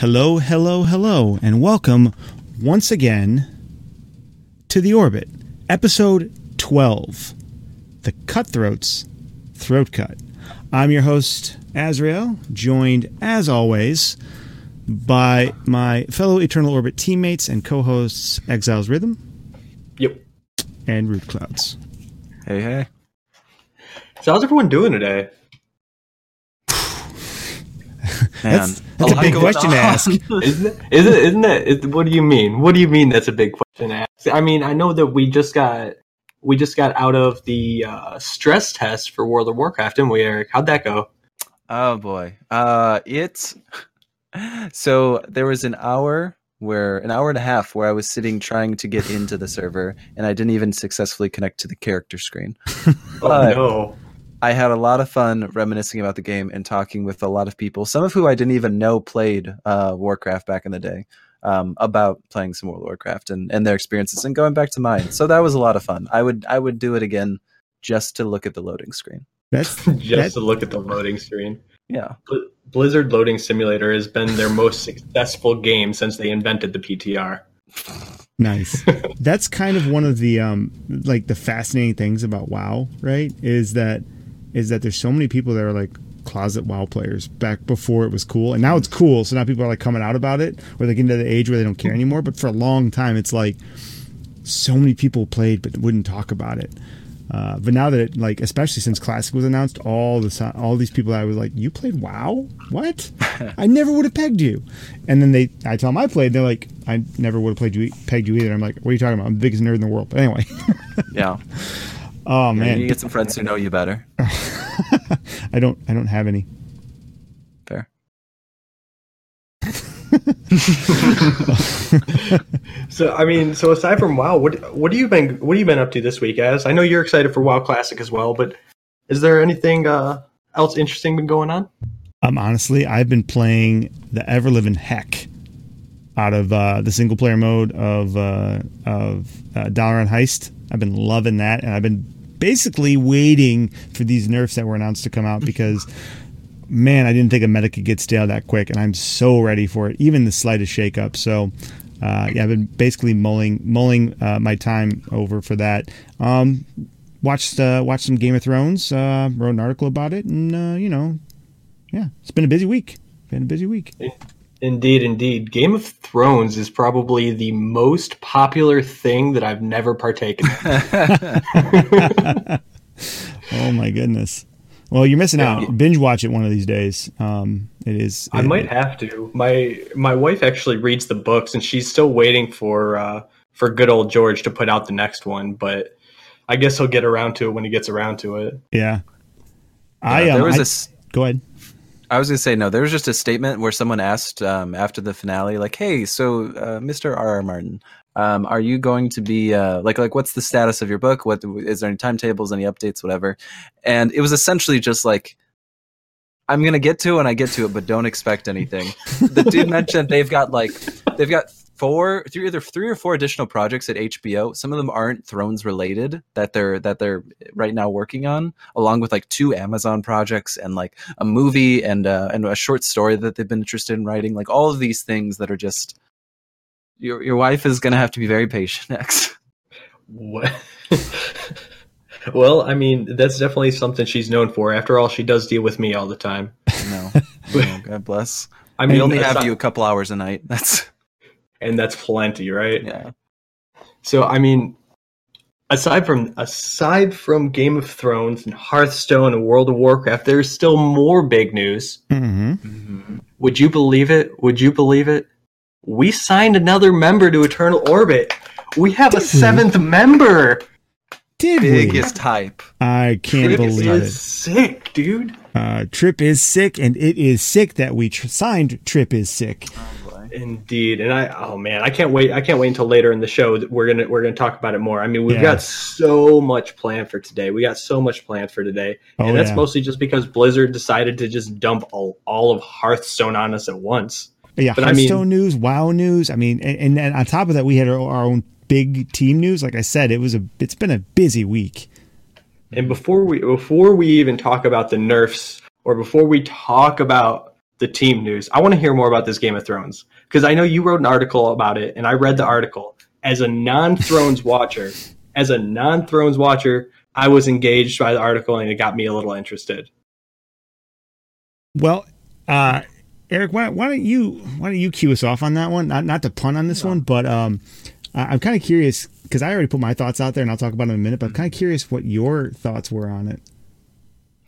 Hello, hello, hello, and welcome once again to The Orbit, episode 12 The Cutthroats Throat Cut. I'm your host, Azrael, joined as always by my fellow Eternal Orbit teammates and co hosts, Exiles Rhythm Yep. and Rude Clouds. Hey, hey. So how's everyone doing today? Man, That's, that's a lot big going question to ask. Isn't it? Isn't it? Isn't it? Is, what do you mean? What do you mean? That's a big question. to ask? I mean, I know that we just got we just got out of the uh, stress test for World of Warcraft, didn't we, Eric? How'd that go? Oh boy. Uh it's so there was an hour where an hour and a half where I was sitting trying to get into the server and I didn't even successfully connect to the character screen. Oh But- no! I had a lot of fun reminiscing about the game and talking with a lot of people, some of who I didn't even know played uh, Warcraft back in the day, um, about playing some World of Warcraft and, and their experiences and going back to mine. So that was a lot of fun. I would I would do it again just to look at the loading screen. That's Just that- to look at the loading screen. Yeah. Blizzard Loading Simulator has been their most successful game since they invented the PTR. Nice. That's kind of one of the um like the fascinating things about WoW, right? Is that is that there's so many people that are like closet WoW players back before it was cool, and now it's cool. So now people are like coming out about it, or they get into the age where they don't care anymore. But for a long time, it's like so many people played but wouldn't talk about it. Uh, but now that it, like, especially since Classic was announced, all the all these people I was like, "You played WoW? What? I never would have pegged you." And then they, I tell them I played, they're like, "I never would have played you, pegged you either." I'm like, "What are you talking about? I'm the biggest nerd in the world." But anyway, Yeah. oh Man, man, you get some friends who know you better. I don't, I don't have any. Fair. So I mean, so aside from WoW, what what have you been what have you been up to this week? As I know you're excited for WoW Classic as well, but is there anything uh, else interesting been going on? Um, honestly, I've been playing the ever living heck out of uh, the single player mode of uh, of uh, Dalaran Heist. I've been loving that, and I've been basically waiting for these nerfs that were announced to come out because. Man, I didn't think a meta could get stale that quick, and I'm so ready for it. Even the slightest shakeup. So, uh, yeah, I've been basically mulling mulling uh, my time over for that. Um, watched uh, watched some Game of Thrones. Uh, wrote an article about it, and uh, you know, yeah, it's been a busy week. Been a busy week. Indeed, indeed. Game of Thrones is probably the most popular thing that I've never partaken in. Oh my goodness. Well, you're missing Yeah. out. Binge watch it one of these days. Um, it is. I might have to. My my wife actually reads the books, and she's still waiting for uh, for good old George to put out the next one. But I guess he'll get around to it when he gets around to it. Yeah. I Uh, um, there was I- a s- go ahead. I was gonna say no. There was just a statement where someone asked um, after the finale, like, "Hey, so uh, Mr. R. R. Martin, um, are you going to be uh, like like what's the status of your book? What is there any timetables, any updates, whatever?" And it was essentially just like, "I'm gonna get to it when I get to it, but don't expect anything." the dude mentioned they've got like they've got four, three, either three or four additional projects at HBO. Some of them aren't Thrones related that they're that they're right now working on, along with like two Amazon projects and like a movie and uh, and a short story that they've been interested in writing. Like all of these things that are just your your wife is gonna have to be very patient. next. What? well, I mean, that's definitely something she's known for. After all, she does deal with me all the time. no, no, God bless. I mean, we only have aside- you a couple hours a night. That's and that's plenty, right? yeah. So, I mean, aside from aside from Game of Thrones and Hearthstone and World of Warcraft, there's still more big news. Mm-hmm. Would you believe it? Would you believe it? We signed another member to Eternal Orbit. We have a Did we? seventh member. Did we? Biggest hype. I can't It believe is it. sick, dude. Uh, Trip is sick, and it is sick that we tr- signed. Trip is sick. Indeed, and I oh man, I can't wait. I can't wait until later in the show that we're gonna we're gonna talk about it more. I mean, we've Yeah. got so much planned for today. We got so much planned for today, Oh, and that's yeah. mostly just because Blizzard decided to just dump all, all of Hearthstone on us at once. But yeah, But I mean- Hearthstone news, WoW news. I mean, and, and, and on top of that, we had our, our own big team news. Like I said, it was a it's been a busy week. And before we before we even talk about the nerfs, or before we talk about the team news. I want to hear more about this Game of Thrones because I know you wrote an article about it, and I read the article. As a non-Thrones watcher, as a non-Thrones watcher, I was engaged by the article, and it got me a little interested. Well, uh, Eric, why, why, don't you why don't you cue us off on that one? Not not to pun on this no. one, but um, I, am kind of curious because I already put my thoughts out there, and I'll talk about it in a minute. But I'm kind of curious what your thoughts were on it.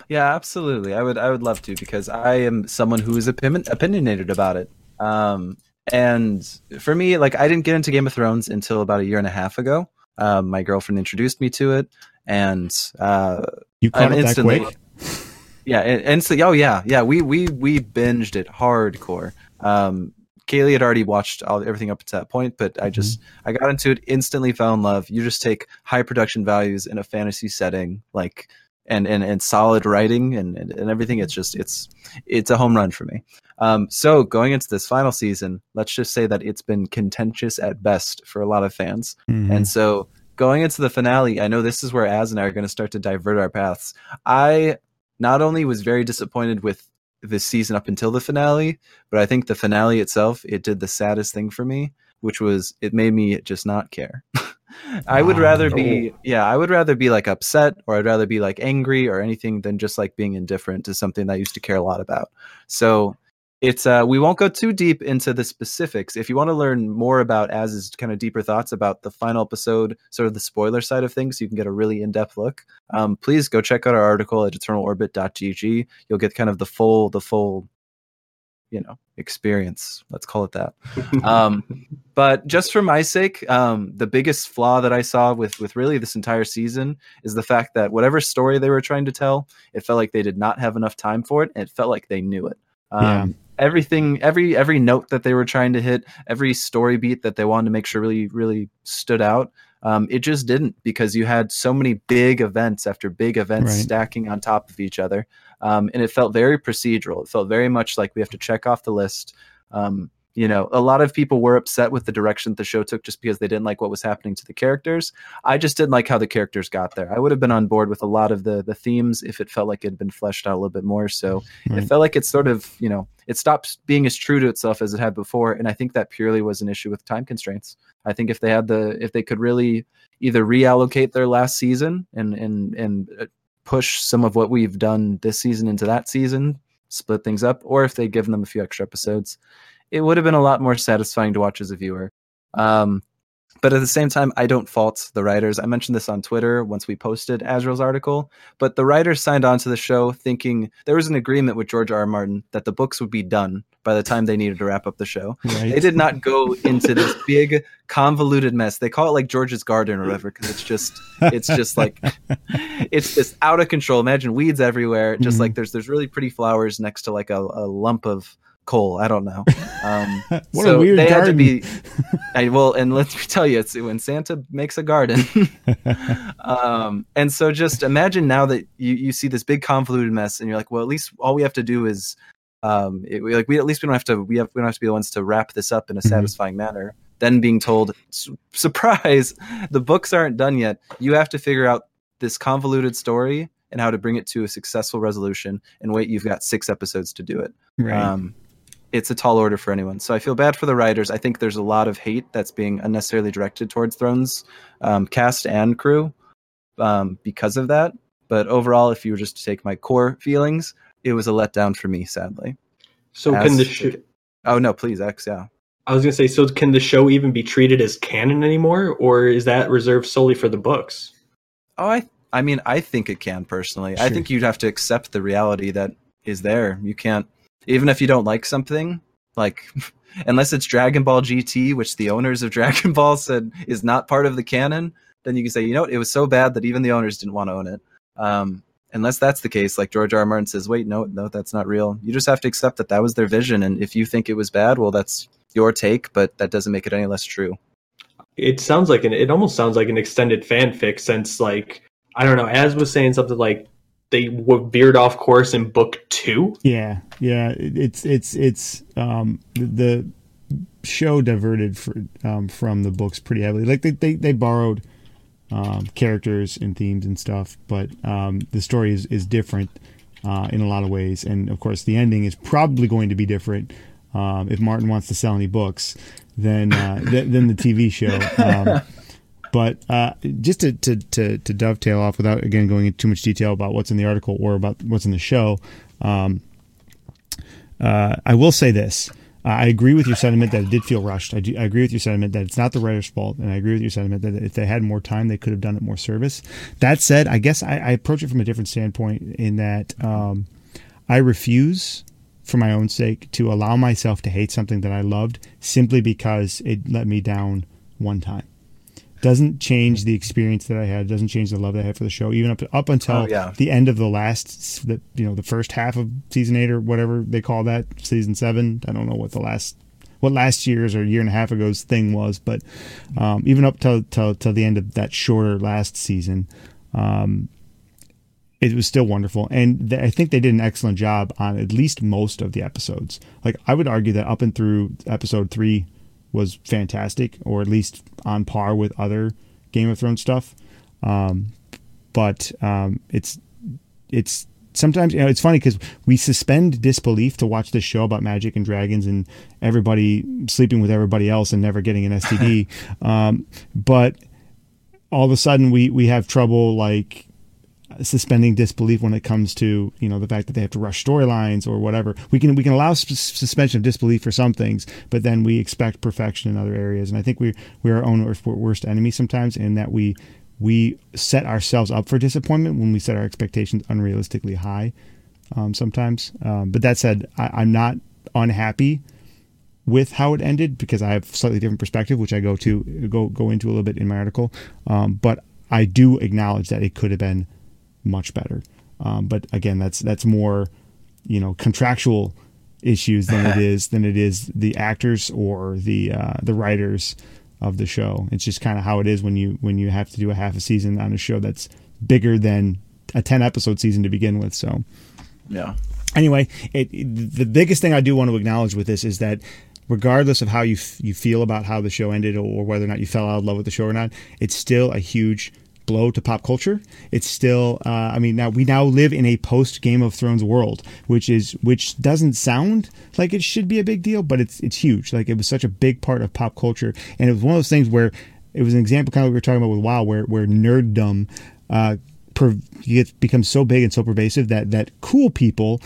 Yeah, absolutely. I would I would love to because I am someone who is opinion, opinionated about it. Um, and for me, like I didn't get into Game of Thrones until about a year and a half ago. Um, my girlfriend introduced me to it, and uh, you caught it instantly, that quick. Yeah, and, so oh yeah, yeah, we we we binged it hardcore. Um, Kaylee had already watched all, everything up to that point, but I just mm-hmm. I got into it, instantly fell in love. You just take high production values in a fantasy setting, like and and, and solid writing and, and, and everything. It's just it's it's a home run for me. Um, so going into this final season, let's just say that it's been contentious at best for a lot of fans, mm-hmm. and so going into the finale, I know this is where Az and I are going to start to divert our paths. I not only was very disappointed with this season up until the finale, but I think the finale itself, it did the saddest thing for me, which was it made me just not care. I would rather be yeah, I would rather be like upset or I'd rather be like angry or anything than just like being indifferent to something that I used to care a lot about. So it's uh, we won't go too deep into the specifics. If you want to learn more about Az's kind of deeper thoughts about the final episode, sort of the spoiler side of things, so you can get a really in-depth look. Um, please go check out our article at eternalorbit.gg. You'll get kind of the full, the full, you know, experience. Let's call it that. um, but just for my sake, um, the biggest flaw that I saw with with really this entire season is the fact that whatever story they were trying to tell, it felt like they did not have enough time for it, and it felt like they knew it. Um, yeah everything every every note that they were trying to hit every story beat that they wanted to make sure really really stood out um, it just didn't because you had so many big events after big events right. stacking on top of each other um, and it felt very procedural. It felt very much like we have to check off the list. Um, you know a lot of people were upset with the direction the show took just because they didn't like what was happening to the characters. I just didn't like how the characters got there. I would have been on board with a lot of the the themes if it felt like it had been fleshed out a little bit more. So right. it felt like it's sort of you know it stops being as true to itself as it had before. And i think that purely was an issue with time constraints. I think if they had the if they could really either reallocate their last season and and and uh, push some of what we've done this season into that season split things up or if they give them a few extra episodes it would have been a lot more satisfying to watch as a viewer. Um, but at the same time, I don't fault the writers. I mentioned this on Twitter once we posted Azrael's article, but the writers signed on to the show thinking there was an agreement with George R. R. Martin that the books would be done by the time they needed to wrap up the show. Right. They did not go into this big convoluted mess. They call it like George's garden or whatever because it's just it's just like it's just out of control. Imagine weeds everywhere. Just mm-hmm. like there's there's really pretty flowers next to like a, a lump of coal. I don't know. Um, what so a weird they garden. had to be. I, well, and let me tell you, it's when Santa makes a garden. um, and so just imagine now that you, you see this big convoluted mess, and you're like, well, at least all we have to do is, um, it, we, like we at least we don't have to we have we don't have to be the ones to wrap this up in a mm-hmm. satisfying manner. Then being told, surprise, the books aren't done yet. You have to figure out this convoluted story and how to bring it to a successful resolution. And wait, you've got six episodes to do it. Right. Um, it's a tall order for anyone. So I feel bad for the writers. I think there's a lot of hate that's being unnecessarily directed towards Thrones um, cast and crew um, because of that. But overall, if you were just to take my core feelings, it was a letdown for me, sadly. So As, can the show? Oh no, please, X, yeah. I was gonna say, so can the show even be treated as canon anymore, or is that reserved solely for the books? Oh, I, I mean, I think it can personally. Sure. I think you'd have to accept the reality that is there. You can't even if you don't like something, like unless it's Dragon Ball GT, which the owners of Dragon Ball said is not part of the canon, then you can say, you know what, it was so bad that even the owners didn't want to own it. Um, unless that's the case, like George R. R. Martin says, wait, no, no, that's not real. You just have to accept that that was their vision, and if you think it was bad, well, that's your take, but that doesn't make it any less true. It sounds like an. It almost sounds like an extended fanfic, since like I don't know. as was saying something like they were veered off course in book two. Yeah, yeah, it's it's it's um, the show diverted for, um, from the books pretty heavily. Like they they, they borrowed um, characters and themes and stuff, but um, the story is is different. uh, in a lot of ways. And of course, the ending is probably going to be different um, if Martin wants to sell any books than uh, th- than the TV show. But uh, just to, to, to, to, dovetail off without again going into too much detail about what's in the article or about what's in the show, um, uh, I will say this. I agree with your sentiment that it did feel rushed. I, do, I, agree with your sentiment that it's not the writer's fault, and I agree with your sentiment that if they had more time, they could have done it more service. That said, I guess I, I approach it from a different standpoint in that um, I refuse, for my own sake, to allow myself to hate something that I loved simply because it let me down one time doesn't change the experience that I had. Doesn't change the love that I had for the show, even up up until oh, yeah. the end of the last, the, you know, the first half of season eight or whatever they call that, season seven. I don't know what the last, what last year's or year and a half ago's thing was, but um, even up till, till till the end of that shorter last season, um, it was still wonderful. And th- I think they did an excellent job on at least most of the episodes. Like I would argue that up and through episode three was fantastic, or at least on par with other Game of Thrones stuff. Um, but um, it's it's sometimes you know it's funny because we suspend disbelief to watch this show about magic and dragons and everybody sleeping with everybody else and never getting an STD. um, but all of a sudden we we have trouble like suspending disbelief when it comes to you know the fact that they have to rush storylines or whatever. We can we can allow suspension of disbelief for some things, but then we expect perfection in other areas. And I think we we're our own worst enemy sometimes in that we we set ourselves up for disappointment when we set our expectations unrealistically high. Um, sometimes, um, but that said, I, I'm not unhappy with how it ended because I have slightly different perspective, which I go to go go into a little bit in my article. Um, but I do acknowledge that it could have been much better. Um, but again, that's that's more you know contractual issues than it is than it is the actors or the uh, the writers of the show. It's just kind of how it is when you when you have to do a half a season on a show that's bigger than a 10 episode season to begin with. So yeah. Anyway, it, the biggest thing I do want to acknowledge with this is that regardless of how you f- you feel about how the show ended or whether or not you fell out of love with the show or not, it's still a huge blow to pop culture. It's still, uh, I mean, now we now live in a post Game of Thrones world, which is which doesn't sound like it should be a big deal, but it's it's huge. Like it was such a big part of pop culture, and it was one of those things where it was an example, kind of what we were talking about with WoW, where where nerddom. Uh, it becomes so big and so pervasive that that cool people,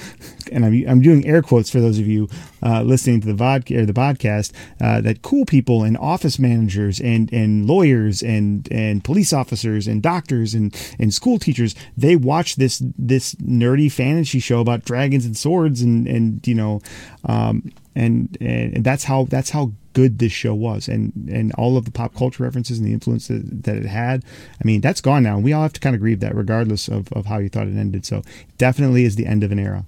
and I'm, I'm doing air quotes for those of you uh, listening to the vodka or the podcast, uh, that cool people and office managers and and lawyers and and police officers and doctors and and school teachers they watch this this nerdy fantasy show about dragons and swords and and you know um, and and that's how that's how good this show was. And and all of the pop culture references and the influence that, that it had i mean that's gone now. And we all have to kind of grieve that regardless of, of how you thought it ended. So definitely is the end of an era.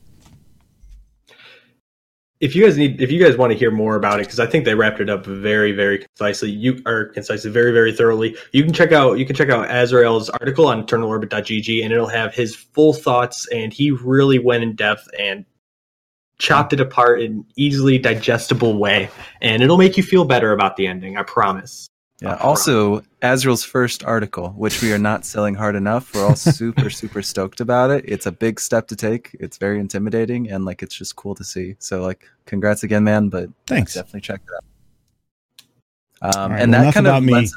If you guys need if you guys want to hear more about it because i think they wrapped it up very very concisely. You are concisely very very thoroughly. You can check out you can check out azrael's article on eternalorbit.gg and it'll have his full thoughts. And he really went in depth and chopped it apart in easily digestible way, and it'll make you feel better about the ending. I promise. Yeah. Also, Azrael's first article, which we are not selling hard enough. We're all super, super stoked about it. It's a big step to take. It's very intimidating, and like it's just cool to see. So, like, congrats again, man. But thanks. Definitely check it out. Um, right, and well, that kind of me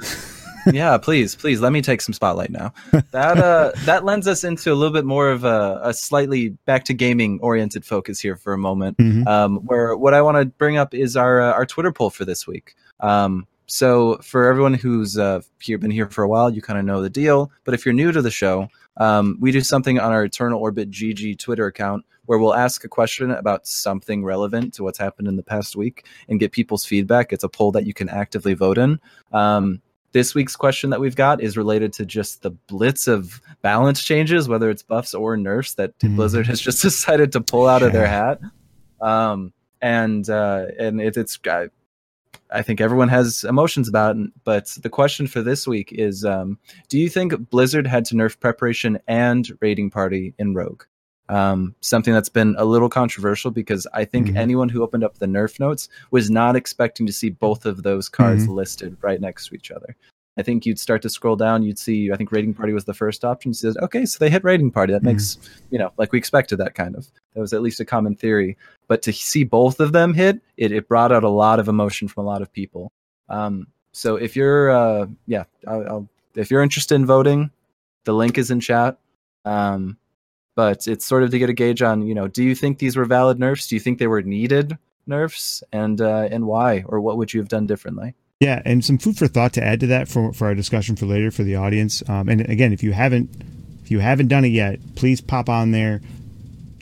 yeah, please, please let me take some spotlight now. That uh, that lends us into a little bit more of a, a slightly back to gaming oriented focus here for a moment. Mm-hmm. Um, where what I want to bring up is our uh, our Twitter poll for this week. Um, so for everyone who's uh, here, been here for a while, you kind of know the deal. But if you're new to the show, um, we do something on our Eternal Orbit GG Twitter account where we'll ask a question about something relevant to what's happened in the past week and get people's feedback. It's a poll that you can actively vote in. Um, this week's question that we've got is related to just the blitz of balance changes, whether it's buffs or nerfs that mm. Blizzard has just decided to pull out yeah. of their hat. Um, and uh, and it, it's I, I think everyone has emotions about it. But the question for this week is: um, Do you think Blizzard had to nerf preparation and raiding party in Rogue? Um, something that's been a little controversial because I think mm-hmm. anyone who opened up the Nerf notes was not expecting to see both of those cards mm-hmm. listed right next to each other. I think you'd start to scroll down. You'd see, I think Raiding Party was the first option. Says, okay, so they hit Raiding Party. That Mhm. makes, you know, like we expected that kind of. That was at least a common theory. But to see both of them hit, it, it brought out a lot of emotion from a lot of people. Um, so if you're, uh, yeah, I'll, I'll, if you're interested in voting, the link is in chat. Um, but it's sort of to get a gauge on, you know, do you think these were valid nerfs? Do you think they were needed nerfs, and uh, and why, or what would you have done differently? Yeah, and some food for thought to add to that for for our discussion for later for the audience. Um, and again, if you haven't if you haven't done it yet, please pop on there,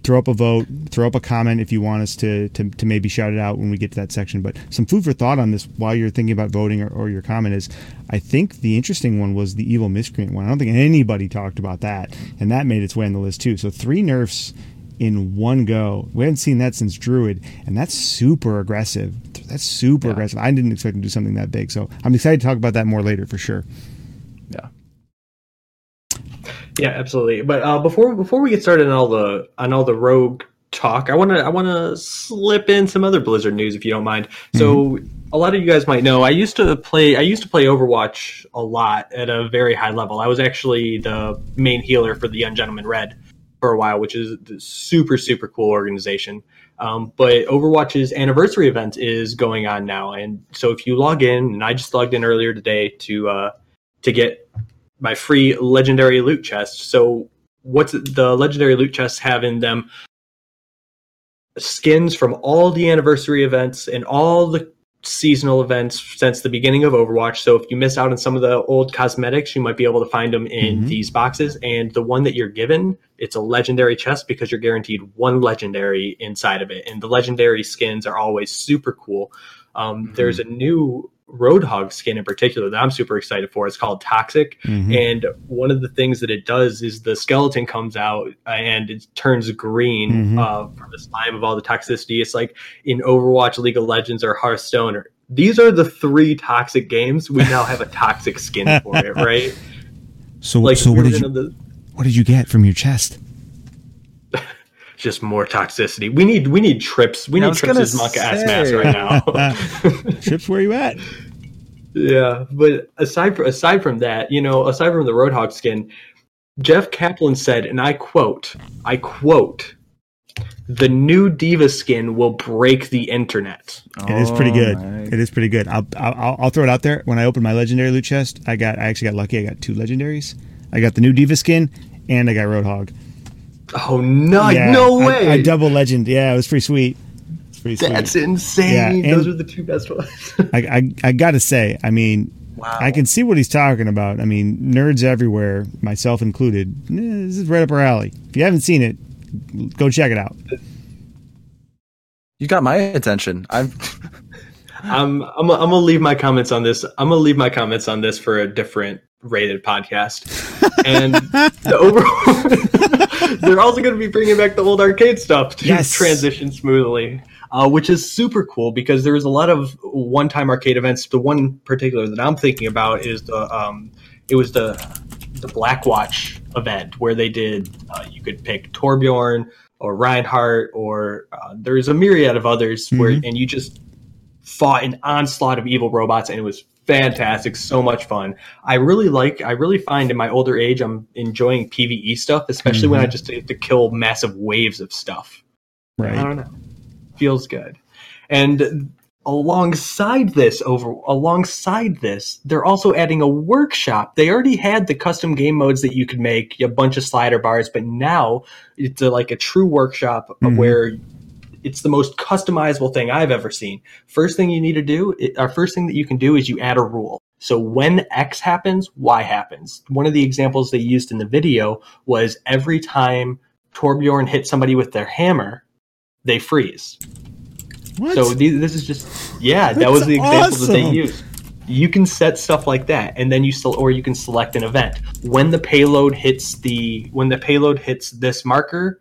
throw up a vote, throw up a comment if you want us to to, to maybe shout it out when we get to that section. But some food for thought on this while you're thinking about voting or, or your comment is, I think the interesting one was the evil miscreant one. I don't think anybody talked about that, and that made its way on the list too. So three nerfs in one go. We haven't seen that since Druid, and that's super aggressive. That's super Yeah. aggressive. I didn't expect him to do something that big, so I'm excited to talk about that more later for sure. Yeah. Yeah, absolutely. But uh, before before we get started on all the on all the rogue talk, I want to I want to slip in some other Blizzard news if you don't mind. So a lot of you guys might know I used to play I used to play Overwatch a lot at a very high level. I was actually the main healer for the Young Gentleman Red for a while, which is a super super cool organization. Um, but Overwatch's anniversary event is going on now, and so if you log in, and I just logged in earlier today to uh, to get my free legendary loot chest. So what's the legendary loot chests have in them? Skins from all the anniversary events and all the seasonal events since the beginning of Overwatch. So if you miss out on some of the old cosmetics, you might be able to find them in Mhm. these boxes. And the one that you're given, it's a legendary chest because you're guaranteed one legendary inside of it. And the legendary skins are always super cool. Um, Mhm. There's a new Roadhog skin in particular that I'm super excited for. It's called Toxic. Mhm. And one of the things that it does is the skeleton comes out and it turns green Mhm. uh, from the slime of all the toxicity. It's like in Overwatch, League of Legends, or Hearthstone. Or, these are the three toxic games. We now have a toxic skin for it, right? So, Like so what did you gonna- what did you get from your chest? Just more toxicity. We need we need trips. We I need trips gonna as monk ass mass right now. trips, where you at? Yeah, but aside from aside from that, you know, aside from the Roadhog skin, Jeff Kaplan said, and I quote, I quote, the new D.Va skin will break the internet. It is pretty Oh, good. nice. It is pretty good. I'll, I'll I'll throw it out there. When I opened my legendary loot chest, I got I actually got lucky. I got two legendaries. I got the new D.Va skin, and I got Roadhog. Oh no, Yeah, no way. I, double legend. Yeah, it was pretty sweet. It's pretty sweet. That's insane. Yeah, Those are the two best ones. I, I I gotta say, I mean, Wow. I can see what he's talking about. I mean, nerds everywhere, myself included. eh, This is right up our alley. If you haven't seen it, go check it out. You got my attention. I'm. I'm I'm I'm gonna leave my comments on this. I'm gonna leave my comments on this for a different rated podcast. And the overall, they're also going to be bringing back the old arcade stuff to Yes. transition smoothly, uh, which is super cool because there is a lot of one-time arcade events. The one particular that I'm thinking about is the um, it was the the Black Watch event where they did uh, you could pick Torbjorn or Reinhardt or uh, there's a myriad of others where Mhm. and you just fought an onslaught of evil robots and it was fantastic so much fun. I really like i really find in my older age i'm enjoying pve stuff especially when i just have to kill massive waves of stuff. Right. i don't know. Feels good. And alongside this over alongside this they're also adding a workshop. They already had the custom game modes that you could make a bunch of slider bars but now it's a, like a true workshop Mhm. where it's the most customizable thing i've ever seen. First thing you need to do it, our first thing that you can do is you add a rule. So when x happens y happens. One of the examples they used in the video was every time torbjorn hits somebody with their hammer they freeze. What? so these, this is just yeah, that was the example that they used. You can set stuff like that, and then you still, or you can select an event. When the payload hits the when the payload hits this marker,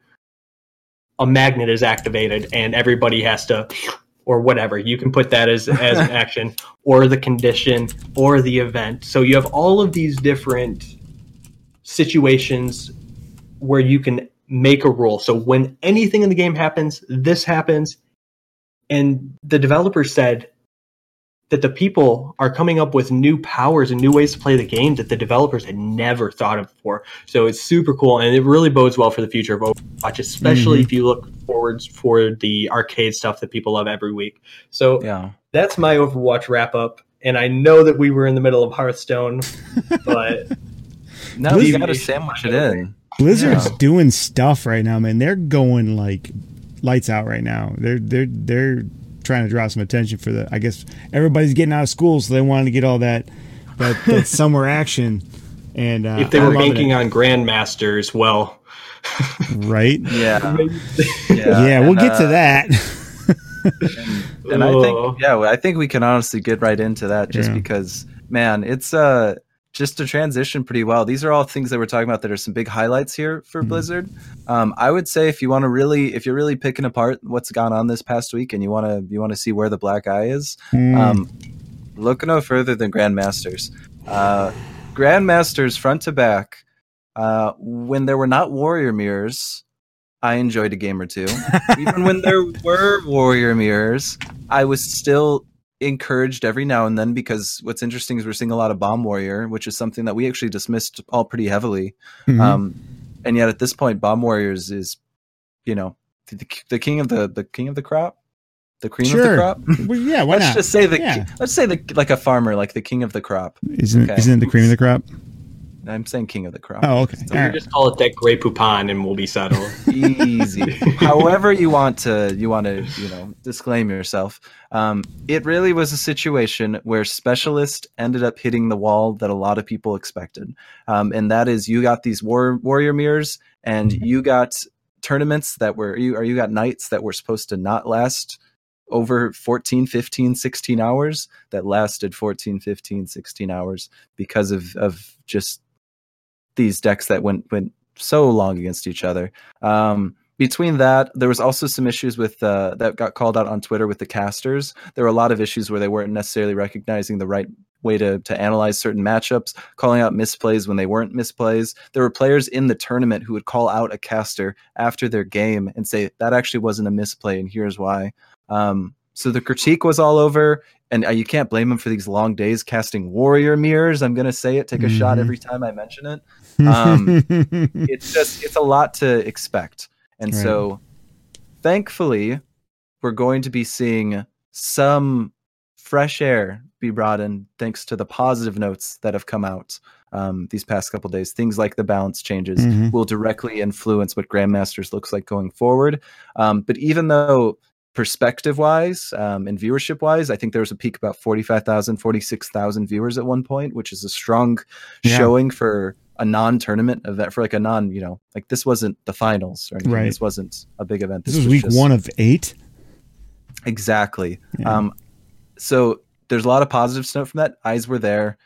a magnet is activated, and everybody has to, or whatever. You can put that as as an action, or the condition, or the event. So you have all of these different situations where you can make a rule. So when anything in the game happens, this happens, and the developer said that the people are coming up with new powers and new ways to play the game that the developers had never thought of before. So it's super cool, and it really bodes well for the future of Overwatch, especially Mhm. if you look forwards for the arcade stuff that people love every week. So Yeah. that's my Overwatch wrap up. And I know that we were in the middle of Hearthstone, but now you got to sandwich it in. Blizzard's Yeah. doing stuff right now, man. They're going like lights out right now. They're they're they're trying to draw some attention for the. I guess everybody's getting out of school, so they wanted to get all that that, that summer action. And uh, if they I'm were banking it, on grandmasters, well, right, Yeah. yeah, yeah, we'll and, get to uh, that. and I think yeah, I think we can honestly get right into that just Yeah. because man, it's uh just to transition pretty well. These are all things that we're talking about that are some big highlights here for Mhm. Blizzard. Um, I would say if you want to really, if you're really picking apart what's gone on this past week, and you want to, you want to see where the black eye is, Mm. um, look no further than Grandmasters. Uh, Grandmasters front to back. Uh, when there were not warrior mirrors, I enjoyed a game or two. Even when there were warrior mirrors, I was still encouraged every now and then because what's interesting is we're seeing a lot of bomb warrior, which is something that we actually dismissed all pretty heavily. Mhm. Um, and yet at this point, bomb warriors is, you know, the, the king of the the king of the crop, the cream of the crop. Well, yeah, why let's not? just say the Yeah. let's say the like a farmer, like the king of the crop. isn't okay. isn't it the cream of the crop? I'm saying king of the crop. Oh, okay. So we right. just call it that Grey Poupon, and we'll be settled. easy however you want to you want to you know disclaim yourself um, it really was a situation where specialist ended up hitting the wall that a lot of people expected um, and that is you got these war, warrior mirrors and you got tournaments that were you or you got nights that were supposed to not last over 14 15 16 hours that lasted 14 15 16 hours because of of just these decks that went went so long against each other um, between that, there was also some issues with uh, that got called out on Twitter with the casters. There were a lot of issues where they weren't necessarily recognizing the right way to to analyze certain matchups, calling out misplays when they weren't misplays. There were players in the tournament who would call out a caster after their game and say that actually wasn't a misplay, and here's why. Um, so the critique was all over, and uh, you can't blame them for these long days casting warrior mirrors. I'm gonna say it, take a shot Mhm. every time I mention it um, it's just it's a lot to expect and Right. so thankfully we're going to be seeing some fresh air be brought in thanks to the positive notes that have come out um, these past couple days things like the balance changes Mhm. will directly influence what grandmasters looks like going forward um, but even though perspective wise um, and viewership wise i think there was a peak about 45000 46000 viewers at one point which is a strong Yeah. showing for a non-tournament event for like a non you know like this wasn't the finals or anything. Right. this wasn't a big event this was week just- one of eight. exactly Yeah. um so there's a lot of positives to note from that eyes were there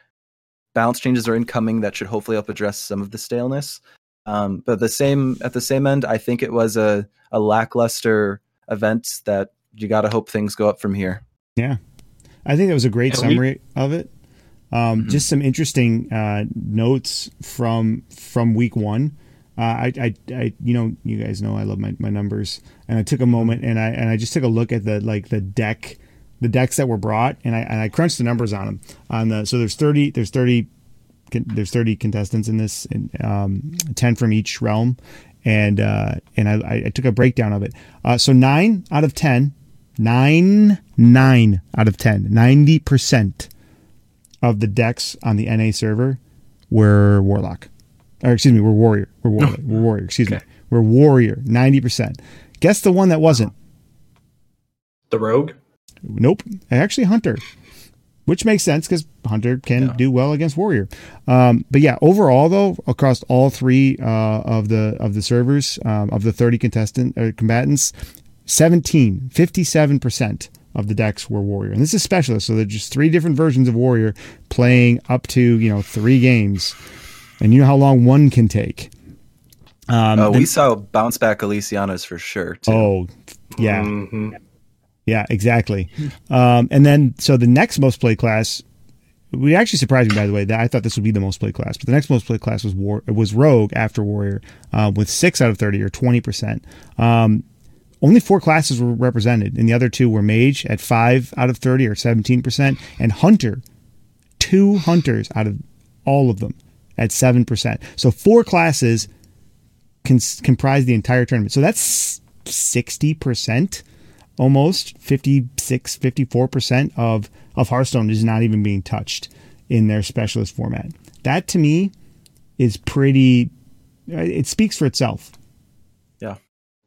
balance changes are incoming that should hopefully help address some of the staleness um but the same at the same end i think it was a a lackluster event that you got to hope things go up from here Yeah, I think that was a great And we- summary of it. Um, Mhm. Just some interesting uh, notes from from week one. Uh, I, I, I, you know, you guys know I love my, my numbers, and I took a moment and I and I just took a look at the like the deck, the decks that were brought, and I and I crunched the numbers on them. On the so there's thirty there's thirty there's 30 contestants in this and um, 10 from each realm and uh, and I, I took a breakdown of it uh, so 9 out of 10 9 9 out of 10 90% of the decks on the NA server were warlock or excuse me were warrior we're warrior, we're warrior excuse me we're warrior 90% guess the one that wasn't the Rogue. Nope. Actually, Hunter, which makes sense because Hunter can Yeah. do well against Warrior. Um, but yeah, overall though, across all three uh, of the of the servers um, of the thirty contestant uh, combatants, 17, 57 percent of the decks were Warrior, and this is specialist. So there's just three different versions of Warrior playing up to you know three games, and you know how long one can take. Um, uh, the- we saw bounce back Elysianas for sure too. oh, yeah. Mhm. Yeah, exactly. Um, and then, so the next most played class, we actually surprised me by the way that I thought this would be the most played class, but the next most played class was war was Rogue after Warrior, uh, with six out of thirty or twenty percent. Um, only four classes were represented, and the other two were Mage at five out of thirty or seventeen percent, and Hunter, two hunters out of all of them at seven percent. So four classes cons- comprise the entire tournament. So that's sixty percent, almost 56, 54 percent of of Hearthstone is not even being touched in their specialist format. That to me is pretty. Uh, it speaks for itself.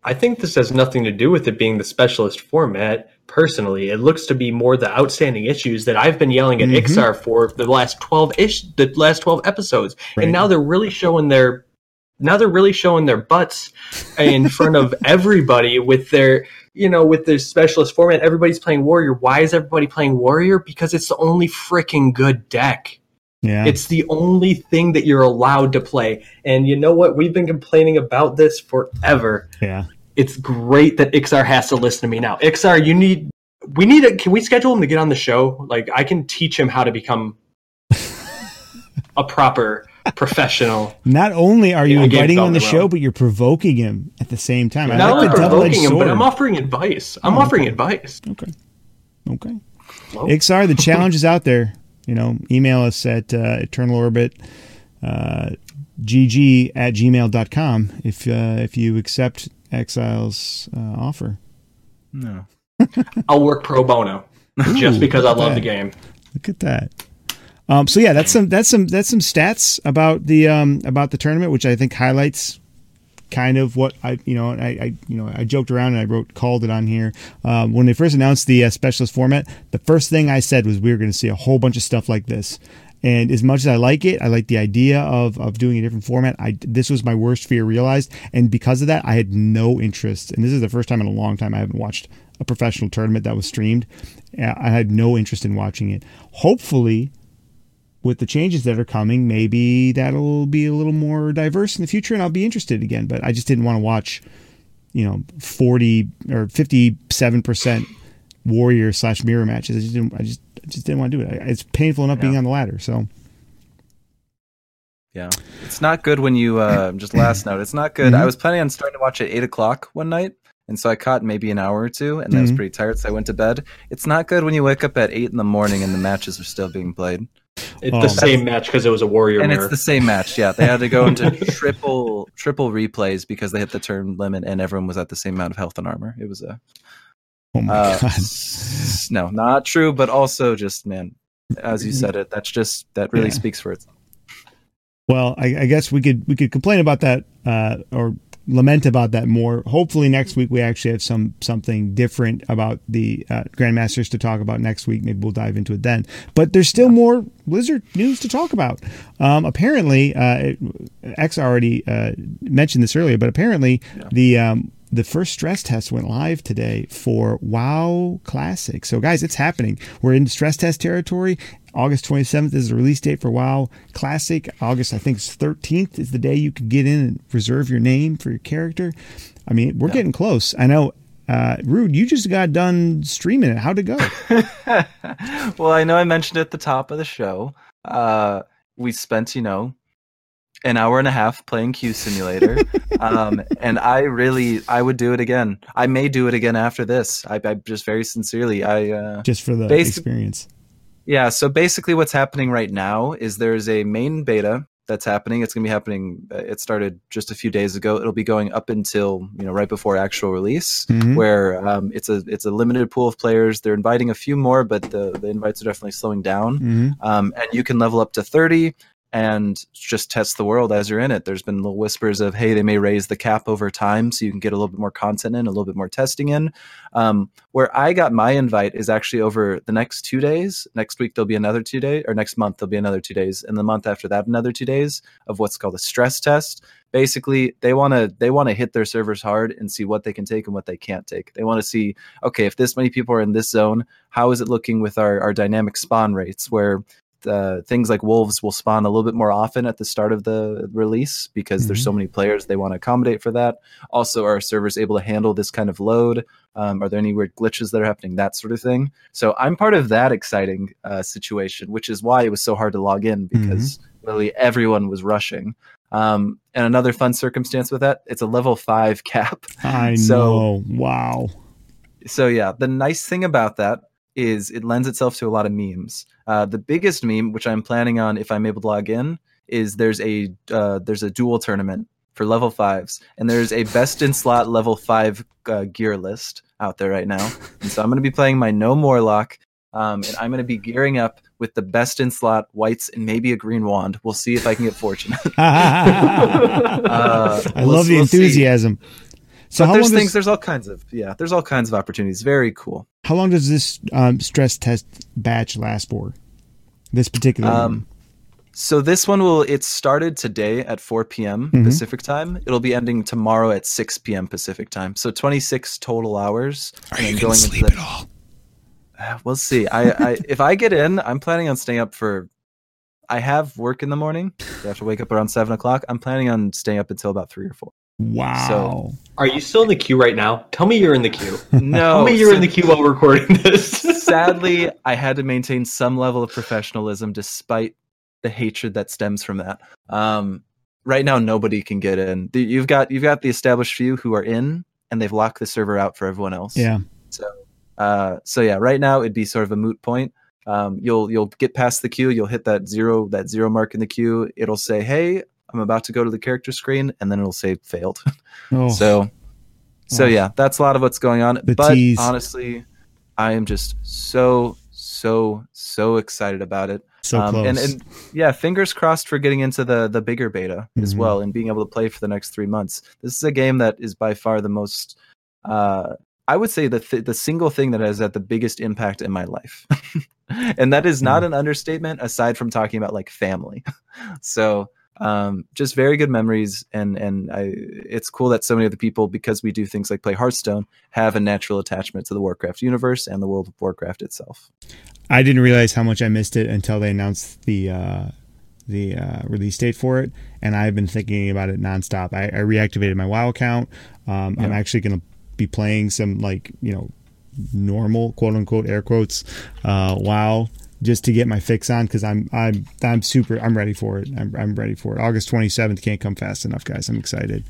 I think this has nothing to do with it being the specialist format. Personally, it looks to be more the outstanding issues that I've been yelling at Mhm. Iksar for the last twelve ish, the last twelve episodes, Right. and now they're really showing their, now they're really showing their butts in front of everybody with their, you know, with their specialist format. Everybody's playing warrior. Why is everybody playing warrior? Because it's the only freaking good deck. Yeah. It's the only thing that you're allowed to play. And you know what? We've been complaining about this forever. yeah. It's great that Iksar has to listen to me now. Iksar, you need we need a can we schedule him to get on the show? Like I can teach him how to become a proper professional. Not only are you I inviting him on the show, but you're provoking him at the same time. I Not only like the edged provoking him, sword. but I'm offering advice. I'm Oh, offering okay. advice. okay. Okay. Well, Iksar, the challenge is out there. You know, email us at uh, Eternal Orbit uh, gg at gmail.com if, uh, if you accept Exile's uh, offer. No. I'll work pro bono just Ooh, because I love that. the game. Look at that. Um, so yeah, that's some that's some that's some stats about the um, about the tournament, which I think highlights kind of what I you know I, I you know I joked around and I wrote called it on here um, when they first announced the uh, specialist format. The first thing I said was we were going to see a whole bunch of stuff like this. And as much as I like it, I like the idea of, of doing a different format. I this was my worst fear realized, and because of that, I had no interest. And this is the first time in a long time I haven't watched a professional tournament that was streamed. Uh, I had no interest in watching it. Hopefully, with the changes that are coming, maybe that'll be a little more diverse in the future, and I'll be interested again. But I just didn't want to watch, you know, forty or fifty-seven percent warrior slash mirror matches. I just didn't. I just, I just didn't want to do it. It's painful enough being on the ladder. So Yeah, it's not good when you. Uh, just last note, it's not good. Mhm. I was planning on starting to watch at eight o'clock one night, and so I caught maybe an hour or two, and I was Mhm. pretty tired, so I went to bed. It's not good when you wake up at eight in the morning and the matches are still being played, It's Oh. the same match because it was a warrior and mirror. it's the same match. Yeah, they had to go into triple triple replays because they hit the turn limit, and everyone was at the same amount of health and armor. It was a oh my uh, god, no, not true, but also just man, as you said it, that's just that really Yeah. speaks for itself. Well, I, I guess we could we could complain about that uh, or lament about that more. Hopefully next week we actually have some something different about the uh, Grandmasters to talk about next week. Maybe we'll dive into it then. But there's still more Blizzard news to talk about. Um, apparently, uh, X already uh, mentioned this earlier, but apparently Yeah. the um, the first stress test went live today for WoW Classic. So, guys, it's happening. We're in stress test territory. August 27th is the release date for WoW Classic. August, I think, is 13th is the day you can get in and reserve your name for your character. I mean, we're Yeah. getting close. I know. Uh, Rude, you just got done streaming it. How'd it go? well, I know I mentioned at the top of the show. Uh, we spent, you know, an hour and a half playing Q Simulator, um, and I really, I would do it again. I may do it again after this. I, I just very sincerely, I, uh, Just for the experience. yeah. So basically, what's happening right now is there's a main beta that's happening. It's going to be happening. uh, It started just a few days ago. It'll be going up until you know right before actual release Mhm. where um, it's a it's a limited pool of players. They're inviting a few more, but the the invites are definitely slowing down. Mhm. Um, and you can level up to thirty and just test the world as you're in it. There's been little whispers of hey, they may raise the cap over time, so you can get a little bit more content in, a little bit more testing in. Um, where I got my invite is actually over the next two days. Next week there'll be another two day, or next month there'll be another two days, and the month after that another two days of what's called a stress test basically they want to they want to hit their servers hard and see what they can take and what they can't take they want to see okay if this many people are in this zone how is it looking with our, our dynamic spawn rates where uh, things like wolves will spawn a little bit more often at the start of the release because there's so many players they want to accommodate for that also are servers able to handle this kind of load um, are there any weird glitches that are happening that sort of thing so i'm part of that exciting uh, situation which is why it was so hard to log in because literally everyone was rushing Um, and another fun circumstance with that, it's a level five cap. I So- know. Wow. So yeah, the nice thing about that is it lends itself to a lot of memes. Uh, the biggest meme, which I'm planning on if I'm able to log in, is there's a uh, there's a duel tournament for level fives, and there's a best in slot level five uh, gear list out there right now. And so I'm going to be playing my Gnome Warlock, um, and I'm going to be gearing up with the best in slot whites and maybe a green wand. We'll see if I can get fortunate. I we'll- love the we'll see. Enthusiasm. So but how there's long, things, does, there's all kinds of yeah, there's all kinds of opportunities. Very cool. how long does this um, stress test batch last for? This particular Um, one? So this one will it started today at 4 p.m. Mhm. Pacific time. It'll be ending tomorrow at 6 p.m. Pacific time. So 26 total hours. Are you and going to sleep the- at all? We'll see. I, I if I get in, I'm planning on staying up for. I have work in the morning. I have to wake up around seven o'clock. I'm planning on staying up until about three or four. Wow. So, are you still in the queue right now? Tell me you're in the queue. No, Tell me you're so- in the queue while recording this. sadly, I had to maintain some level of professionalism despite the hatred that stems from that. Um, right now, nobody can get in. You've got you've got the established few who are in, and they've locked the server out for everyone else. yeah. So, uh, so yeah, right now it'd be sort of a moot point. Um, you'll you'll get past the queue, you'll hit that zero that zero mark in the queue. It'll say, "Hey, I'm about to go to the character screen," and then it'll say "failed." Oh, So, so Oh. yeah, that's a lot of what's going on. The but tease. honestly, I am just so so so excited about it. so close. Um, and, and yeah, fingers crossed for getting into the the bigger beta as Mhm. well and being able to play for the next three months. This is a game that is by far the most. Uh, I would say the th- the single thing that has had the biggest impact in my life, and that is not an understatement. Aside from talking about like family, so um, just very good memories, and and I, it's cool that so many of the people, because we do things like play Hearthstone, have a natural attachment to the Warcraft universe and the World of Warcraft itself. I didn't realize how much I missed it until they announced the uh, the uh, release date for it, and I've been thinking about it nonstop. I, I reactivated my WoW account. Um, I'm actually going to be playing some like you know normal quote unquote air quotes uh, WoW just to get my fix on because I'm I'm I'm super I'm ready for it. I'm I'm ready for it. August 27th can't come fast enough, guys. I'm excited.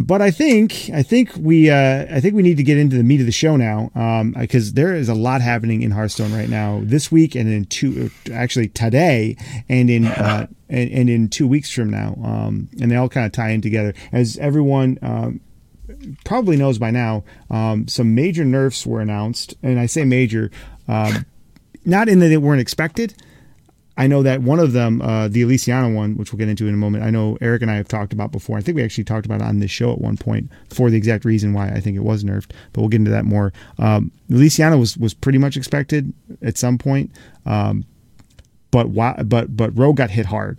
But I think I think we uh, I think we need to get into the meat of the show now because there is a lot happening in Hearthstone right now this week and in two actually today and in uh, and, and in two weeks from now um, and they all kind of tie in together as everyone um, probably knows by now um, some major nerfs were announced and I say major um, not in that they weren't expected I know that one of them, uh, the Elysiana one, which we'll get into in a moment, I know Eric and I have talked about before. I think we actually talked about it on this show at one point for the exact reason why I think it was nerfed, but we'll get into that more. Um, Elysiana was, was pretty much expected at some point, um, but why, but but Rogue got hit hard.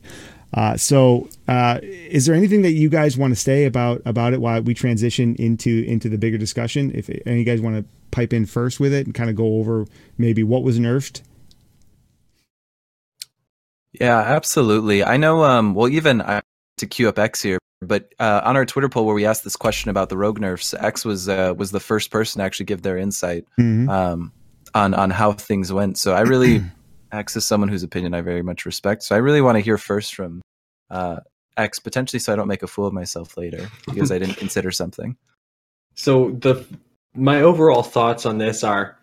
Uh, so, uh, is there anything that you guys want to say about about it while we transition into into the bigger discussion? If any of you guys want to pipe in first with it and kind of go over maybe what was nerfed Yeah, absolutely. I know. Um, well, even I, to queue up X here, but uh, on our Twitter poll where we asked this question about the rogue nerfs, X was uh, was the first person to actually give their insight Mhm. um, on on how things went. So I really X is someone whose opinion I very much respect. So I really want to hear first from uh, X potentially, so I don't make a fool of myself later because I didn't consider something. So the my overall thoughts on this are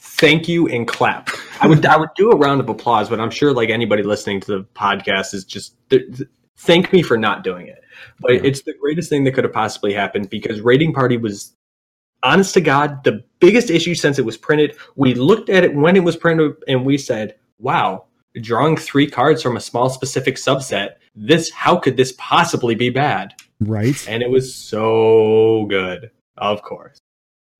thank you and clap. I would I would do a round of applause, but I'm sure like anybody listening to the podcast is just th- th- thank me for not doing it. But Yeah. it's the greatest thing that could have possibly happened because Raiding Party was honest to God the biggest issue since it was printed. We looked at it when it was printed and we said, "Wow, drawing three cards from a small specific subset. This how could this possibly be bad?" right? and it was so good, of course.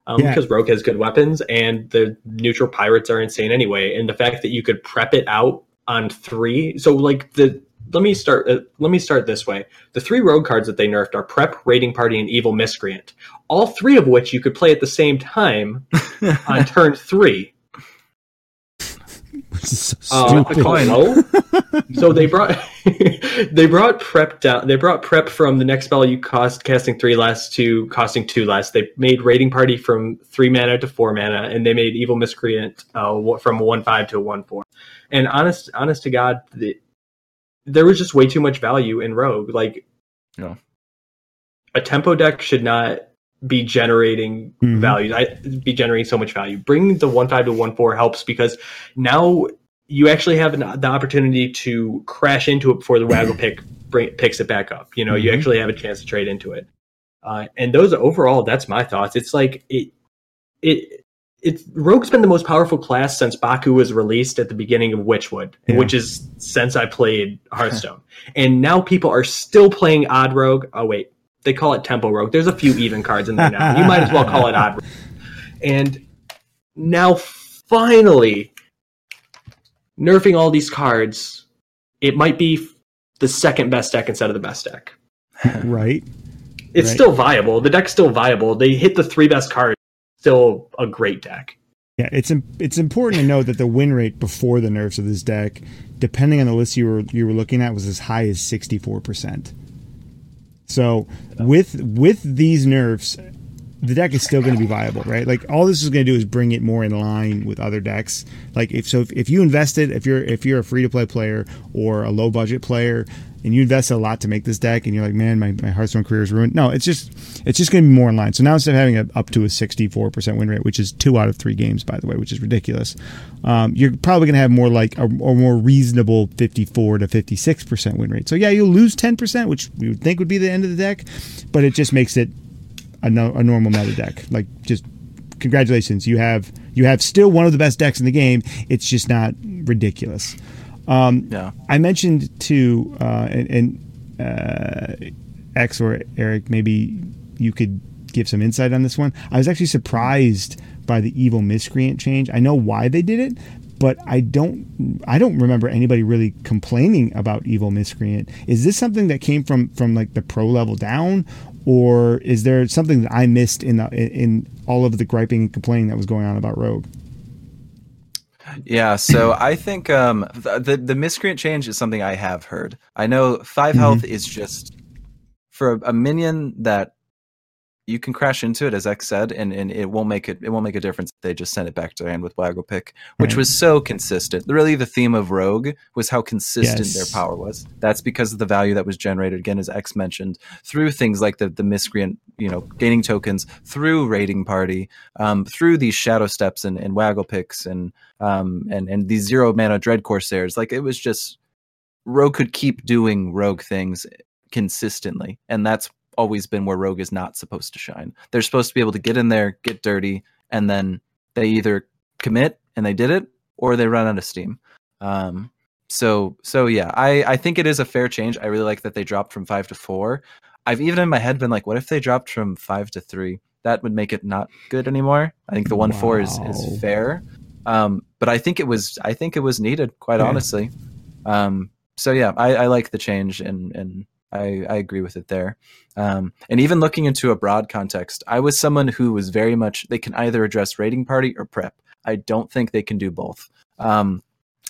Um, Yeah. Because Rogue has good weapons, and the neutral pirates are insane anyway. And the fact that you could prep it out on three, so like the let me start. Uh, let me start this way: the three Rogue cards that they nerfed are Prep, Raiding Party, and Evil Miscreant. All three of which you could play at the same time on turn three. Which is so Uh, stupid. hello? so they brought they brought prep down. They brought prep from the next spell you cost casting three less to costing two less. They made raiding party from three mana to four mana, and they made evil miscreant uh, from one five to one four. And honest, honest to God, the, there was just way too much value in Rogue. Like, Yeah. a tempo deck should not be generating Mhm. value. I be generating so much value. Bringing the one five to one four helps because now you actually have an, the opportunity to crash into it before the waggle pick bring, picks it back up. You know, you Mhm. actually have a chance to trade into it. Uh, and those overall, that's my thoughts. It's like it, it, it's Rogue's been the most powerful class since Baku was released at the beginning of Witchwood, Yeah. which is since I played Hearthstone. and now people are still playing Odd Rogue. Oh wait, they call it Tempo Rogue. There's a few even cards in there now. You might as well call it Odd Rogue. And now finally, nerfing all these cards, it might be the second best deck instead of the best deck. right? It's Right. still viable. The deck's still viable. They hit the three best cards. Still a great deck. Yeah, it's it's important to note that the win rate before the nerfs of this deck, depending on the list you were you were looking at, was as high as sixty four percent. So with with these nerfs, the deck is still going to be viable, right? Like all this is going to do is bring it more in line with other decks. Like if so, if, if you invested, if you're if you're a free to play player or a low budget player, and you invested a lot to make this deck, and you're like, man, my, my Hearthstone career is ruined. No, it's just it's just going to be more in line. So now instead of having a, up to a 64 percent win rate, which is two out of three games, by the way, which is ridiculous, um, you're probably going to have more like a, a more reasonable 54 to 56 percent win rate. So yeah, you'll lose 10 percent, which we would think would be the end of the deck, but it just makes it a, no, a normal meta deck. Like just congratulations, you have you have still one of the best decks in the game. It's just not ridiculous. Um, Yeah. I mentioned to uh, and, and uh, X or Eric, maybe you could give some insight on this one. I was actually surprised by the evil miscreant change. I know why they did it, but I don't I don't remember anybody really complaining about evil miscreant. Is this something that came from from like the pro level down, or is there something that I missed in the in, in all of the griping and complaining that was going on about Rogue? Yeah, so I think um, th- the the miscreant change is something I have heard. I know 5 Mhm. health is just for a, a minion that you can crash into it, as X said, and, and it won't make it it won't make a difference. They just sent it back to hand with Waggle Pick, which Right. was so consistent. Really, the theme of Rogue was how consistent Yes. their power was. That's because of the value that was generated, again, as X mentioned, through things like the the miscreant, you know, gaining tokens through raiding party, um, through these shadow steps and, and Waggle Picks and um, and and these zero mana dread corsairs. Like it was just Rogue could keep doing Rogue things consistently, and that's always been where Rogue is not supposed to shine. They're supposed to be able to get in there, get dirty, and then they either commit and they did it, or they run out of steam. Um, so so yeah, I I think it is a fair change. I really like that they dropped from five to four. I've even in my head been like, what if they dropped from five to three? That would make it not good anymore. I think the one four is, is fair. Um, but I think it was I think it was needed, quite Yeah. honestly. Um, so yeah, I, I like the change and and I, I agree with it there. Um, and even looking into a broad context, I was someone who was very much they can either address raiding party or prep. I don't think they can do both. Um,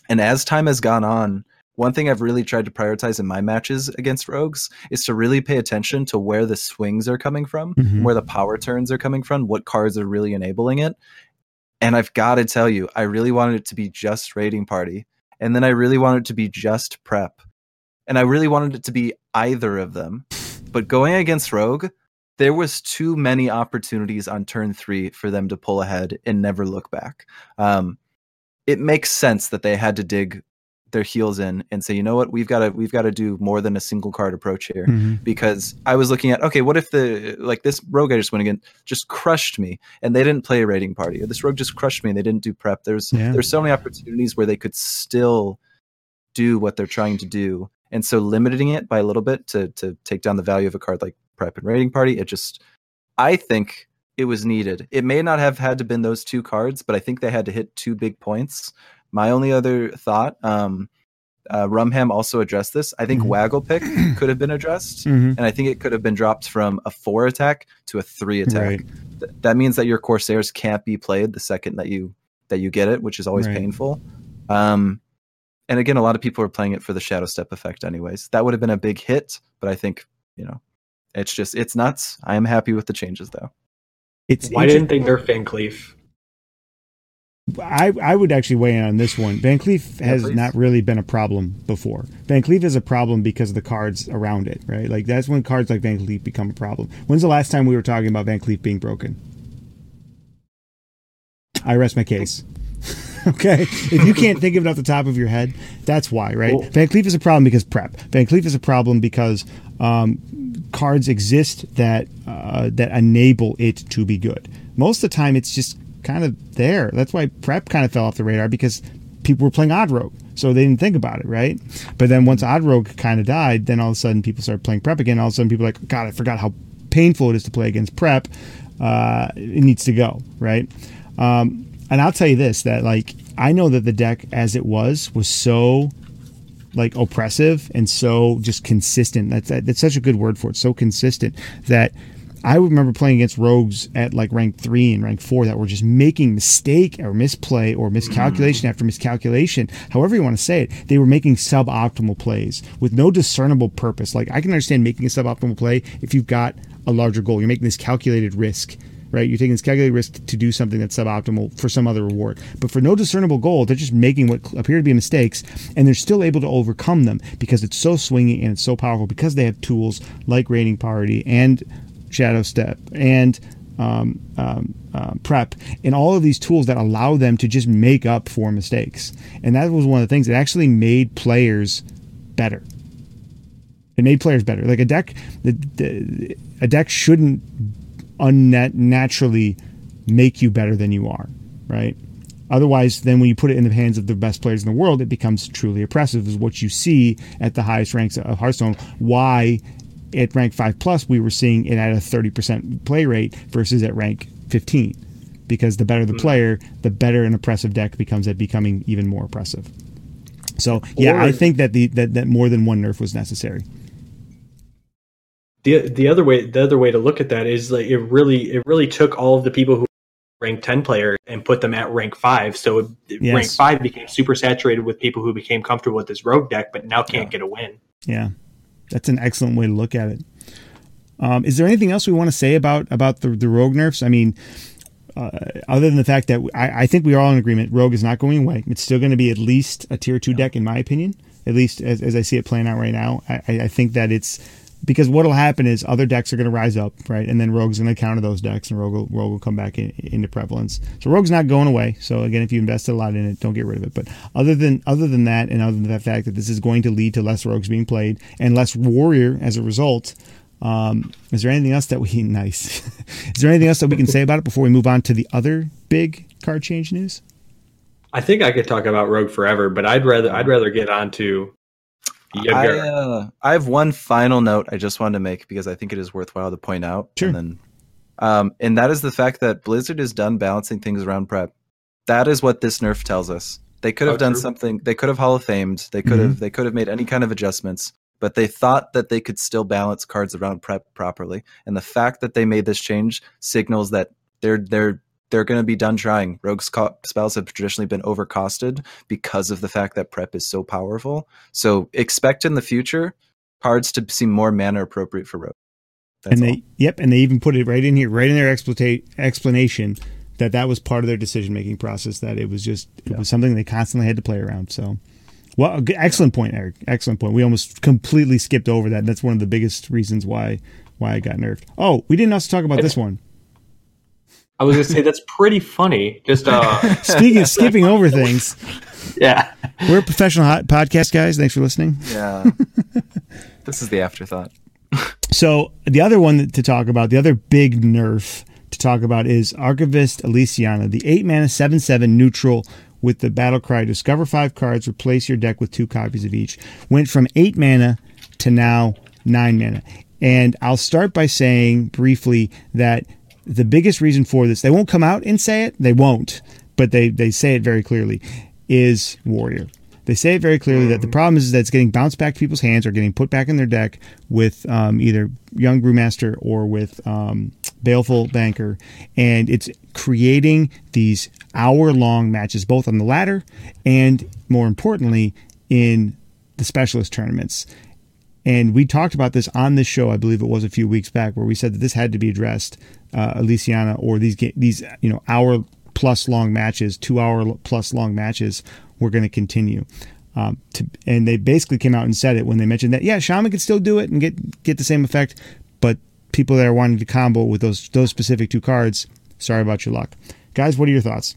and as time has gone on, one thing I've really tried to prioritize in my matches against rogues is to really pay attention to where the swings are coming from, Mhm. where the power turns are coming from, what cards are really enabling it. And I've got to tell you, I really wanted it to be just raiding party. And then I really wanted it to be just prep. And I really wanted it to be either of them. But going against Rogue, there was too many opportunities on turn three for them to pull ahead and never look back. Um, it makes sense that they had to dig their heels in and say, you know what, we've got to we've got to do more than a single card approach here Mhm. because I was looking at okay, what if the like this rogue I just went again just crushed me and they didn't play a raiding party or this rogue just crushed me and they didn't do prep. There's Yeah. there's so many opportunities where they could still do what they're trying to do, and so limiting it by a little bit to to take down the value of a card like prep and raiding party, it just I think it was needed. It may not have had to been those two cards, but I think they had to hit two big points. My only other thought, um, uh, Rumham also addressed this. I think Mhm. Waggle Pick could have been addressed Mhm. and I think it could have been dropped from a four attack to a three attack. Right. Th- that means that your Corsairs can't be played the second that you that you get it, which is always Right. painful. Um, and again, a lot of people are playing it for the Shadow Step effect, anyways. That would have been a big hit, but I think you know, it's just it's nuts. I am happy with the changes though. It's Why didn't they nerf Van Cleef? I, I would actually weigh in on this one. Van Cleef has please. not really been a problem before. Van Cleef is a problem because of the cards around it, right? Like that's when cards like Van Cleef become a problem. When's the last time we were talking about Van Cleef being broken? I rest my case. okay, if you can't think of it off the top of your head, that's why, right? Well- Van Cleef is a problem because prep. Van Cleef is a problem because um, cards exist that uh, that enable it to be good. Most of the time, it's just kind of there. That's why prep kind of fell off the radar because people were playing Odd Rogue, so they didn't think about it, right? But then once Odd Rogue kind of died, then all of a sudden people started playing prep again. All of a sudden people are like, God, I forgot how painful it is to play against prep. Uh, it needs to go, right? Um, and I'll tell you this: that like I know that the deck as it was was so like oppressive and so just consistent. That's that's such a good word for it. So consistent that I remember playing against rogues at like rank three and rank four that were just making mistake or misplay or miscalculation after miscalculation, however you want to say it. They were making suboptimal plays with no discernible purpose. Like I can understand making a suboptimal play if you've got a larger goal. You're making this calculated risk right? You're taking this calculated risk to do something that's suboptimal for some other reward. But for no discernible goal, they're just making what appear to be mistakes, and they're still able to overcome them because it's so swinging and it's so powerful because they have tools like Raiding Party and Shadow Step and um, um, uh, prep and all of these tools that allow them to just make up for mistakes. And that was one of the things that actually made players better. It made players better. Like a deck, the, the, a deck shouldn't unnaturally make you better than you are, right? Otherwise, then when you put it in the hands of the best players in the world, it becomes truly oppressive. Is what you see at the highest ranks of Hearthstone. Why at rank five plus we were seeing it at a thirty percent play rate versus at rank fifteen, because the better the hmm. player, the better an oppressive deck becomes at becoming even more oppressive. So yeah, Or- I think that the that, that more than one nerf was necessary. The the other way the other way to look at that is like it really it really took all of the people who rank 10 player and put them at rank 5 so Yes. rank 5 became super saturated with people who became comfortable with this rogue deck but now can't Yeah. get a win Yeah, that's an excellent way to look at it. Um, is there anything else we want to say about about the, the rogue nerfs? I mean, uh, other than the fact that I, I think we are all in agreement, rogue is not going away. It's still going to be at least a tier two deck, in my opinion. At least as, as I see it playing out right now, I, I I think that it's because what will happen is other decks are going to rise up, right, and then rogue's going to counter those decks, and rogue will, rogue will come back in, into prevalence. So rogue's not going away. So again, if you invested a lot in it, don't get rid of it. But other than other than that, and other than the fact that this is going to lead to less rogues being played and less warrior as a result. Um, is there anything else that we nice? is there anything else that we can say about it before we move on to the other big card change news? i think i could talk about rogue forever but i'd rather i'd rather get on to I, uh, I have one final note I just wanted to make because I think it is worthwhile to point out. Sure. And then, um, and that is the fact that Blizzard is done balancing things around prep. That is what this nerf tells us. They could have Oh, done true. something. They could have Hall of Famed. They could have. They could have made any kind of adjustments. But they thought that they could still balance cards around prep properly. And the fact that they made this change signals that they're they're they're going to be done trying. Rogue's spells have traditionally been overcosted because of the fact that prep is so powerful. So expect in the future cards to seem more mana appropriate for Rogue. That's and all. they yep, and they even put it right in here, right in their explanation that that was part of their decision making process. That it was just it Yeah. was something they constantly had to play around. So, well, excellent point, Eric. Excellent point. We almost completely skipped over that. That's one of the biggest reasons why why I got nerfed. Oh, we didn't also talk about this one. I was gonna say that's pretty funny just uh Speaking skipping over things, yeah we're professional hot podcast guys. Thanks for listening. yeah. this is the afterthought. So the other one to talk about, the other big nerf to talk about is Archivist Elysiana, the eight mana seven seven neutral with the battle cry. Discover five cards, replace your deck with two copies of each. Went from eight mana to now nine mana. And I'll start by saying briefly that the biggest reason for this, they won't come out and say it, they won't, but they, they say it very clearly, is Warrior. They say it very clearly that the problem is that it's getting bounced back to people's hands or getting put back in their deck with um, either Young Brewmaster or with um, Baleful Banker, and it's creating these hour-long matches, both on the ladder and, more importantly, in the specialist tournaments. And we talked about this on this show, I believe it was a few weeks back, where we said that this had to be addressed, uh, Elysiana, or these ga- these you know hour plus long matches, two hour plus long matches, were going to continue. Um, to, and they basically came out and said it when they mentioned that yeah, shaman could still do it and get get the same effect, but people that are wanting to combo with those those specific two cards, sorry about your luck, guys. What are your thoughts?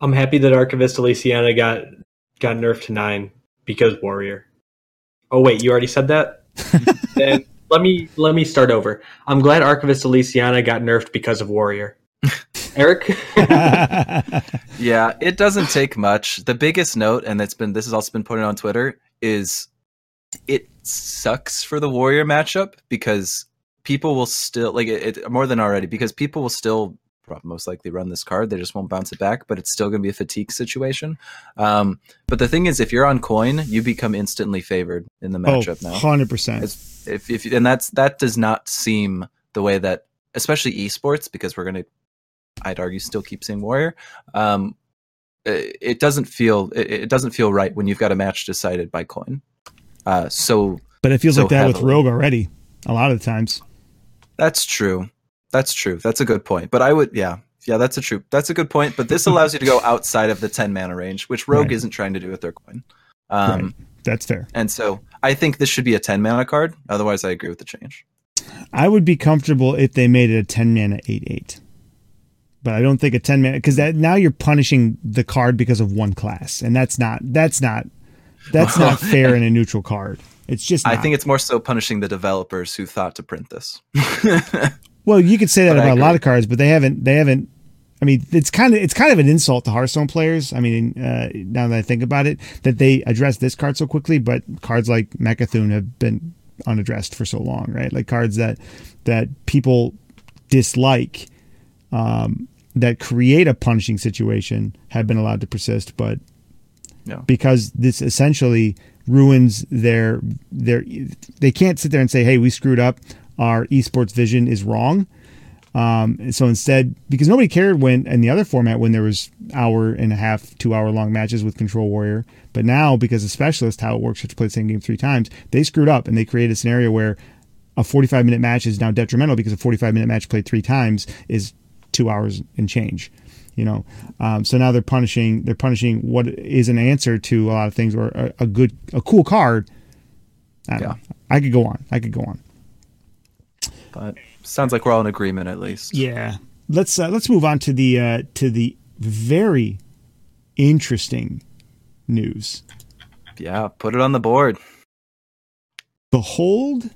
I'm happy that Archivist Elysiana got got nerfed to nine because Warrior. Oh wait, you already said that. then let me let me start over. I'm glad Archivist Elysiana got nerfed because of Warrior. Eric? yeah, it doesn't take much. The biggest note, and that's been this has also been put on Twitter, is it sucks for the Warrior matchup because people will still like it, it more than already because people will still most likely run this card. They just won't bounce it back, but it's still going to be a fatigue situation. Um, but the thing is, if you're on coin, you become instantly favored in the matchup oh, now. Hundred percent. If, if and that's that does not seem the way that, especially esports, because we're going to, I'd argue, still keep seeing warrior. Um, it, it doesn't feel it, it, doesn't feel right when you've got a match decided by coin. Uh, so, but it feels so like that heavily. with Rogue already. A lot of the times. That's true. That's true. That's a good point. But I would, yeah, yeah, that's a true. That's a good point. But this allows you to go outside of the ten mana range, which Rogue right. isn't trying to do with their coin. Um, right. That's fair. And so I think this should be a ten mana card. Otherwise, I agree with the change. I would be comfortable if they made it a ten mana eight eight. But I don't think a ten mana because now you're punishing the card because of one class, and that's not that's not that's not fair in a neutral card. It's just. Not. I think it's more so punishing the developers who thought to print this. Well, you could say that but about a lot of cards, but they haven't. They haven't. I mean, it's kind of it's kind of an insult to Hearthstone players. I mean, uh, now that I think about it, that they address this card so quickly, but cards like Mecha'thun have been unaddressed for so long, right? Like cards that that people dislike, um, that create a punishing situation, have been allowed to persist, but yeah. because this essentially ruins their their they can't sit there and say, "Hey, we screwed up our esports vision is wrong. Um, so instead, because nobody cared when in the other format when there was hour and a half, two hour long matches with Control Warrior, but now because of Specialist, how it works, you have to play the same game three times, they screwed up and they created a scenario where a 45 minute match is now detrimental because a 45 minute match played three times is two hours and change. You know, um, so now they're punishing they're punishing what is an answer to a lot of things or a, a good a cool card. I, yeah. I could go on. I could go on. But sounds like we're all in agreement at least. Yeah. Let's uh, let's move on to the uh, to the very interesting news. Yeah, put it on the board. Behold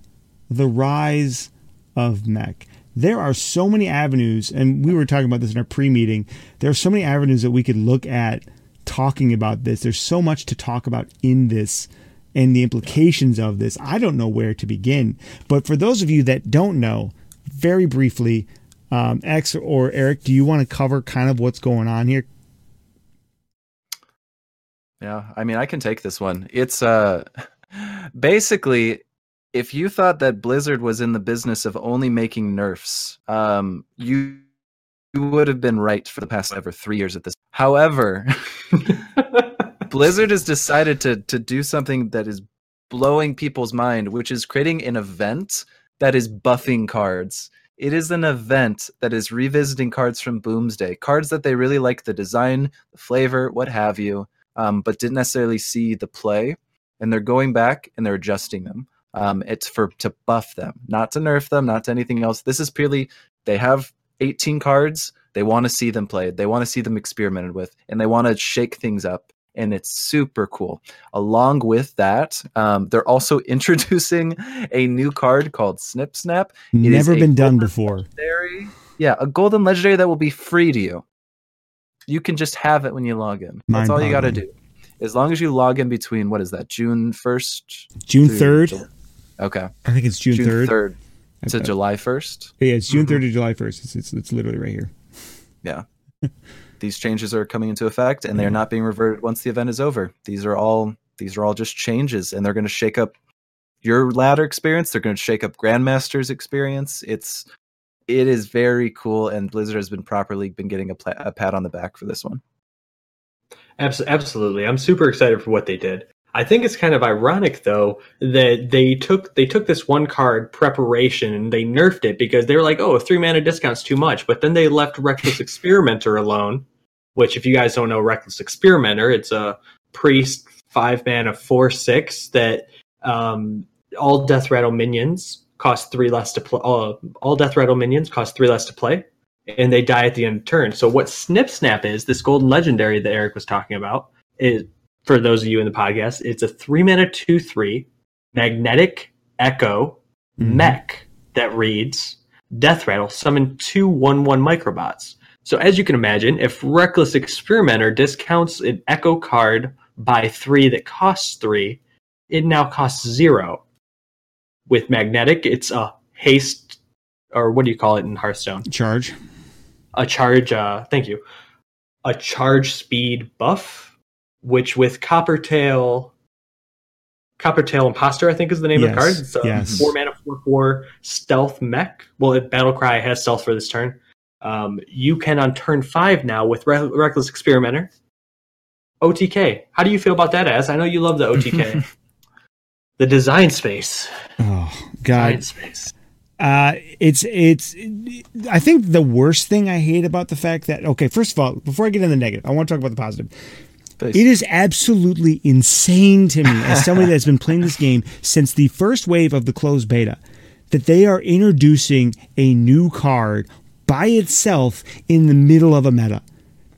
the rise of mech. There are so many avenues, and we were talking about this in our pre-meeting. There are so many avenues that we could look at talking about this. There's so much to talk about in this and the implications of this, I don't know where to begin. But for those of you that don't know, very briefly, um, X or Eric, do you want to cover kind of what's going on here? Yeah, I mean, I can take this one. It's uh, basically if you thought that Blizzard was in the business of only making nerfs, um, you you would have been right for the past ever three years at this. However, Blizzard has decided to to do something that is blowing people's mind, which is creating an event that is buffing cards. It is an event that is revisiting cards from Boomsday, cards that they really like the design, the flavor, what have you, um, but didn't necessarily see the play, and they're going back and they're adjusting them. Um, it's for to buff them, not to nerf them, not to anything else. This is purely they have 18 cards. They want to see them played. They want to see them experimented with, and they want to shake things up and it's super cool. Along with that, um, they're also introducing a new card called Snip Snap. It Never been done before. Legendary. Yeah, a golden legendary that will be free to you. You can just have it when you log in. That's all you got to do. As long as you log in between what is that, June first, June third. Okay, I think it's June third. to July first. Yeah, it's June 3rd mm-hmm. to July first. It's, it's it's literally right here. Yeah. these changes are coming into effect and they're mm-hmm. not being reverted once the event is over. These are all these are all just changes and they're going to shake up your ladder experience. They're going to shake up Grandmaster's experience. It's it is very cool and Blizzard has been properly been getting a, a pat on the back for this one. Absolutely. I'm super excited for what they did. I think it's kind of ironic though that they took they took this one card preparation and they nerfed it because they were like, oh, three mana discount's too much. But then they left Reckless Experimenter alone, which if you guys don't know Reckless Experimenter, it's a priest five mana four six that um, all Death Rattle minions cost three less to play. All, all Death Rattle minions cost three less to play, and they die at the end of turn. So what Snip Snap is, this golden legendary that Eric was talking about, is for those of you in the podcast, it's a three mana two three magnetic echo Mhm. mech that reads Death Rattle summon two one one microbots. So as you can imagine, if Reckless Experimenter discounts an echo card by three that costs three, it now costs zero. With magnetic, it's a haste or what do you call it in Hearthstone? Charge. a charge uh thank you a charge speed buff which with coppertail coppertail imposter i think is the name of the card it's a yes. four mana four four stealth mech well it, battle cry has stealth for this turn um, you can on turn five now with Re- reckless experimenter otk how do you feel about that as i know you love the otk the design space Oh God. design space Uh, it's it's. I think the worst thing I hate about the fact that okay, first of all, before I get into the negative, I want to talk about the positive. Please. It is absolutely insane to me, as somebody that's been playing this game since the first wave of the closed beta, that they are introducing a new card by itself in the middle of a meta.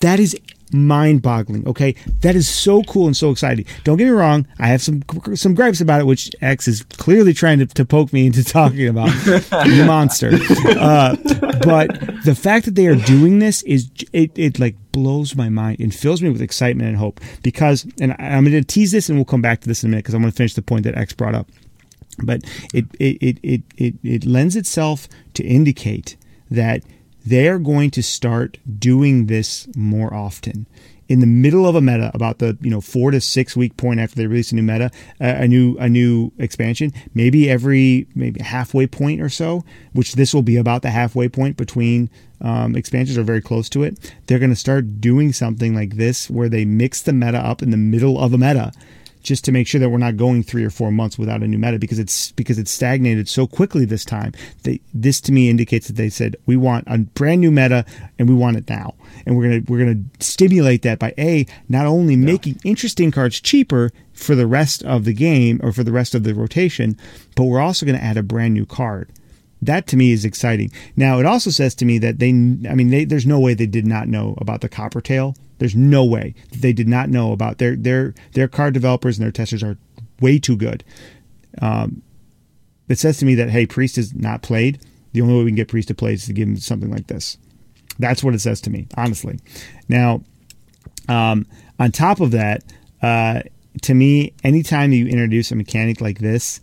That is mind-boggling. Okay, that is so cool and so exciting. Don't get me wrong; I have some some gripes about it, which X is clearly trying to, to poke me into talking about. you monster! Uh, but the fact that they are doing this is it, it like blows my mind and fills me with excitement and hope because and I'm going to tease this and we'll come back to this in a minute because I want to finish the point that X brought up but it it, it, it, it it lends itself to indicate that they're going to start doing this more often. In the middle of a meta about the you know four to six week point after they release a new meta a new a new expansion maybe every maybe halfway point or so which this will be about the halfway point between um, expansions are very close to it they're going to start doing something like this where they mix the meta up in the middle of a meta just to make sure that we're not going three or four months without a new meta because it's because it's stagnated so quickly this time. They, this to me indicates that they said we want a brand new meta and we want it now, and we're gonna we're gonna stimulate that by a not only making interesting cards cheaper for the rest of the game or for the rest of the rotation, but we're also going to add a brand new card. That to me is exciting. Now it also says to me that they, I mean, they, there's no way they did not know about the Coppertail. There's no way they did not know about their their their card developers and their testers are way too good. Um, it says to me that hey, Priest is not played. The only way we can get Priest to play is to give him something like this. That's what it says to me, honestly. Now, um, on top of that, uh, to me, anytime you introduce a mechanic like this,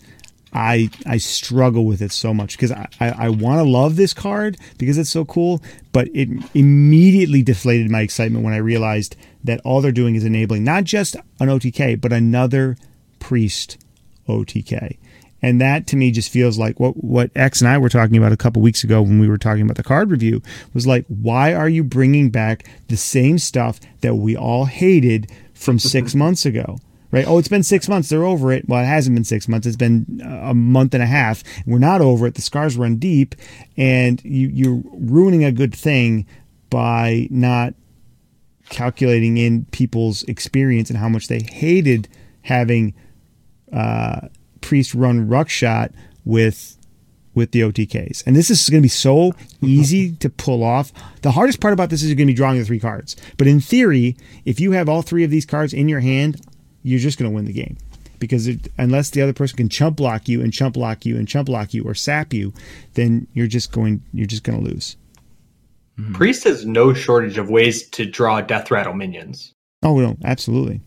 I I struggle with it so much because I, I, I want to love this card because it's so cool, but it immediately deflated my excitement when I realized that all they're doing is enabling not just an OTK but another priest OTK. And that to me just feels like what what X and I were talking about a couple weeks ago when we were talking about the card review was like, why are you bringing back the same stuff that we all hated from six months ago? Right? Oh, it's been six months. They're over it. Well, it hasn't been six months. It's been a month and a half. We're not over it. The scars run deep, and you, you're ruining a good thing by not calculating in people's experience and how much they hated having uh, priest run ruckshot with with the OTKs. And this is going to be so easy to pull off. The hardest part about this is you're going to be drawing the three cards. But in theory, if you have all three of these cards in your hand, you're just going to win the game. Because it, unless the other person can chump block you and chump block you and chump block you or sap you, then you're just going you're just going to lose. priest has no shortage of ways to draw death rattle minions Oh no, absolutely.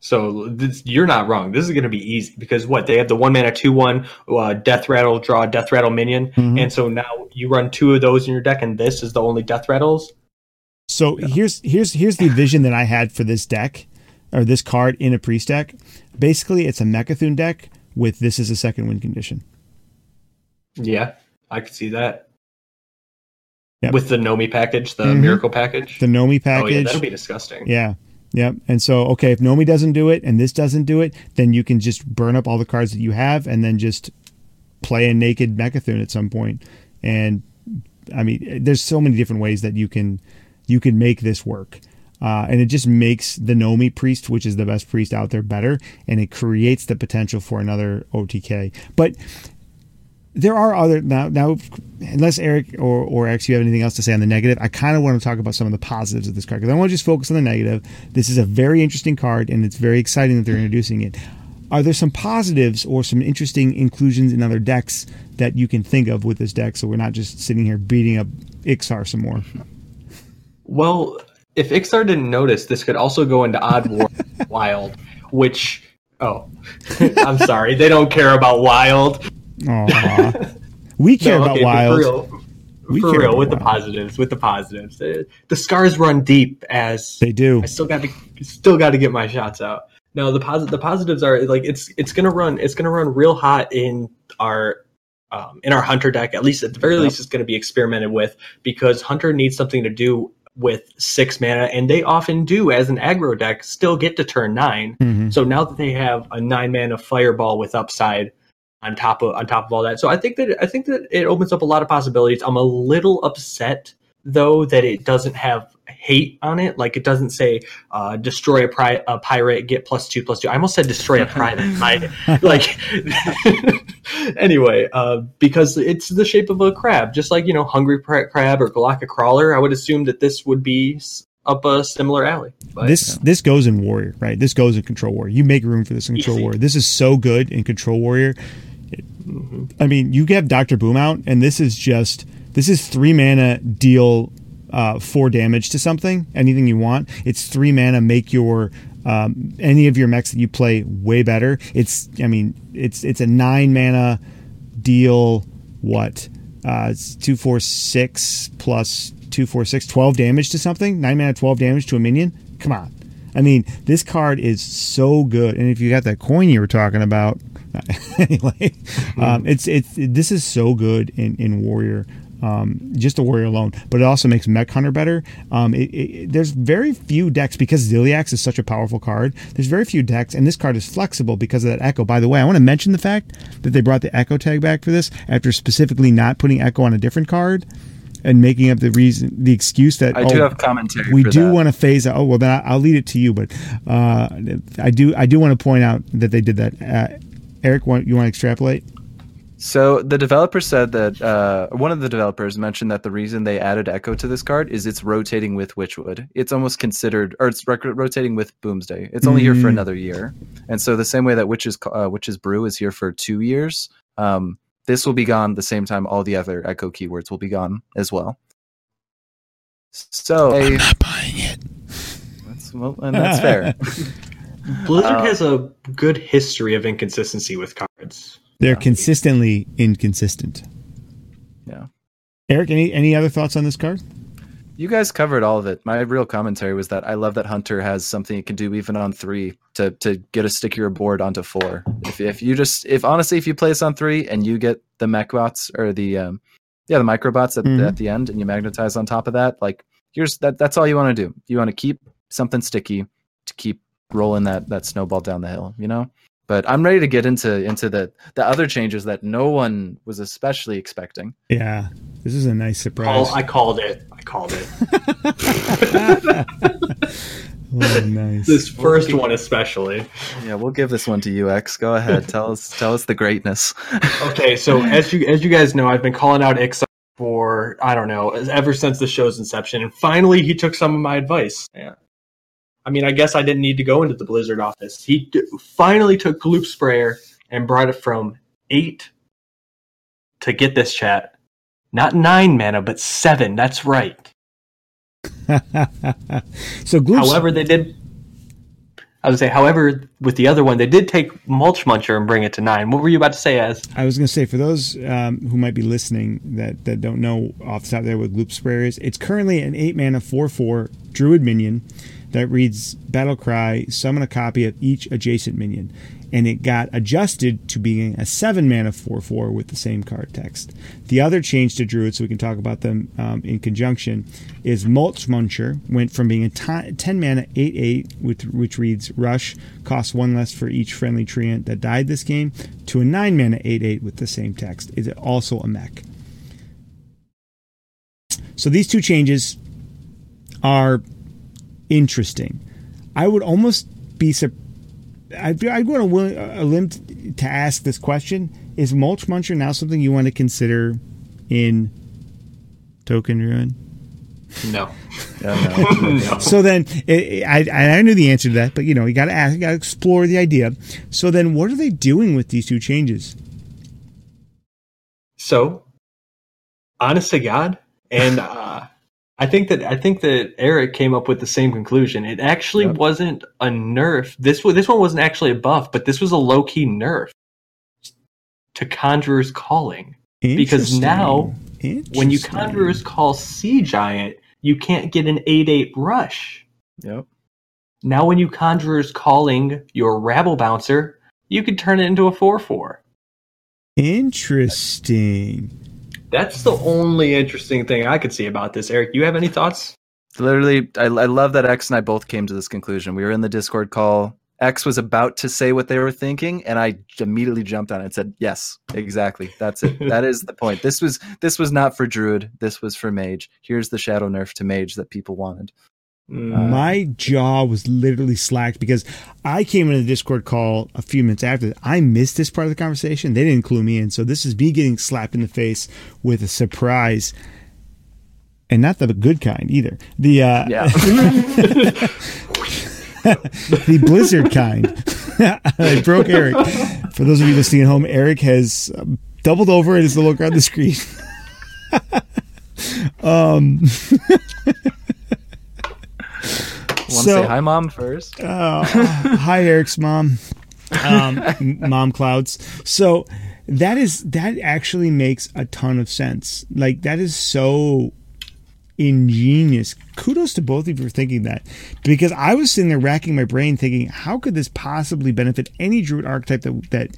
So this, you're not wrong. This is going to be easy because what they have the one mana two one uh, death rattle draw death rattle minion, Mhm. and so now you run two of those in your deck, and this is the only death rattles. So here's here's here's the vision that I had for this deck or this card in a priest deck. Basically, it's a Mecha'thun deck with this as a second win condition. Yeah, I could see that. Yep. With the Nomi package, the Mhm. miracle package. The Nomi oh yeah, package. that'll be disgusting. yeah. Yep. And so, okay, if Nomi doesn't do it and this doesn't do it, then you can just burn up all the cards that you have and then just play a naked Mecha'thun at some point. And I mean, there's so many different ways that you can you can make this work. Uh, and it just makes the Nomi priest, which is the best priest out there, better, and it creates the potential for another OTK. But there are other now. Now, unless Eric or or X, you have anything else to say on the negative, I kind of want to talk about some of the positives of this card because I want to just focus on the negative. This is a very interesting card, and it's very exciting that they're introducing it. Are there some positives or some interesting inclusions in other decks that you can think of with this deck, so we're not just sitting here beating up Iksar some more? Well, if Iksar didn't notice, this could also go into Odd War Wild, which oh, I'm sorry, they don't care about Wild. We care No, about okay, but Wild. For real, We for care real about with the positives, with the positives. Uh, The scars run deep as They do. I still got to still got to get my shots out. No, the posit the positives are like it's it's gonna run it's gonna run real hot in our um, in our hunter deck. At least at the very Yep. least, it's going to be experimented with because hunter needs something to do with six mana, and they often do as an aggro deck still get to turn nine. Mhm. So now that they have a nine mana fireball with upside on top of on top of all that, so I think that I think that it opens up a lot of possibilities. I'm a little upset though that it doesn't have hate on it. Like it doesn't say uh, destroy a, pri- a pirate, get plus two plus two. I almost said destroy a private. I, like anyway, uh, because it's the shape of a crab, just like you know hungry pra- crab or Golakka crawler. I would assume that this would be s- up a similar alley. But, this this goes in warrior, right? This goes in control warrior. You make room for this in control Easy. warrior. This is so good in control warrior. I mean, you have Doctor Boom out, and this is just this is three mana deal uh, four damage to something, anything you want. It's three mana make your um, any of your mechs that you play way better. It's I mean it's it's a nine mana deal what uh, it's two four six plus two four six 12 damage to something? Nine mana 12 damage to a minion? Come on. I mean this card is so good. And if you got that coin you were talking about anyway um, it's it's this is so good in in warrior um, just a warrior alone, but it also makes Mech Hunter better. Um, it, it, there's very few decks because Ziliax is such a powerful card. There's very few decks, and this card is flexible because of that Echo. By the way, I want to mention the fact that they brought the Echo tag back for this after specifically not putting Echo on a different card and making up the reason, the excuse that I do oh, have commentary. we do that. want to phase out. Oh well, then I'll lead it to you. But uh, I do I do want to point out that they did that. Uh, Eric, you want to extrapolate? So the developer said that uh, one of the developers mentioned that the reason they added Echo to this card is it's rotating with Witchwood. It's almost considered, or it's rec- rotating with Boomsday. It's only here for Mm. another year, and so the same way that Witch's uh, Witch's Brew is here for two years, um, this will be gone the same time all the other Echo keywords will be gone as well. So I'm not buying it. that's, well, and that's fair. Blizzard Uh, has a good history of inconsistency with cards. They're Yeah. consistently inconsistent. Yeah. Eric, any any other thoughts on this card? You guys covered all of it. My real commentary was that I love that Hunter has something it can do even on three to to get a stickier board onto four. If if you just if honestly if you place on three and you get the mech bots or the um yeah the microbots at, Mhm. at the end and you magnetize on top of that, like here's that that's all you want to do. You want to keep something sticky to keep rolling that that snowball down the hill, you know? But I'm ready to get into into the the other changes that no one was especially expecting. Yeah, this is a nice Call, surprise. I called it. I called it. oh, nice. This first one especially. Yeah, we'll give this one to UX. Go ahead. Tell us tell us the greatness. Okay, so as you as you guys know, I've been calling out Iksar for I don't know ever since the show's inception, and finally he took some of my advice. Yeah. I mean, I guess I didn't need to go into the Blizzard office. He d- finally took Gloop Sprayer and brought it from eight to get this chat. Not nine mana, but seven. That's right. so Gloop, However, they did. I would say, however, with the other one, they did take Mulch Muncher and bring it to nine. What were you about to say, As? I was going to say for those um, who might be listening that, that don't know off the top there what Gloop Sprayer is, it's currently an eight mana four four Druid minion that reads Battle Cry, summon a copy of each adjacent minion. And it got adjusted to being a 7 mana 4 4 with the same card text. The other change to Druid, so we can talk about them um, in conjunction, is Mulch Muncher went from being a ti- 10 mana 8 8, with, which reads Rush, costs 1 less for each friendly treant that died this game, to a 9 mana 8 8 with the same text. Is it also a mech. So these two changes are interesting. I would almost be surprised. I'd, I'd go on a, a limb to ask this question: Is mulch muncher now something you want to consider in token druid? No. Yeah, no. no. So then, it, I, I knew the answer to that, but you know, you got to ask, you got to explore the idea. So then, what are they doing with these two changes? So, honest to God, and uh, I think that I think that Eric came up with the same conclusion. It actually Yep. wasn't a nerf. This one, this one wasn't actually a buff, but this was a low key nerf to Conjurer's Calling. Because now, When you Conjurer's Call Sea Giant, you can't get an eight eight rush. Yep. Now, when you Conjurer's Calling your Rabble Bouncer, you can turn it into a four four. Interesting. That's the only interesting thing I could see about this. Eric, you have any thoughts? Literally, I, I love that X and I both came to this conclusion. We were in the Discord call. X was about to say what they were thinking, and I immediately jumped on it and said, "Yes, exactly. That's it. that is the point. This was this was not for Druid. This was for Mage. Here's the Shadow nerf to Mage that people wanted." Mm, My jaw was literally slacked because I came into the Discord call a few minutes after. I missed this part of the conversation. They didn't clue me in, so this is me getting slapped in the face with a surprise, and not the good kind either. The uh, Yeah. the blizzard kind. I broke Eric. For those of you listening at home, Eric has um, doubled over and is no longer on the screen. um, Want So- to say hi, mom first? uh, hi, Eric's mom. Um, mom clouds. So that is that actually makes a ton of sense. Like that is so ingenious. Kudos to both of you for thinking that, because I was sitting there racking my brain thinking, how could this possibly benefit any druid archetype that that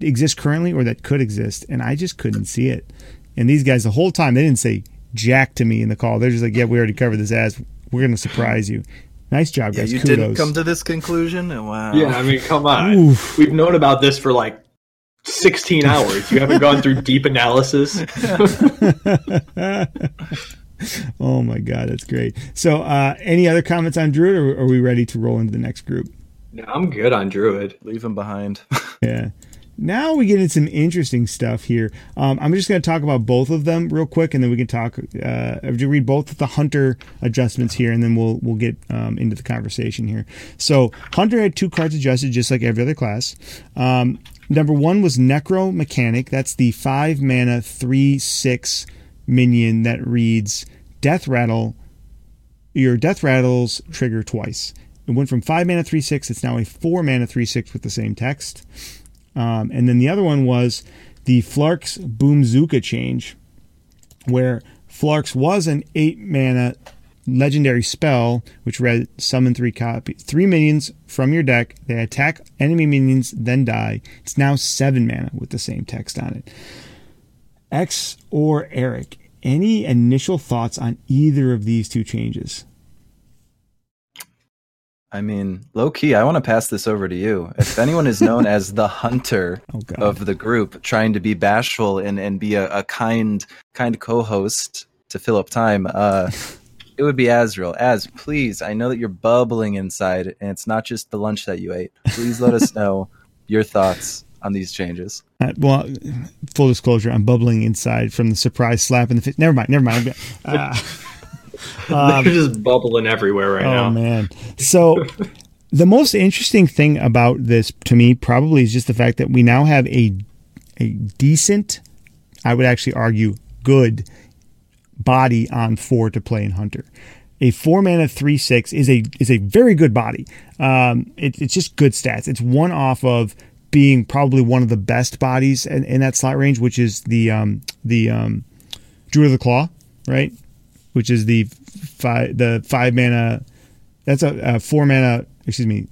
exists currently or that could exist, and I just couldn't see it. And these guys, the whole time, they didn't say jack to me in the call. They're just like, yeah, we already covered this as. We're going to surprise you. Nice job, Yeah, guys. you Kudos. didn't come to this conclusion. Wow. Yeah, I mean, come on. Oof. We've known about this for like 16 hours. You haven't gone through deep analysis. oh my god, that's great. So, uh, any other comments on Druid, or are we ready to roll into the next group? No, I'm good on Druid. Leave him behind. Yeah. Now we get into some interesting stuff here. Um, I'm just going to talk about both of them real quick, and then we can talk. Uh, read both of the Hunter adjustments here, and then we'll we'll get um, into the conversation here. So Hunter had two cards adjusted, just like every other class. Um, number one was Necromechanic. That's the five mana three six minion that reads Death Rattle. Your Death Rattles trigger twice. It went from five mana three six. It's now a four mana three six with the same text. Um, and then the other one was the Flark's Boomzooka change, where Flark's was an eight mana legendary spell, which read summon three copies, three minions from your deck. They attack enemy minions, then die. It's now seven mana with the same text on it. X or Eric, any initial thoughts on either of these two changes? I mean, low key, I want to pass this over to you. If anyone is known as the hunter Oh of the group, trying to be bashful and, and be a, a kind kind co-host to fill up time, uh, it would be Azrael. As please, I know that you're bubbling inside, and it's not just the lunch that you ate. Please let us know your thoughts on these changes. Uh, well, full disclosure, I'm bubbling inside from the surprise slap in the face. Never mind, never mind. Uh, They're just bubbling everywhere right oh now. man. So the most interesting thing about this to me probably is just the fact that we now have a a decent, I would actually argue, good body on four to play in Hunter. A four mana three six is a is a very good body. Um, it, it's just good stats. It's one off of being probably one of the best bodies in, in that slot range, which is the um, the um, Druid of the Claw, right? Which is the five the five mana that's a, a four mana. Excuse me.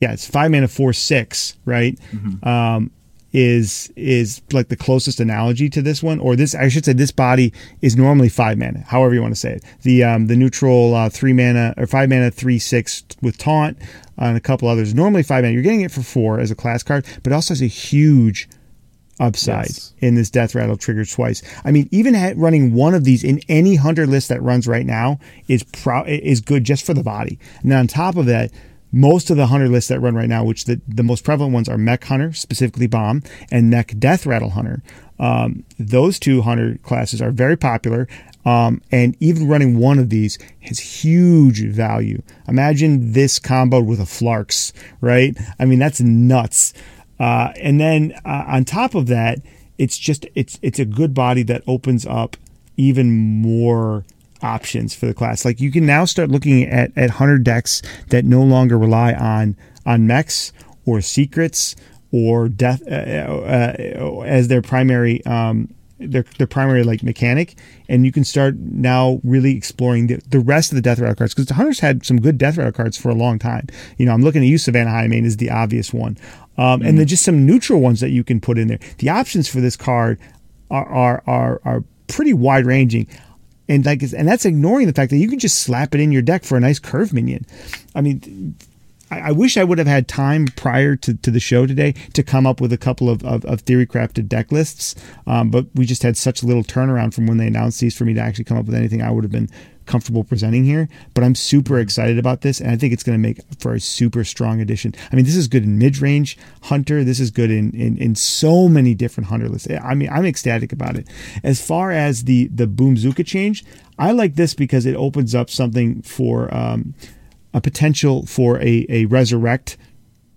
Yeah, it's five mana, four six, right? Um, is is like the closest analogy to this one, or this I should say this body is normally five mana, however you want to say it. The um, the neutral uh, three mana or five mana three six with taunt and a couple others. Normally five mana. You're getting it for four as a class card, but it also has a huge upside Yes. in this death rattle triggered twice. I mean, even ha- running one of these in any hunter list that runs right now is pro- is good just for the body. And on top of that, most of the hunter lists that run right now, which the, the most prevalent ones are Mech Hunter, specifically Bomb, and Mech Death Rattle Hunter. Um, those two hunter classes are very popular. Um, and even running one of these has huge value. Imagine this comboed with a Flarks, right? I mean, that's nuts. Uh, and then uh, on top of that, it's just it's it's a good body that opens up even more options for the class. Like you can now start looking at at hunter decks that no longer rely on on mechs or secrets or death uh, uh, as their primary um, their their primary like mechanic, and you can start now really exploring the, the rest of the death rattle cards because the hunters had some good death rattle cards for a long time. You know, I'm looking at you, Savannah Highmane is the obvious one, um, and then just some neutral ones that you can put in there. The options for this card are are are, are pretty wide ranging. And like, and that's ignoring the fact that you can just slap it in your deck for a nice curve minion. I mean, I, wish I would have had time prior to, to the show today to come up with a couple of, of, of theory crafted deck lists. Um, but we just had such little turnaround from when they announced these for me to actually come up with anything I would have been comfortable presenting here. But I'm super excited about this, and I think it's going to make for a super strong addition. I mean, this is good in mid range hunter. This is good in, in in so many different hunter lists. I mean, I'm ecstatic about it. As far as the the Boomzooka change, I like this because it opens up something for. Um, a potential for a, a resurrect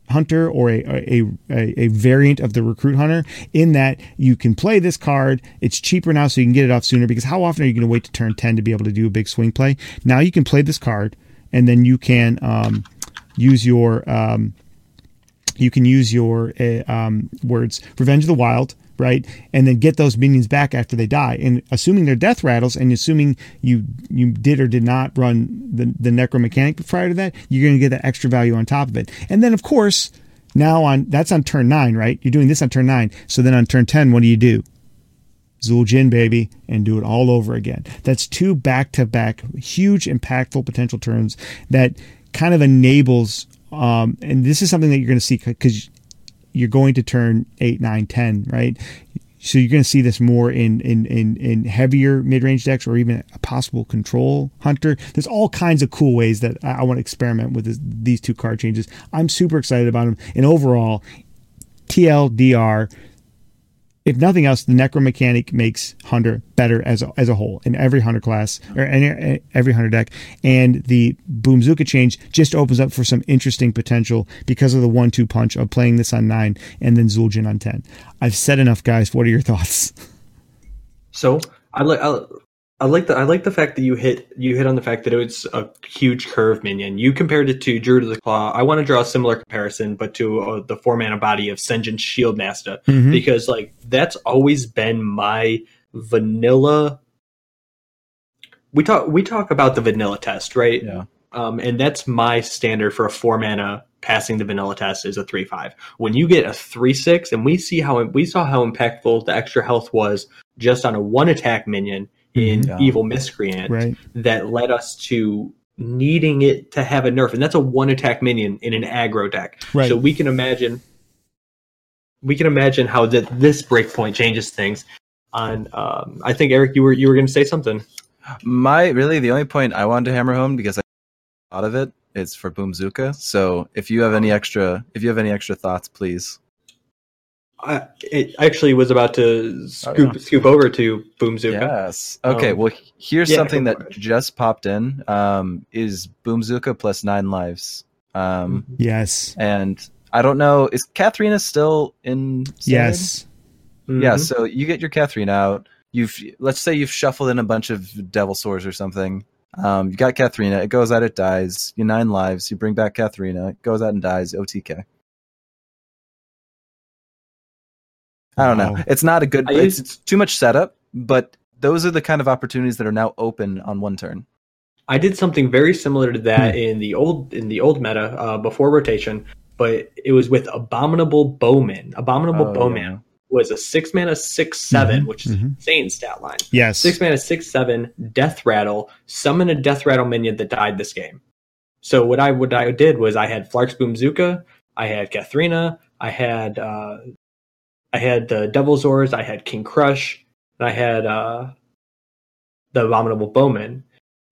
hunter or a, a, a, a variant of the recruit hunter in that you can play this card. It's cheaper now so you can get it off sooner because how often are you going to wait to turn 10 to be able to do a big swing play? Now you can play this card and then you can um, use your um, you can use your uh, um, words revenge of the wild right? And then get those minions back after they die. And assuming they're death rattles and assuming you you did or did not run the, the necromechanic prior to that you're going to get that extra value on top of it. And then of course now on that's on turn 9 right? You're doing this on turn 9 so then on turn 10 what do you do? Zul'jin, baby, and do it all over again. That's two back to back, huge, impactful potential turns that kind of enables. Um, and this is something that you're going to see because you're going to turn 8, 9, 10, right? So you're going to see this more in in in, in heavier mid range decks or even a possible control hunter. There's all kinds of cool ways that I, I want to experiment with this, these two card changes. I'm super excited about them. And overall, TLDR if nothing else, the necromechanic makes hunter better as a, as a whole in every hunter class or any, eh, every hunter deck, and the boomzooka change just opens up for some interesting potential because of the one-two punch of playing this on nine and then Zul'jin on ten. I've said enough, guys. What are your thoughts? So I like I, like the I like the fact that you hit you hit on the fact that it was a huge curve minion. You compared it to Druid of the Claw. I want to draw a similar comparison, but to uh, the four mana body of Sen'jin Shieldmasta Mhm. because like that's always been my vanilla. We talk we talk about the vanilla test, right? Yeah. Um, and that's my standard for a four mana passing the vanilla test is a three five. When you get a three six, and we see how we saw how impactful the extra health was just on a one attack minion in Yeah. Evil Miscreant, Right. that led us to needing it to have a nerf, and that's a one attack minion in an aggro deck. Right. So we can imagine we can imagine how that this breakpoint changes things. On, um, I think Eric, you were you were going to say something. My really the only point I wanted to hammer home because I thought of it is for Boomzooka. So if you have any extra if you have any extra thoughts, please. I it actually was about to scoop Oh, yeah. scoop over to Boomzooka. Yes. Okay. Um, well, here's yeah, something that just popped in. Um, is Boomzooka plus nine lives. Um, Yes. and I don't know. Is Kathrena still in? standard? Yes. Yeah. Mhm. So you get your Kathrena out. You've let's say you've shuffled in a bunch of Devilsaurs or something. Um, you got Kathrena. It goes out. It dies. You nine lives. You bring back Katharina. It goes out and dies. OTK. I don't know. It's not a good. I It's, used- it's too much setup. But those are the kind of opportunities that are now open on one turn. I did something very similar to that in the old in the old meta uh, before rotation, but it was with Abominable Bowman. Abominable Oh, Bowman yeah. was a six mana six seven, Mhm, which is mhm. insane stat line. Yes. Six mana six seven Death Rattle. Summon a Death Rattle minion that died this game. So what I what I did was I had Flark's Boomzooka, I had Kathrena, I had uh, I had the Devilsaurs, I had King Krush, and I had uh, the Abominable Bowman.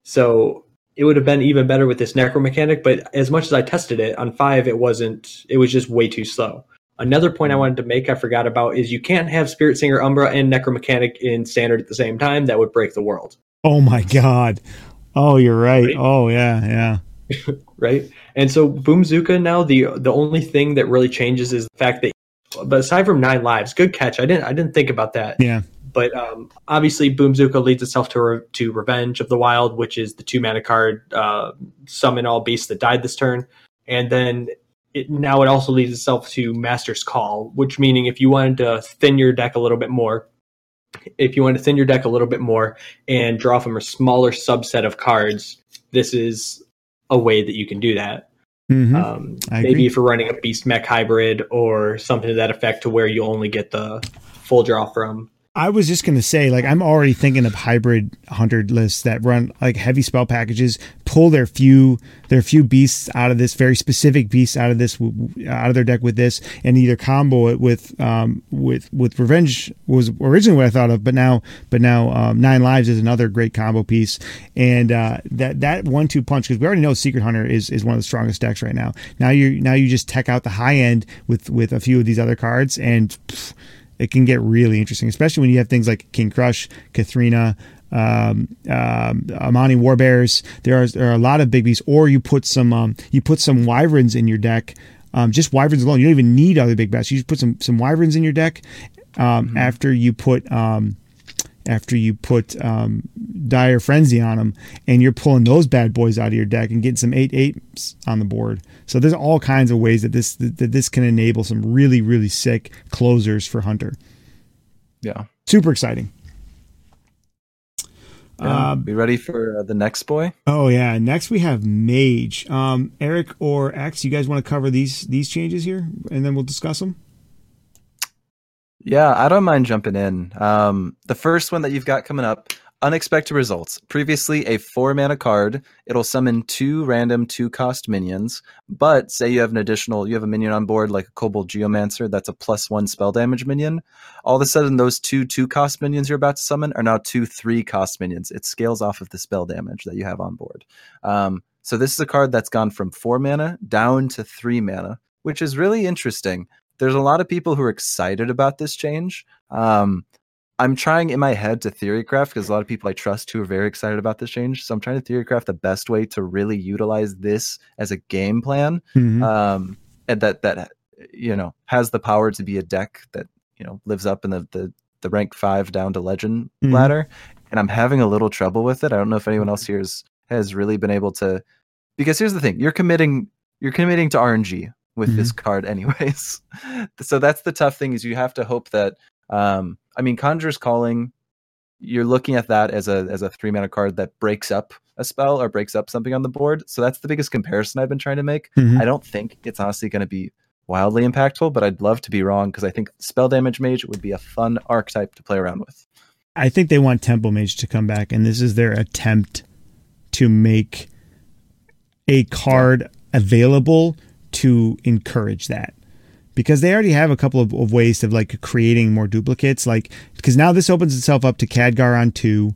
So it would have been even better with this necro mechanic, but as much as I tested it on five, it wasn't. It was just way too slow. Another point I wanted to make I forgot about is you can't have Spiritsinger Umbra and Necromechanic in standard at the same time. That would break the world, Oh my god. Oh, you're right. Right? Oh yeah, yeah. right? And so Boomzooka now the the only thing that really changes is the fact that, but aside from nine lives, good catch. I didn't I didn't think about that. Yeah. But um, obviously, Boomzooka leads itself to re- to Revenge of the Wild, which is the two mana card uh, summon all beasts that died this turn, and then it, now it also leads itself to Master's Call, which meaning if you wanted to thin your deck a little bit more, if you want to thin your deck a little bit more and draw from a smaller subset of cards, this is a way that you can do that. Mhm. Um, maybe if you're running a beast mech hybrid or something to that effect, to where you only get the full draw from I was just gonna say, like, I'm already thinking of hybrid hunter lists that run like heavy spell packages, pull their few their few beasts out of this very specific beasts out of this out of their deck with this, and either combo it with um with with revenge was originally what I thought of, but now but now um, nine lives is another great combo piece, and uh, that that one two punch because we already know secret hunter is is one of the strongest decks right now. Now you now you just tech out the high end with with a few of these other cards and. pff, it can get really interesting, especially when you have things like King Krush, Kathrena, um, um, Amani Warbears. There are there are a lot of big beasts, or you put some um, you put some Wyverns in your deck. Um, just Wyverns alone, you don't even need other big bats. You just put some some Wyverns in your deck. Um, After you put um, after you put um, dire frenzy on them and you're pulling those bad boys out of your deck and getting some eight eights on the board so there's all kinds of ways that this that this can enable some really really sick closers for hunter Yeah. super exciting Yeah. Um, Be ready for uh, the next boy? oh yeah next we have mage um, eric or x you guys want to cover these these changes here and then we'll discuss them Yeah, I don't mind jumping in. Um, the first one that you've got coming up, unexpected results. Previously, a four mana card. It'll summon two random two cost minions. But say you have an additional, you have a minion on board like a Kobold Geomancer that's a plus one spell damage minion. All of a sudden, those two two cost minions you're about to summon are now two three cost minions. It scales off of the spell damage that you have on board. Um, so this is a card that's gone from four mana down to three mana, which is really interesting there's a lot of people who are excited about this change. Um, I'm trying in my head to theorycraft because a lot of people I trust who are very excited about this change. So I'm trying to theorycraft the best way to really utilize this as a game plan, Mhm. um, and that that you know has the power to be a deck that you know lives up in the the, the rank five down to legend Mhm. ladder. And I'm having a little trouble with it. I don't know if anyone else here is, has really been able to, because here's the thing: you're committing you're committing to RNG with this card anyways. So that's the tough thing is you have to hope that um i mean conjurer's calling you're looking at that as a as a three mana card that breaks up a spell or breaks up something on the board. So that's the biggest comparison i've been trying to make. Mhm. i don't think it's honestly going to be wildly impactful but i'd love to be wrong because i think spell damage mage would be a fun archetype to play around with. I think they want Tempo Mage to come back, and this is their attempt to make a card available to encourage that. Because they already have a couple of, of ways of like creating more duplicates, like because now this opens itself up to Khadgar on two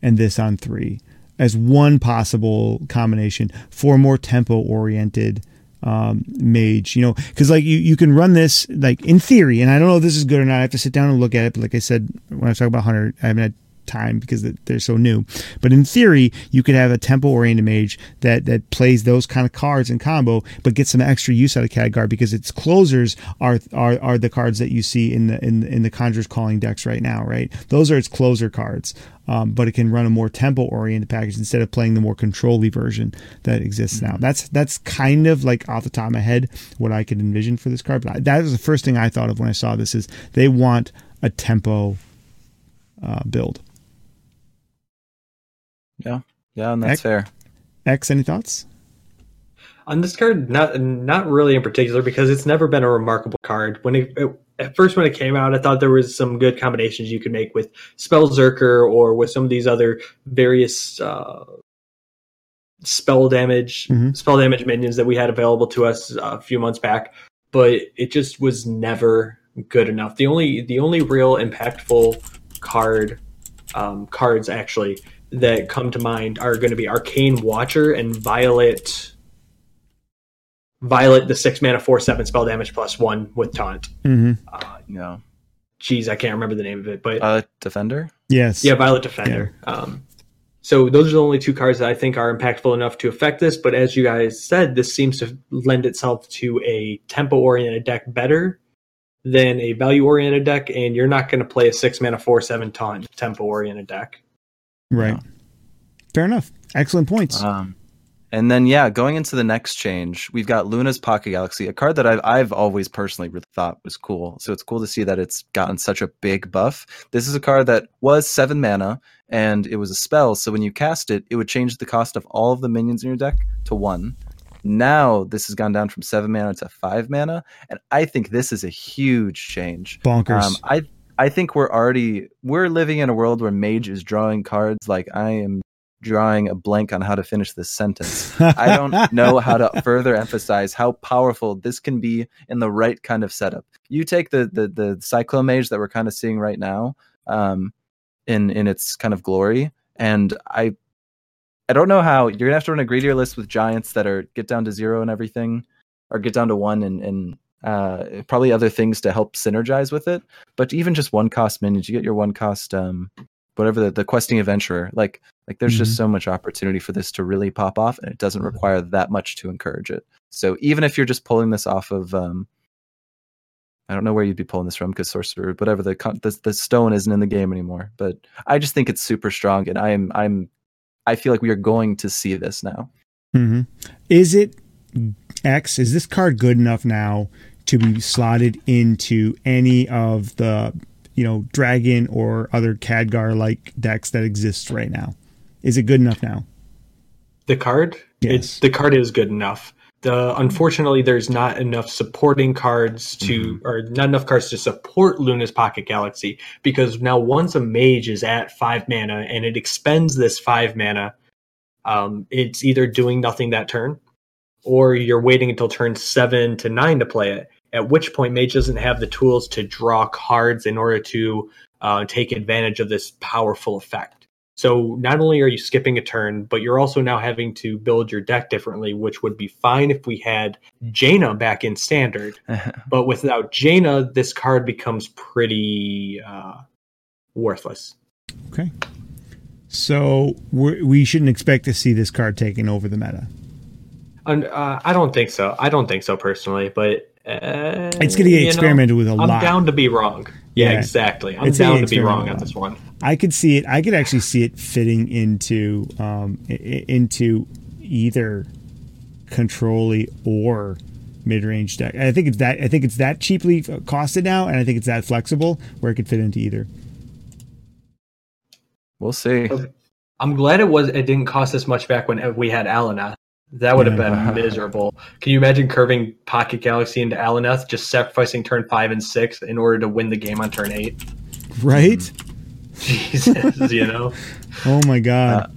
and this on three as one possible combination for more tempo oriented um, mage, you know, because like you, you can run this like in theory, and I don't know if this is good or not. I have to sit down and look at it. But like I said, when I was talking about Hunter, I haven't had time because they're so new. But in theory, you could have a tempo oriented mage that that plays those kind of cards in combo, but gets some extra use out of Khadgar because its closers are are are the cards that you see in the in in the Conjurer's Calling decks right now, right? Those are its closer cards. Um, but it can run a more tempo oriented package instead of playing the more control-y version that exists now. That's that's kind of like off the top of my head what I could envision for this card. But I, that was the first thing I thought of when I saw this is they want a tempo uh, build. Yeah, Yeah, and that's Ec- fair. X, any thoughts? On this card, not not really in particular because it's never been a remarkable card. When it, it- at first when it came out, I thought there was some good combinations you could make with Spell Zerker or with some of these other various uh, spell damage Mhm. spell damage minions that we had available to us uh, a few months back. But it just was never good enough. The only the only real impactful card um, cards actually that come to mind are going to be Arcane Watcher and Violet. Violet, the six mana, four seven spell damage plus one with taunt. Mm-hmm. Uh, Yeah. geez, I can't remember the name of it, but Uh, defender. Yes. yeah, Violet Defender. Um, so those are the only two cards that I think are impactful enough to affect this. But as you guys said, this seems to lend itself to a tempo oriented deck better than a value oriented deck, and you're not going to play a six mana, four seven taunt tempo oriented deck. Right. Fair enough. Excellent points. Um, and then yeah, going into the next change, we've got Luna's Pocket Galaxy, a card that I've I've always personally really thought was cool. So it's cool to see that it's gotten such a big buff. This is a card that was seven mana and it was a spell. So when you cast it, it would change the cost of all of the minions in your deck to one. Now this has gone down from seven mana to five mana, and I think this is a huge change. Bonkers. Um, I I think we're already we're living in a world where Mage is drawing cards like I am drawing a blank on how to finish this sentence. I don't know how to further emphasize how powerful this can be in the right kind of setup. You take the the the Cyclone Mage that we're kind of seeing right now, um, in in its kind of glory, and I I don't know how you're gonna have to run a greedier list with giants that are get down to zero and everything, or get down to one and and uh, probably other things to help synergize with it. But even just one cost minions, you get your one cost um, whatever the, the questing adventurer. Like like there's just so much opportunity for this to really pop off, and it doesn't require that much to encourage it. So even if you're just pulling this off of um, I don't know where you'd be pulling this from because sorcerer, whatever the, con- the the stone isn't in the game anymore. But I just think it's super strong, and I am I'm I feel like we are going to see this now. Mm-hmm. Is it X? Is this card good enough now to be slotted into any of the you know dragon or other Khadgar like decks that exist right now? Is it good enough now? The card, Yes. it's the card is good enough. The unfortunately, there's not enough supporting cards to, or not enough cards to support Luna's Pocket Galaxy because now once a mage is at five mana and it expends this five mana, um, it's either doing nothing that turn, or you're waiting until turn seven to nine to play it. At which point, mage doesn't have the tools to draw cards in order to uh, take advantage of this powerful effect. So not only are you skipping a turn, but you're also now having to build your deck differently, which would be fine if we had Jaina back in standard. But without Jaina, this card becomes pretty uh, worthless. Okay. So we're, we shouldn't expect to see this card taking over the meta. And uh, I don't think so. I don't think so personally, but uh, It's going to get you know, experimented with a I'm lot. I'm down to be wrong. Yeah, Yeah. exactly. I'm It's down to be wrong on this one. I could see it. I could actually see it fitting into um, i- i- into either controlly or mid range deck. I think it's that. I think it's that cheaply costed now, and I think it's that flexible where it could fit into either. We'll see. I'm glad it was. It didn't cost us much back when we had Aluneth. That would have Yeah. been miserable. Can you imagine curving Pocket Galaxy into Aluneth, just sacrificing turn five and six in order to win the game on turn eight? Right? Jesus, you know. Oh my god.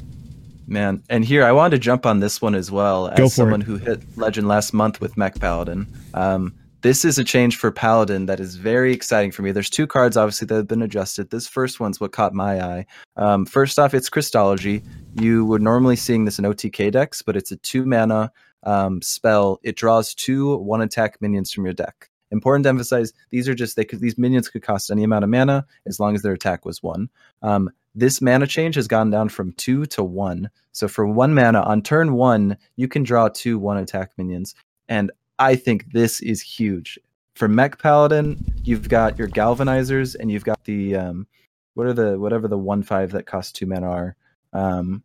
Man, and here I wanted to jump on this one as well as Go for someone it. who hit Legend last month with Mech Paladin. Um, this is a change for Paladin that is very exciting for me. There's two cards obviously that have been adjusted. This first one's what caught my eye. Um, first off, it's Crystology. You would normally seeing this in OTK decks, but it's a two mana um, spell. It draws two one attack minions from your deck. Important to emphasize: these are just they could these minions could cost any amount of mana as long as their attack was one. Um, this mana change has gone down from two to one. So for one mana on turn one, you can draw two one attack minions. And I think this is huge. For Mech Paladin, you've got your galvanizers and you've got the um what are the whatever the one five that cost two mana are. Um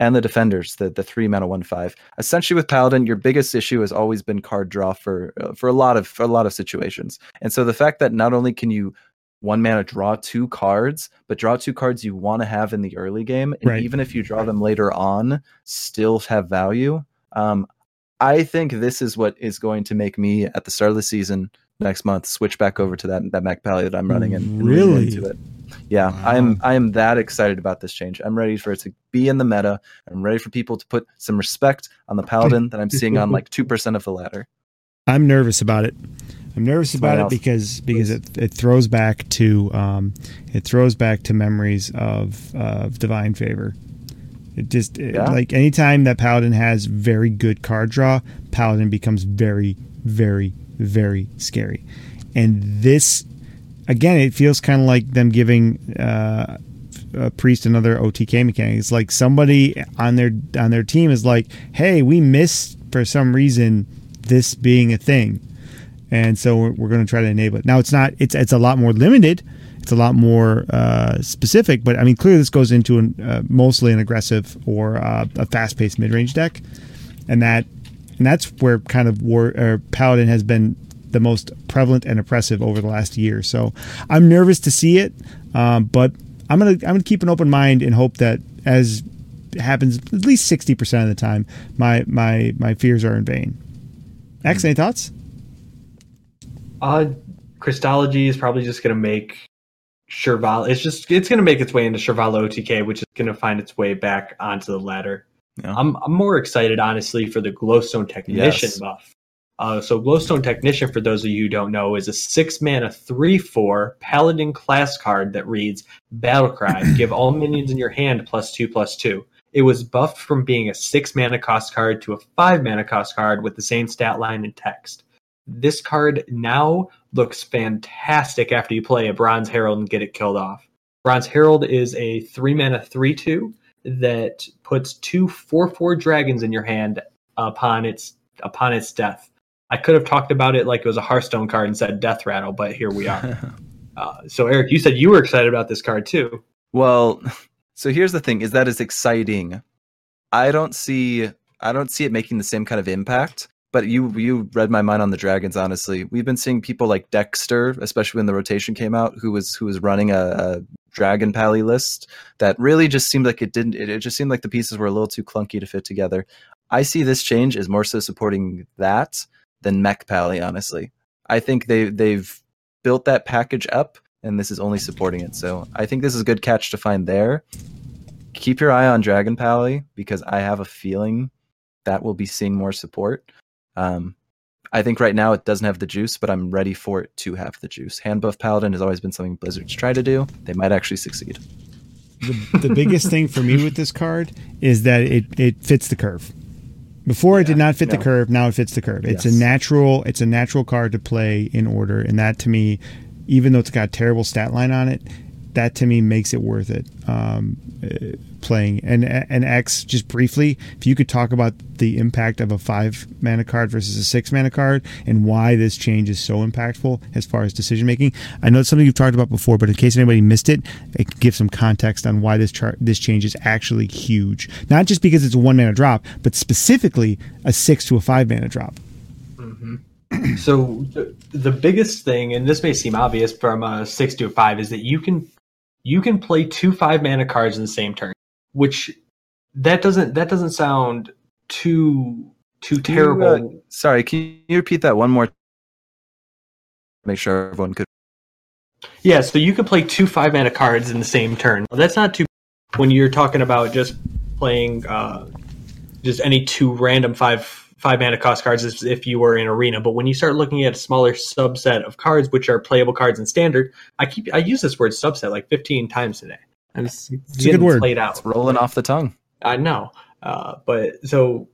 and the defenders, the the three mana one five. Essentially, with Paladin, your biggest issue has always been card draw for uh, for a lot of for a lot of situations. And so the fact that not only can you one mana draw two cards, but draw two cards you want to have in the early game, and Right. even if you draw them later on, still have value. Um, I think this is what is going to make me at the start of the season next month switch back over to that that Mech Pally that I'm running and, and Really? into it. Yeah, Wow. I am I am that excited about this change. I'm ready for it to be in the meta. I'm ready for people to put some respect on the paladin that I'm seeing on like two percent of the ladder. I'm nervous about it. I'm nervous about it because because it, it throws back to um, it throws back to memories of of divine favor. It just it- Yeah. like anytime that paladin has very good card draw, paladin becomes very very very scary. And this again, it feels kind of like them giving uh, a priest another OTK mechanic. It's like somebody on their on their team is like, "Hey, we missed for some reason this being a thing." and so we're, we're going to try to enable it. Now it's not it's it's a lot more limited, it's a lot more uh, specific, but I mean clearly this goes into an, uh, mostly an aggressive or uh, a fast paced mid range deck, and that and that's where kind of war or paladin has been the most prevalent and oppressive over the last year. So I'm nervous to see it, um, but I'm gonna I'm gonna keep an open mind and hope that as happens at least sixty percent of the time, my my my fears are in vain. X, any thoughts? Uh, Crystology is probably just going to make Sherval. It's just it's going to make its way into Shirvallah OTK, which is going to find its way back onto the ladder. Yeah. I'm I'm more excited, honestly, for the Glowstone Technician Yes. buff. Uh, so Glowstone Technician, for those of you who don't know, is a six mana three four Paladin class card that reads Battlecry. give all minions in your hand plus two plus two. It was buffed from being a six mana cost card to a five mana cost card with the same stat line and text. This card now looks fantastic after you play a Bronze Herald and get it killed off. Bronze Herald is a three mana three two that puts two four four dragons in your hand upon its upon its death. I could have talked about it like it was a Hearthstone card and said Death Rattle, but here we are. uh, so Eric, you said you were excited about this card too. Well, so here's the thing: is that is exciting. I don't see I don't see it making the same kind of impact. But you you read my mind on the dragons. Honestly, we've been seeing people like Dexter, especially when the rotation came out, who was who was running a, a dragon pally list that really just seemed like it didn't. It, it just seemed like the pieces were a little too clunky to fit together. I see this change as more so supporting that than mech pally. Honestly, I think they they've built that package up, and this is only supporting it. So I think this is a good catch to find there. Keep your eye on Dragon Pally because I have a feeling that will be seeing more support. Um, I think right now it doesn't have the juice, but I'm ready for it to have the juice. Hand buff Paladin has always been something Blizzards try to do. They might actually succeed. the, the biggest thing for me with this card is that it, it fits the curve. Before it did not fit the curve, now it fits the curve. It's Yes. a natural it's a natural card to play in order, and that to me, even though it's got a terrible stat line on it, that to me makes it worth it. Um, playing and and X just briefly, if you could talk about the impact of a five mana card versus a six mana card and why this change is so impactful as far as decision making. I know it's something you've talked about before, but in case anybody missed it, it can give some context on why this chart this change is actually huge. Not just because it's a one mana drop, but specifically a six to a five mana drop. So the, the biggest thing, and this may seem obvious from a six to a five, is that you can you can play two five mana cards in the same turn, which that doesn't that doesn't sound too too Can you, terrible. uh, sorry, can you repeat that one more? Make sure everyone could. Yeah, so you can play two five mana cards in the same turn. That's not too when you're talking about just playing uh, just any two random five five mana cost cards as if you were in arena. But when you start looking at a smaller subset of cards, which are playable cards in standard, I keep I use this word subset like 15 times today. I'm just a good word. played out. Rolling off the tongue. I know, uh, but so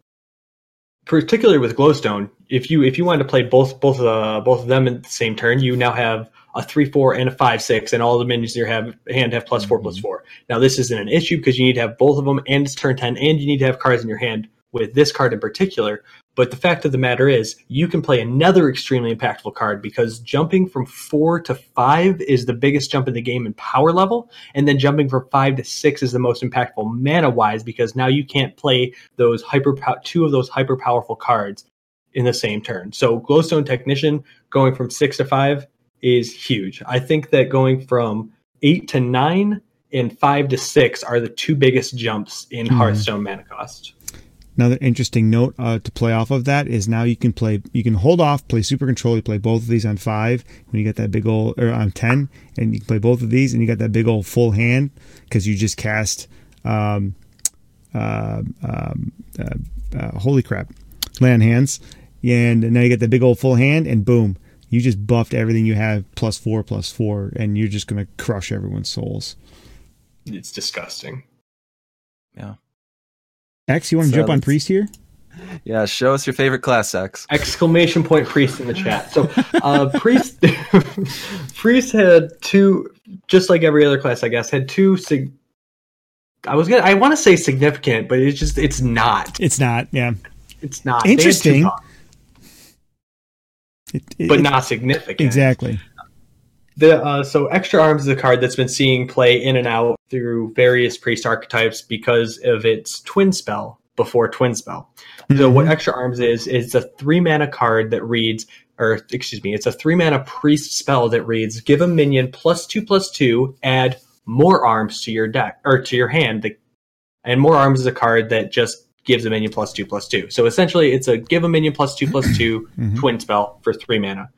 particularly with glowstone, if you if you wanted to play both both uh, both of them in the same turn, you now have a three four and a five six, and all the minions in your have, hand have plus four plus four. Now this isn't an issue because you need to have both of them, and it's turn ten, and you need to have cards in your hand with this card in particular. But the fact of the matter is, you can play another extremely impactful card because jumping from four to five is the biggest jump in the game in power level, and then jumping from five to six is the most impactful mana wise because now you can't play those hyper two of those hyper powerful cards in the same turn. So glowstone technician going from six to five is huge. I think that going from eight to nine and five to six are the two biggest jumps in Mhm. Hearthstone mana cost. Another interesting note uh, to play off of that is now you can play, you can hold off, play Super Control, you play both of these on five when you get that big old, or on ten, and you can play both of these, and you got that big old full hand because you just cast, um, uh, um, uh, uh, holy crap, land hands, and now you get that big old full hand, and boom, you just buffed everything you have plus four, plus four, and you're just gonna crush everyone's souls. It's disgusting. X, you want to So jump on priest here? Yeah, show us your favorite class X. Exclamation point priest in the chat. So uh priest priest had two just like every other class, I guess, had two sig- I was gonna I want to say significant, but it's just it's not. It's not, yeah. It's not They had two Interesting. It, it- but it- not significant. exactly. The uh, so extra arms is a card that's been seeing play in and out through various priest archetypes because of its twin spell before twin spell. So what Mhm. extra arms is is a three mana card that reads, or excuse me, it's a three mana priest spell that reads: give a minion plus two plus two, add more arms to your deck or to your hand. The- And more arms is a card that just gives a minion plus two plus two. So essentially, it's a give a minion plus two plus two Mhm. twin spell for three mana.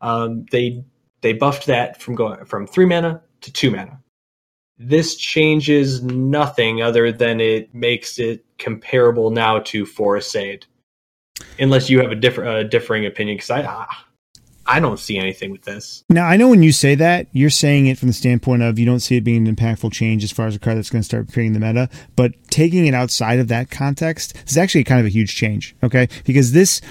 Um, they they buffed that from going from three mana to two mana. This changes nothing other than it makes it comparable now to Forest Aid, unless you have a different uh, differing opinion. Because I I don't see anything with this. Now I know when you say that, you're saying it from the standpoint of you don't see it being an impactful change as far as a card that's going to start creating the meta. But taking it outside of that context is actually kind of a huge change. Okay, because this,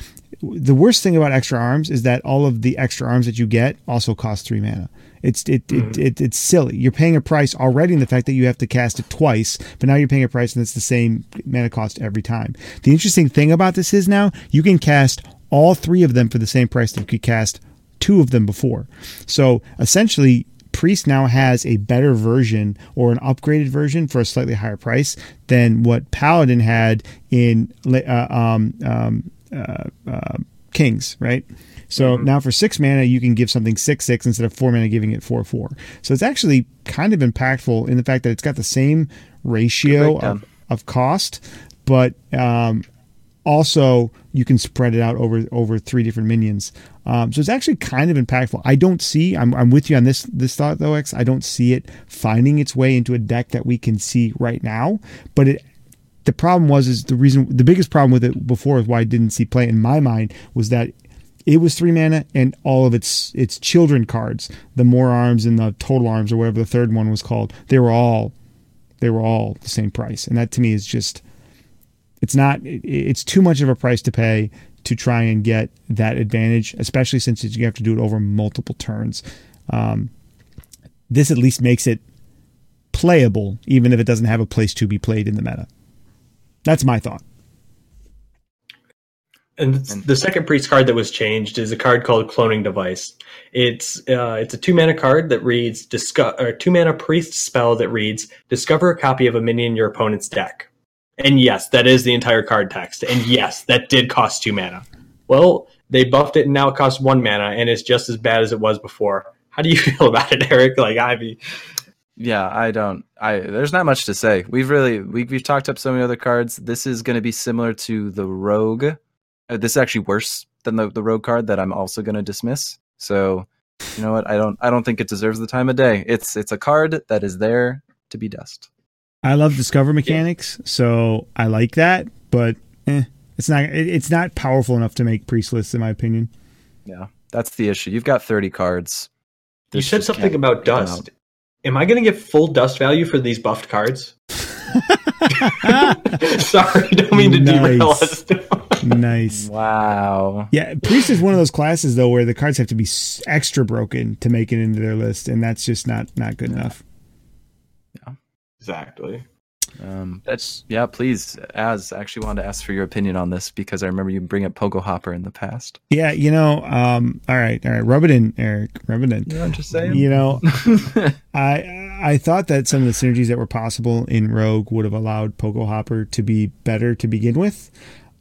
the worst thing about extra arms is that all of the extra arms that you get also cost three mana. It's it, it, it it's silly. You're paying a price already in the fact that you have to cast it twice, but now you're paying a price and it's the same mana cost every time. The interesting thing about this is now you can cast all three of them for the same price that you could cast two of them before. So essentially, Priest now has a better version or an upgraded version for a slightly higher price than what Paladin had in uh, um, um, Kings, right? So now for six mana, you can give something six six instead of four mana, giving it four four. So it's actually kind of impactful in the fact that it's got the same ratio of, of cost, but um, also you can spread it out over over three different minions. Um, so it's actually kind of impactful. I don't see. I'm, I'm with you on this this thought though, X. I don't see it finding its way into a deck that we can see right now. But it the problem was is the reason the biggest problem with it before is why I didn't see play in my mind was that it was three mana and all of its its children cards, the more arms and the total arms or whatever the third one was called, they were all they were all the same price, and that to me is just it's not it's too much of a price to pay to try and get that advantage, especially since you have to do it over multiple turns. Um, this at least makes it playable, even if it doesn't have a place to be played in the meta. That's my thought. And the second priest card that was changed is a card called Cloning Device. It's uh, it's a two mana card that reads discover or two mana priest spell that reads discover a copy of a minion in your opponent's deck. And yes, that is the entire card text. And yes, that did cost two mana. Well, they buffed it and now it costs one mana and it's just as bad as it was before. How do you feel about it, Eric? Like I mean, Yeah, I don't. I there's not much to say. We've really we, we've talked up so many other cards. This is going to be similar to the Rogue. Uh, this is actually worse than the the Rogue card that I'm also going to dismiss. So, you know what? I don't I don't think it deserves the time of day. It's it's a card that is there to be dust. I love discover mechanics, so I like that, but eh, it's not it, it's not powerful enough to make priest lists, in my opinion. Yeah, that's the issue. You've got 30 cards. you said something about get them dust. Am I going to get full dust value for these buffed cards? Sorry, don't mean to derail Nice. us. nice. Wow. Yeah, priest is one of those classes though where the cards have to be s- extra broken to make it into their list, and that's just not not good enough. Yeah. Exactly. Um, that's yeah. Please, as I actually wanted to ask for your opinion on this because I remember you bring up Pogo Hopper in the past. Yeah, you know. Um, all right, all right. Rub it in, Eric. Rub it in. Yeah, I'm just saying. You know, I I thought that some of the synergies that were possible in Rogue would have allowed Pogo Hopper to be better to begin with.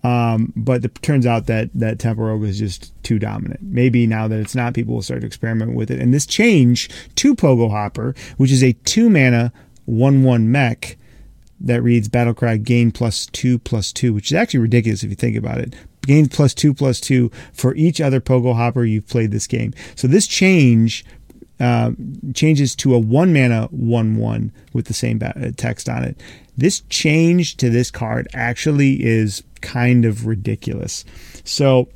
Um, but it turns out that that Tempo Rogue is just too dominant. Maybe now that it's not, people will start to experiment with it. And this change to Pogo Hopper, which is a two mana one one mech that reads Battlecry gain plus two plus two, which is actually ridiculous if you think about it. Gain plus two plus two for each other Pogo Hopper you've played this game. So this change uh, changes to a one mana one one with the same ba- text on it. This change to this card actually is kind of ridiculous. So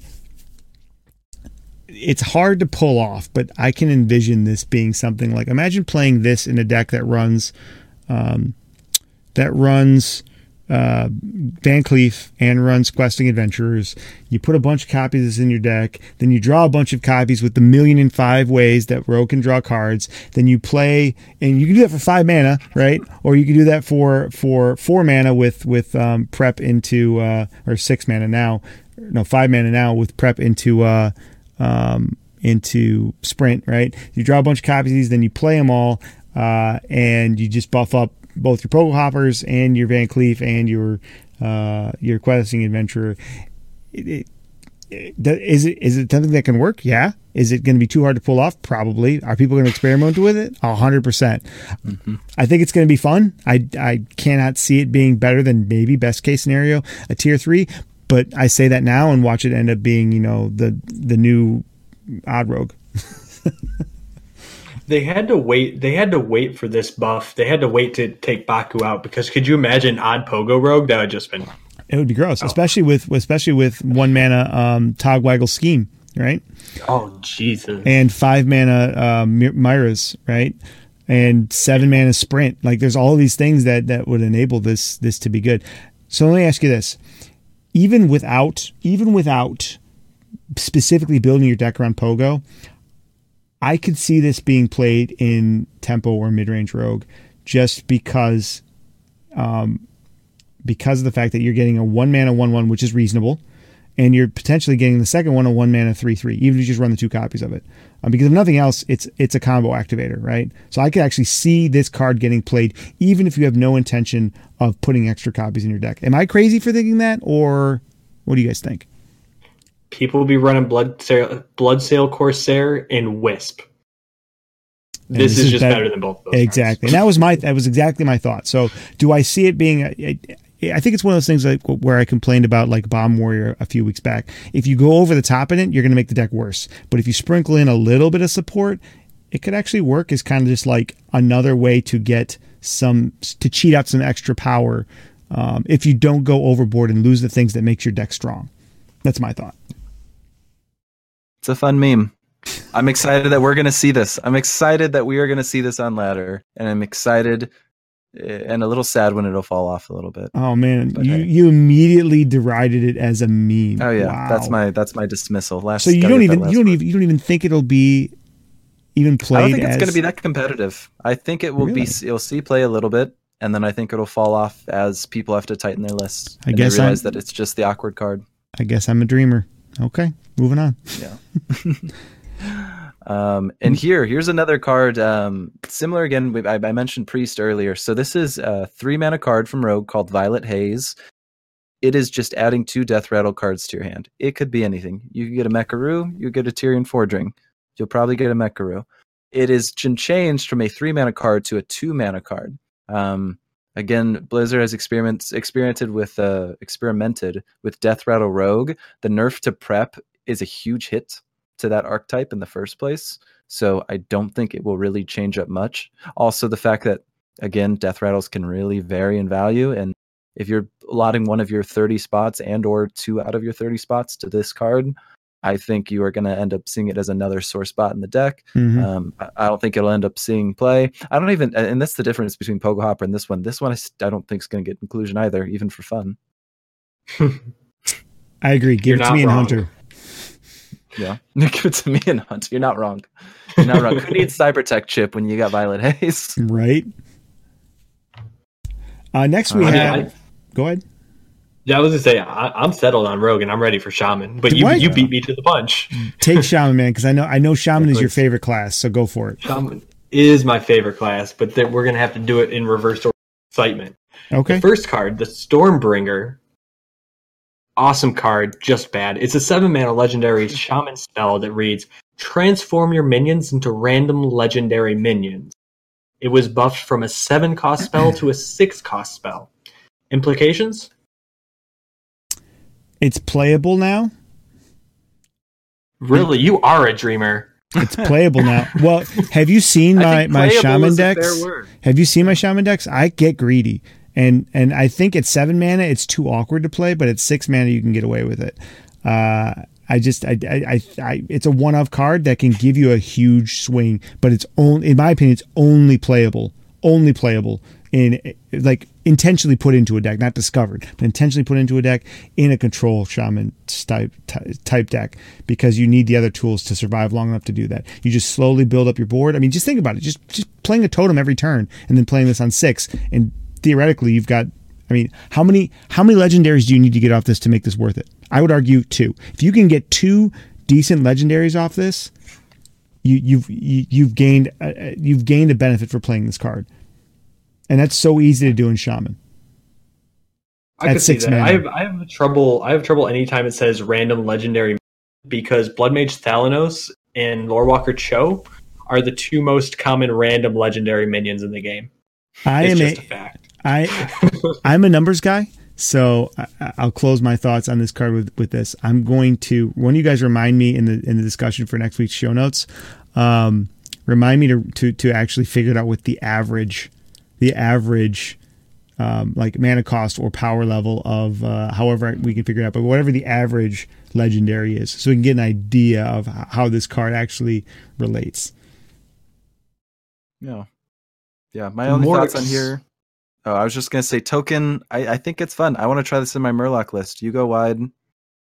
it's hard to pull off, but I can envision this being something like imagine playing this in a deck that runs um, that runs uh, Van Cleef and runs Questing Adventurers. You put a bunch of copies in your deck, then you draw a bunch of copies with the million and five ways that Rogue can draw cards. Then you play, and you can do that for five mana, right? Or you can do that for for four mana with with um, prep into uh, or six mana now, no five mana now with prep into uh, um, into sprint, right? You draw a bunch of copies then you play them all, uh, and you just buff up both your Pogo Hoppers and your Van Cleef and your uh, your questing adventurer. It, it, it, is it is it something that can work? Yeah. Is it going to be too hard to pull off? Probably. Are people going to experiment with it? hundred percent. Mm-hmm. I think it's going to be fun. I I cannot see it being better than maybe best case scenario a tier three. But I say that now and watch it end up being you know the the new odd rogue. they had to wait. They had to wait for this buff. They had to wait to take Baku out because could you imagine odd Pogo Rogue? That would just been. It would be gross, oh. especially with especially with one mana um, Togwaggle scheme, right? Oh Jesus! And five mana uh, Myras, right? And seven mana Sprint. Like there's all these things that that would enable this this to be good. So let me ask you this: even without even without specifically building your deck around Pogo, I could see this being played in tempo or mid range rogue, just because, um, because of the fact that you're getting a one mana one one, which is reasonable, and you're potentially getting the second one a one mana three three, even if you just run the two copies of it. Um, because if nothing else, it's it's a combo activator, right? So I could actually see this card getting played, even if you have no intention of putting extra copies in your deck. Am I crazy for thinking that, or what do you guys think? People will be running blood sail, Bloodsail Corsair and wisp this, this, is, is just better, better, than both exactly and that was my that was exactly my thought so do i see it being a, a, I think it's one of those things like where I complained about like Bomb Warrior a few weeks back. If you go over the top in it, you're going to make the deck worse. But if you sprinkle in a little bit of support, it could actually work as kind of just like another way to get some to cheat out some extra power um, if you don't go overboard and lose the things that makes your deck strong. That's my thought. It's a fun meme. I'm excited that we're going to see this. I'm excited that we are going to see this on ladder, and I'm excited eh, and a little sad when it'll fall off a little bit. Oh man, but you hey. you immediately derided it as a meme. Oh yeah, wow. that's my that's my dismissal. Last so you don't even you don't even you don't even think it'll be even played. I don't think as... it's going to be that competitive. I think it will really? be. You'll see play a little bit, and then I think it'll fall off as people have to tighten their lists. I guess realize I'm, that it's just the awkward card. I guess I'm a dreamer. Okay, moving on. Yeah. um, and here, here's another card. Um, similar again. I, I, mentioned Priest earlier. So this is a three mana card from Rogue called Violet Haze. It is just adding two Death Rattle cards to your hand. It could be anything. You could get a Mecharoo. You get a Tyrion Forgeling. You'll probably get a Mecharoo. It is changed from a three mana card to a two mana card. Um, Again, Blizzard has experiments experimented with uh, experimented with Death Rattle Rogue. The nerf to prep is a huge hit to that archetype in the first place, so I don't think it will really change up much. Also, the fact that again, Death Rattles can really vary in value, and if you're allotting one of your 30 spots and or two out of your 30 spots to this card, I think you are going to end up seeing it as another sore spot in the deck. Mm-hmm. Um, I, don't think it'll end up seeing play. I don't even, and that's the difference between Pogo Hopper and this one. This one, I, I don't think is going to get inclusion either, even for fun. I agree. Give You're it to me and Hunter. Yeah, give it to me and Hunter. You're not wrong. You're not wrong. Who needs Cybertech chip when you got Violet Haze? Right. Uh, next we have. I, go ahead. Yeah, I was gonna say I, am settled on Rogue and I'm ready for Shaman, but you you beat me to the punch. Take Shaman, man, because I know I know Shaman is your favorite class, so go for it. Shaman is my favorite class, but then we're gonna have to do it in reverse order. excitement. Okay. The first card, the Stormbringer. awesome card, just bad. It's a seven mana legendary shaman spell that reads transform your minions into random legendary minions. It was buffed from a seven cost spell to a six cost spell. Implications? It's playable now. Really, you are a dreamer. It's playable now. Well, have you seen my my shaman decks? Have you seen my shaman decks? I get greedy. And and I think at seven mana it's too awkward to play, but at six mana you can get away with it. Uh, I just I, I, I, it's a one of card that can give you a huge swing, but it's only in my opinion it's only playable, only playable in like intentionally put into a deck, not discovered, but intentionally put into a deck in a control shaman type type deck because you need the other tools to survive long enough to do that. You just slowly build up your board. I mean, just think about it. Just just playing a totem every turn and then playing this on six and theoretically you've got I mean, how many how many legendaries do you need to get off this to make this worth it? I would argue two. If you can get two decent legendaries off this, you, you've you, have you have gained uh, uh, you've gained a benefit for playing this card, and that's so easy to do in Shaman. I At could see that. I have I have trouble. I have trouble anytime it says random legendary because Blood Mage Thalanos and Lorewalker Cho are the two most common random legendary minions in the game. I it's am a, a fact. I I'm a numbers guy, so I, will close my thoughts on this card with with this. I'm going to when you guys remind me in the in the discussion for next week's show notes. Um, remind me to, to to actually figure it out with the average, the average. Um, like mana cost or power level of uh, however we can figure it out, but whatever the average legendary is, so we can get an idea of how this card actually relates. Yeah, yeah. My only thoughts on here Oh, I was just gonna say token. I, I think it's fun. I want to try this in my Murloc list. You go wide.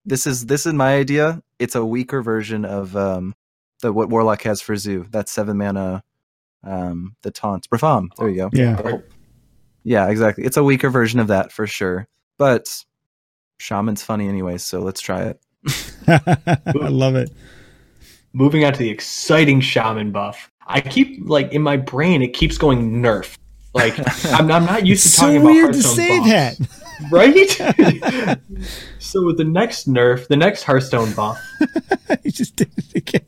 This is this is my idea. It's a weaker version of um the what Warlock has for Zoo. That seven mana um the taunts. Brafam. There you go. Yeah. Yeah, exactly. It's a weaker version of that for sure. But Shaman's funny anyway, so let's try it. I love it. Moving on to the exciting Shaman buff. I keep like in my brain it keeps going nerf like I'm, I'm not used to talking so about weird to say boss, that, right? so the next nerf, the next Hearthstone buff, you just did it again,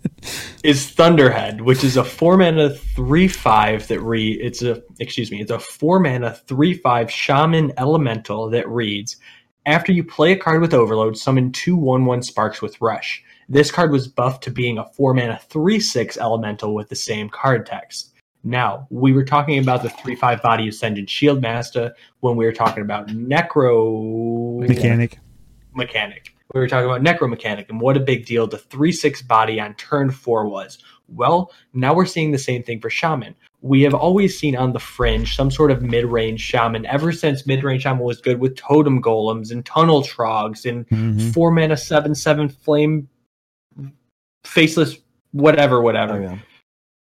is Thunderhead, which is a four mana three five that read. It's a excuse me, it's a four mana three five Shaman Elemental that reads. After you play a card with Overload, summon two one one sparks with Rush. This card was buffed to being a four mana three six elemental with the same card text. Now, we were talking about the 3 5 body a Sen'jin Shieldmasta when we were talking about Necromechanic. Mechanic. We were talking about Necromechanic and what a big deal the 3 6 body on turn 4 was. Well, now we're seeing the same thing for Shaman. We have always seen on the fringe some sort of mid range Shaman ever since mid range Shaman was good with Totem Golems and Tunnel Trogs and mm-hmm. 4 mana 7 7 Flame Faceless, whatever, whatever. Oh, yeah.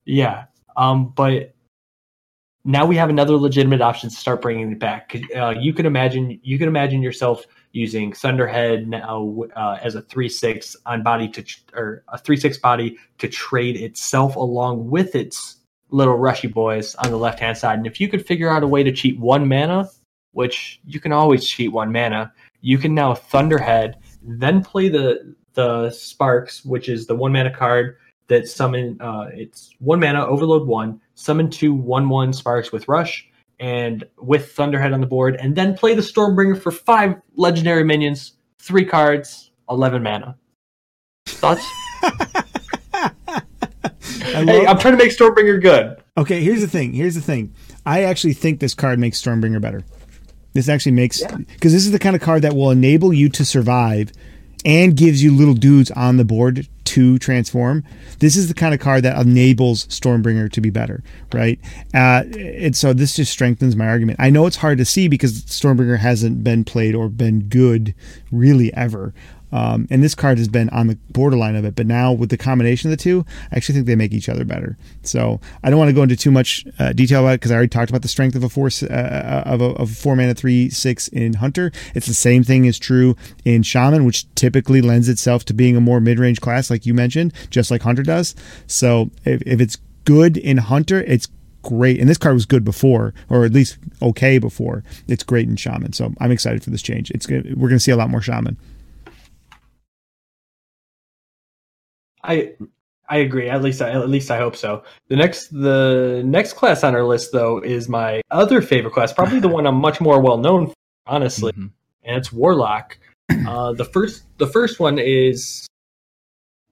yeah um, but now we have another legitimate option to start bringing it back. Uh, you can imagine you can imagine yourself using Thunderhead now uh, as a three six on body to or a three six body to trade itself along with its little rushy boys on the left hand side. And if you could figure out a way to cheat one mana, which you can always cheat one mana, you can now Thunderhead, then play the the Sparks, which is the one mana card that summon uh, it's one mana overload one summon two one one sparks with rush and with thunderhead on the board and then play the stormbringer for five legendary minions three cards 11 mana. Thoughts? Hey i'm trying to make stormbringer good. Okay here's the thing here's the thing. I actually think this card makes stormbringer better. This actually makes because yeah. this is the kind of card that will enable you to survive and gives you little dudes on the board to transform. This is the kind of card that enables Stormbringer to be better, right? Uh, and so this just strengthens my argument. I know it's hard to see because Stormbringer hasn't been played or been good really ever. Um, and this card has been on the borderline of it, but now with the combination of the two, I actually think they make each other better. So I don't want to go into too much uh, detail about it because I already talked about the strength of a four uh, uh, of, a, of four mana three six in Hunter. It's the same thing is true in Shaman, which typically lends itself to being a more mid range class, like you mentioned, just like Hunter does. So if, if it's good in Hunter, it's great. And this card was good before, or at least okay before. It's great in Shaman. So I'm excited for this change. It's we're going to see a lot more Shaman. I I agree. At least I, at least I hope so. The next the next class on our list though is my other favorite class, probably the one I'm much more well known for, honestly, Mhm. and it's Warlock. Uh, the first the first one is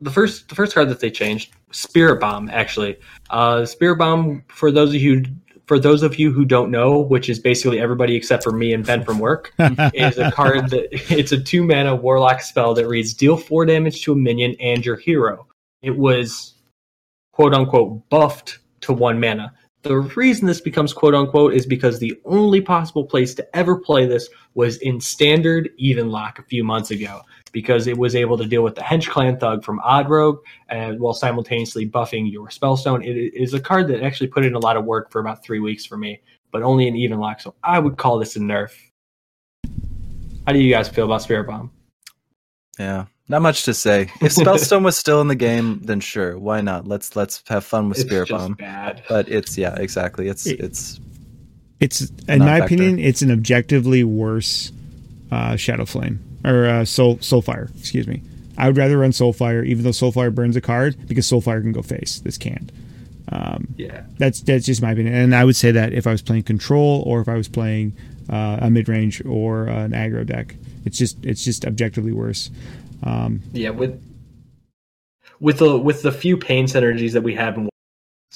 the first the first card that they changed, Spirit Bomb. Actually, uh, Spirit Bomb for those of you for those of you who don't know, which is basically everybody except for me and Ben from work, is a card that it's a two mana warlock spell that reads deal four damage to a minion and your hero. It was quote unquote buffed to one mana. The reason this becomes quote unquote is because the only possible place to ever play this was in standard even lock a few months ago because it was able to deal with the hench clan thug from odd rogue and while simultaneously buffing your spellstone it is a card that actually put in a lot of work for about three weeks for me but only an even lock so i would call this a nerf how do you guys feel about spirit bomb Yeah, not much to say. If Spellstone was still in the game, then sure, why not? Let's let's have fun with it's Spirit just Bomb. bad But it's yeah, exactly. It's It- it's It's in my Vector. opinion, it's an objectively worse uh, Shadow Flame or uh, Soul Soulfire. Excuse me. I would rather run Soulfire, even though Soulfire burns a card, because Soulfire can go face. This can't. yeah That's that's just my opinion, and I would say that if I was playing Control or if I was playing uh, a mid range or uh, an aggro deck, it's just it's just objectively worse. Um, yeah with with the with the few pain synergies that we have in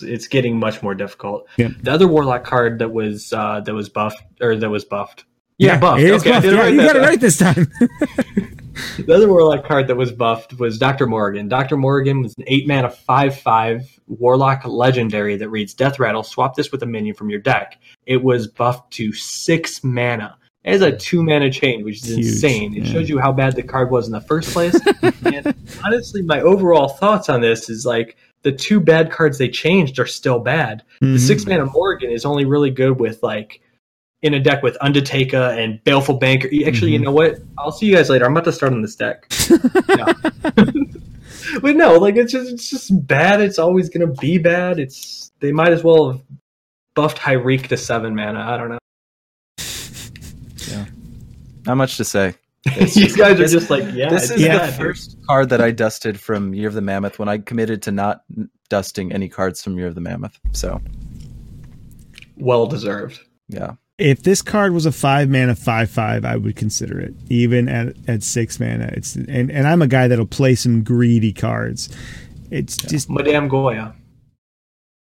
it's getting much more difficult Yep. the other warlock card that was uh that was buffed or that was buffed yeah, buffed It is okay buffed. did Yeah, right you got it right this time. The other Warlock card that was buffed was Dr. Morgan. Dr. Morgan was an 8 mana 5 5 Warlock legendary that reads Death Rattle. Swap this with a minion from your deck. It was buffed to 6 mana. It has a 2 mana chain, which is Huge, insane. It yeah. shows you how bad the card was in the first place. and honestly, my overall thoughts on this is like the two bad cards they changed are still bad. The Mhm. 6 mana Morgan is only really good with like in a deck with Undertaker and Baleful Banker. Actually, you Mhm. know what? I'll see you guys later. I'm about to start on this deck. No. but no, like it's just it's just bad. It's always gonna be bad. It's they might as well have buffed Hyreek to seven mana. I don't know. Yeah, not much to say. These guys are this- just like, yeah, this is yeah. the first card that I dusted from Year of the Mammoth when I committed to not dusting any cards from Year of the Mammoth. So well deserved. yeah, if this card was a five mana five five, I would consider it. Even at at six mana, it's and and I'm a guy that'll play some greedy cards. It's just Madam Goya.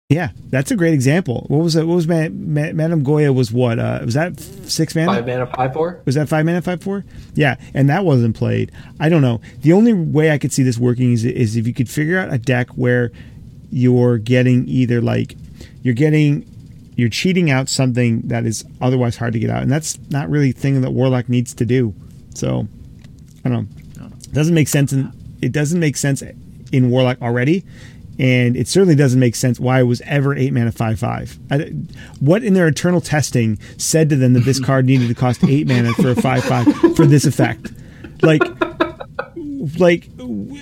yeah, that's a great example. What was it? What was Ma- Ma- Madam Goya? Was what? Uh, was that six mana? Five mana, five four. Was that five mana five four? Yeah, and that wasn't played. I don't know. The only way I could see this working is is if you could figure out a deck where you're getting either like you're getting you're cheating out something that is otherwise hard to get out, and that's not really a thing that Warlock needs to do. So I don't know. It doesn't make sense in it doesn't make sense in Warlock already. And it certainly doesn't make sense why it was ever eight mana five five. I, what in their eternal testing said to them that this card needed to cost eight mana for a five five for this effect? Like, like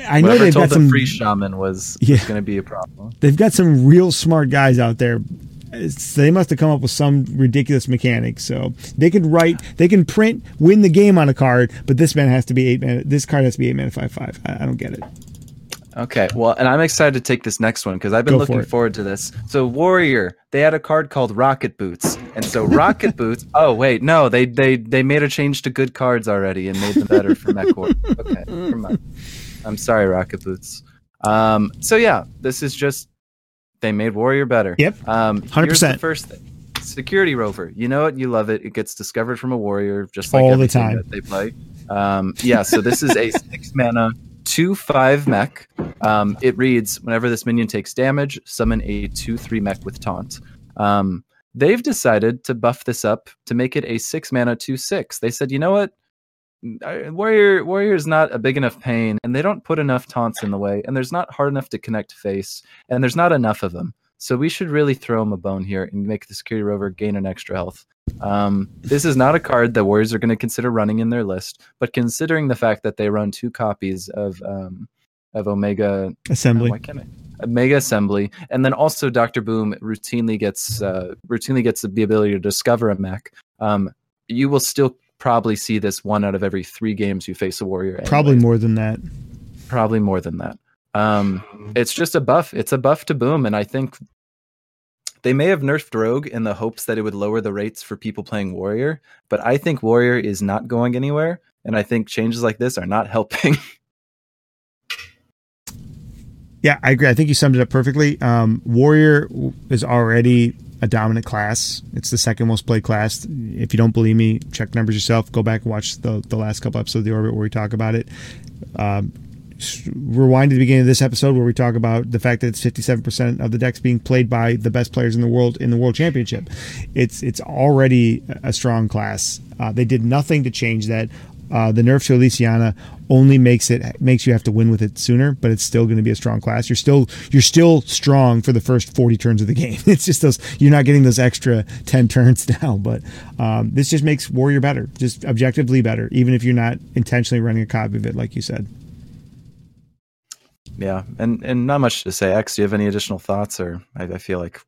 I know whatever they've got some free shaman was, Yeah. was going to be a problem. they've got some real smart guys out there. They must have come up with some ridiculous mechanic. So they can write, they can print, win the game on a card, but this man has to be eight man. This card has to be eight mana five five. I, I don't get it. Okay, well, and I'm excited to take this next one because I've been Go looking it. forward to this. So Warrior, they had a card called Rocket Boots, and so Rocket Boots. Oh wait, no, they they they made a change to good cards already and made them better for Mechor. Okay, never mind. I'm sorry, Rocket Boots. Um, so yeah, this is just they made Warrior better. Yep. Um, 100%. the first thing. Security Rover. You know it, you love it. It gets discovered from a warrior, just like All the time. that they play. Um, yeah, so this is a six mana, two five mech. Um, it reads whenever this minion takes damage, summon a two three mech with taunt. Um, they've decided to buff this up to make it a six mana two six. They said, you know what? Warrior Warrior is not a big enough pain, and they don't put enough taunts in the way, and there's not hard enough to connect face, and there's not enough of them. So we should really throw him a bone here and make the security rover gain an extra health. Um, this is not a card that Warriors are going to consider running in their list, but considering the fact that they run two copies of um, of Omega Assembly. why can't I? Omega Assembly, and then also Doctor Boom routinely gets uh, routinely gets the ability to discover a mech. Um, you will still probably see this one out of every three games you face a warrior. Probably more than that. probably more than that. Um, it's just a buff. It's a buff to boom, and I think they may have nerfed Rogue in the hopes that it would lower the rates for people playing Warrior, but I think Warrior is not going anywhere, and I think changes like this are not helping. Yeah, I agree. I think you summed it up perfectly. Um, Warrior is already a dominant class. It's the second most played class. If you don't believe me, check numbers yourself. Go back and watch the, the last couple episodes of The Orbit where we talk about it. Um, rewind to the beginning of this episode where we talk about the fact that it's 57% of the decks being played by the best players in the world in the world championship. It's it's already a strong class. Uh, they did nothing to change that. Uh, the nerf to Elysiana only makes it makes you have to win with it sooner, but it's still going to be a strong class. You're still you're still strong for the first 40 turns of the game. It's just those you're not getting those extra 10 turns now, but um, this just makes Warrior better, just objectively better, even if you're not intentionally running a copy of it, like you said. Yeah, and and not much to say. X, do you have any additional thoughts, or I, I feel like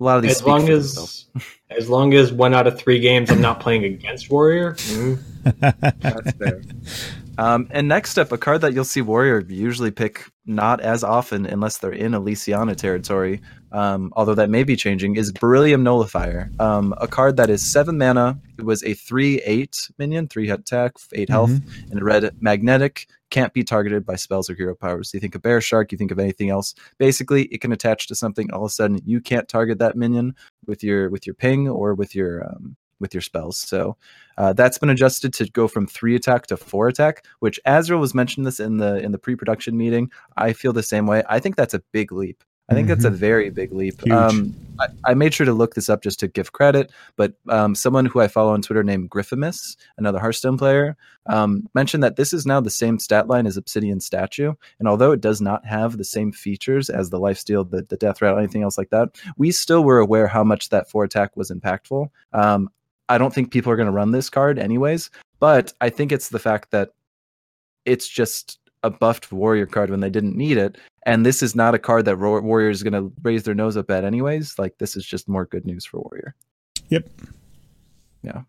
a lot of these as long as as long as one out of three games I'm not playing against Warrior. Mm. That's fair. Um, and next up, a card that you'll see Warrior usually pick not as often unless they're in Elysiana territory, um, although that may be changing, is Beryllium Nullifier. Um, a card that is seven mana. It was a 3 8 minion, 3 attack, 8 health, mm-hmm. and a red magnetic. Can't be targeted by spells or hero powers. You think of Bear Shark, you think of anything else. Basically, it can attach to something. All of a sudden, you can't target that minion with your with your ping or with your um, with your spells. So uh, that's been adjusted to go from three attack to four attack. Which Azrael was mentioned this in the in the pre production meeting. I feel the same way. I think that's a big leap. I think mm-hmm. that's a mm-hmm. very big leap. Um, I, I, made sure to look this up just to give credit, but um, someone who I follow on Twitter named Griffimus, another Hearthstone player, um, mentioned that this is now the same stat line as Obsidian Statue. And although it does not have the same features as the Lifesteal, the, the Death Rattle, anything else like that, we still were aware how much that four attack was impactful. Um, I don't think people are going to run this card anyways, but I think it's the fact that it's just a buffed warrior card when they didn't need it. And this is not a card that warrior is going to raise their nose up at anyways. Like this is just more good news for warrior. Yep. Yeah.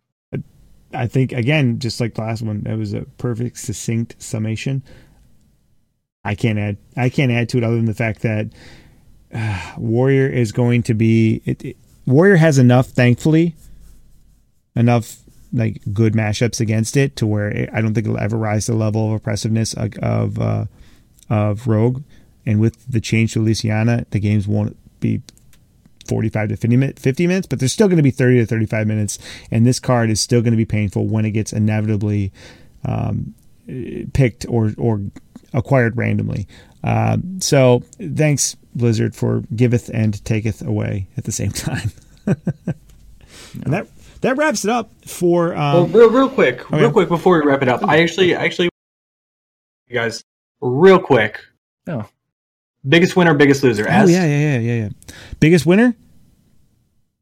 I think again, just like the last one, that was a perfect succinct summation. I can't add. I can't add to it other than the fact that uh, Warrior is going to be. It, it, Warrior has enough, thankfully, enough like good mashups against it to where it, I don't think it'll ever rise to the level of oppressiveness of of, uh, of Rogue. And with the change to Elysiana, the games won't be 45 to 50, minute, 50 minutes, but there's still going to be 30 to 35 minutes. And this card is still going to be painful when it gets inevitably um, picked or, or acquired randomly. Um, so thanks, Blizzard, for giveth and taketh away at the same time. and that that wraps it up for. Um, well, real, real quick, oh, real quick before we wrap it up, I actually, actually, you guys, real quick. Oh, biggest winner, biggest loser. Oh yeah, yeah, yeah, yeah, yeah. Biggest winner.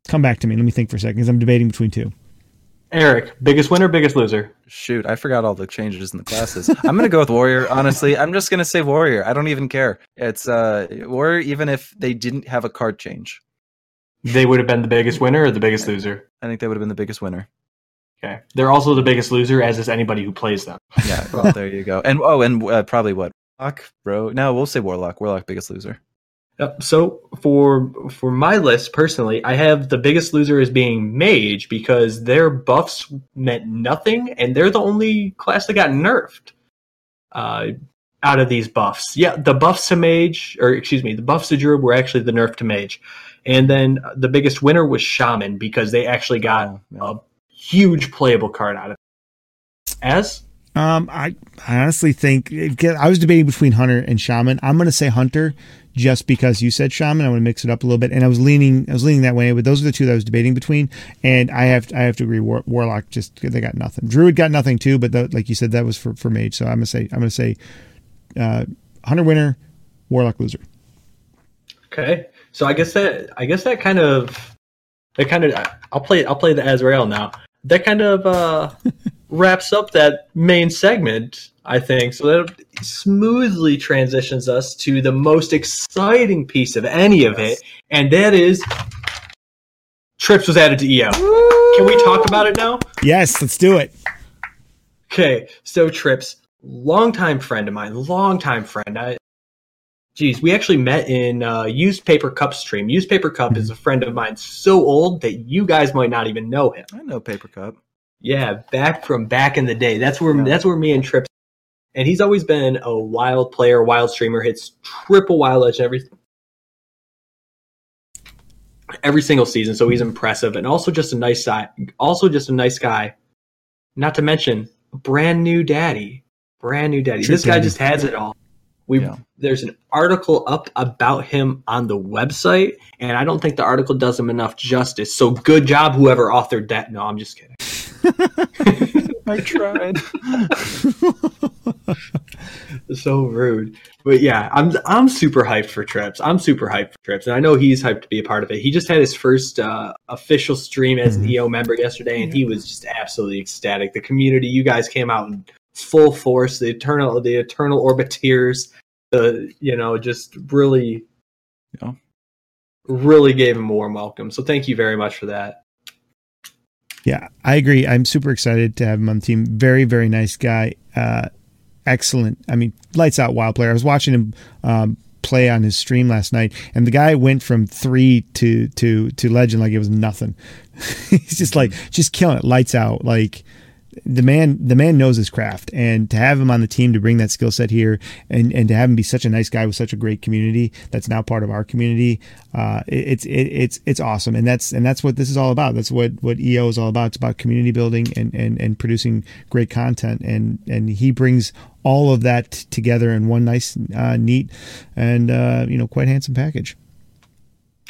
Come back to me. Let me think for a second, because I'm debating between two. Eric, biggest winner, biggest loser. Shoot, I forgot all the changes in the classes. I'm gonna go with Warrior. Honestly, I'm just gonna say Warrior. I don't even care. It's uh Warrior, even if they didn't have a card change they would have been the biggest winner or the biggest loser? I think they would have been the biggest winner. Okay, they're also the biggest loser, as is anybody who plays them. yeah, well, there you go. And oh, and uh, probably what Warlock, bro? No, we'll say Warlock. Warlock, biggest loser. Yep. So for for my list personally, I have the biggest loser as being Mage because their buffs meant nothing, and they're the only class that got nerfed. Uh, out of these buffs, yeah, the buffs to Mage, or excuse me, the buffs to Druid were actually the nerf to Mage. And then the biggest winner was Shaman because they actually got oh, a huge playable card out of it. As? Um, I, I honestly think I was debating between Hunter and Shaman. I'm going to say Hunter just because you said Shaman. I want to mix it up a little bit, and I was leaning, I was leaning that way. But those are the two that I was debating between, and I have, I have to agree. War, Warlock just they got nothing. Druid got nothing too, but the, like you said, that was for for Mage. So I'm gonna say, I'm gonna say, uh, Hunter winner, Warlock loser. Okay. So I guess that I guess that kind of that kind of I'll play I'll play the Azrael now. That kind of uh, wraps up that main segment, I think. So that smoothly transitions us to the most exciting piece of any of yes. it, and that is Trips was added to EO. Woo! Can we talk about it now? Yes, let's do it. Okay, so Trips, longtime friend of mine, longtime friend. I geez, we actually met in uh, Used Paper Cup stream. Used Paper Cup is a friend of mine, so old that you guys might not even know him. I know Paper Cup. Yeah, back from back in the day. That's where Yeah. that's where me and Trips. And he's always been a wild player, wild streamer. Hits triple wild edge every every single season. So he's impressive, and also just a nice guy. Also just a nice guy. Not to mention, brand new daddy, brand new daddy. Trip this guy daddy. just has it all. We Yeah. there's an article up about him on the website, and I don't think the article does him enough justice. So good job, whoever authored that. No, I'm just kidding. I tried. so rude. But yeah, I'm I'm super hyped for trips. I'm super hyped for trips, and I know he's hyped to be a part of it. He just had his first uh, official stream as an Mhm. EO member yesterday, and he was just absolutely ecstatic. The community, you guys came out in full force. The eternal, the eternal orbiteers, the you know, just really, Yeah. really gave him a warm welcome. So thank you very much for that. Yeah, I agree. I'm super excited to have him on the team. Very, very nice guy. Uh, excellent. I mean, lights out wild player. I was watching him um, play on his stream last night, and the guy went from three to to to legend like it was nothing. He's just like just killing it, lights out. Like the man, the man knows his craft, and to have him on the team to bring that skill set here, and and to have him be such a nice guy with such a great community that's now part of our community, uh, it, it's it, it's it's awesome, and that's and that's what this is all about. That's what what EO is all about. It's about community building and and and producing great content, and and he brings all of that together in one nice, uh, neat, and uh, you know quite handsome package.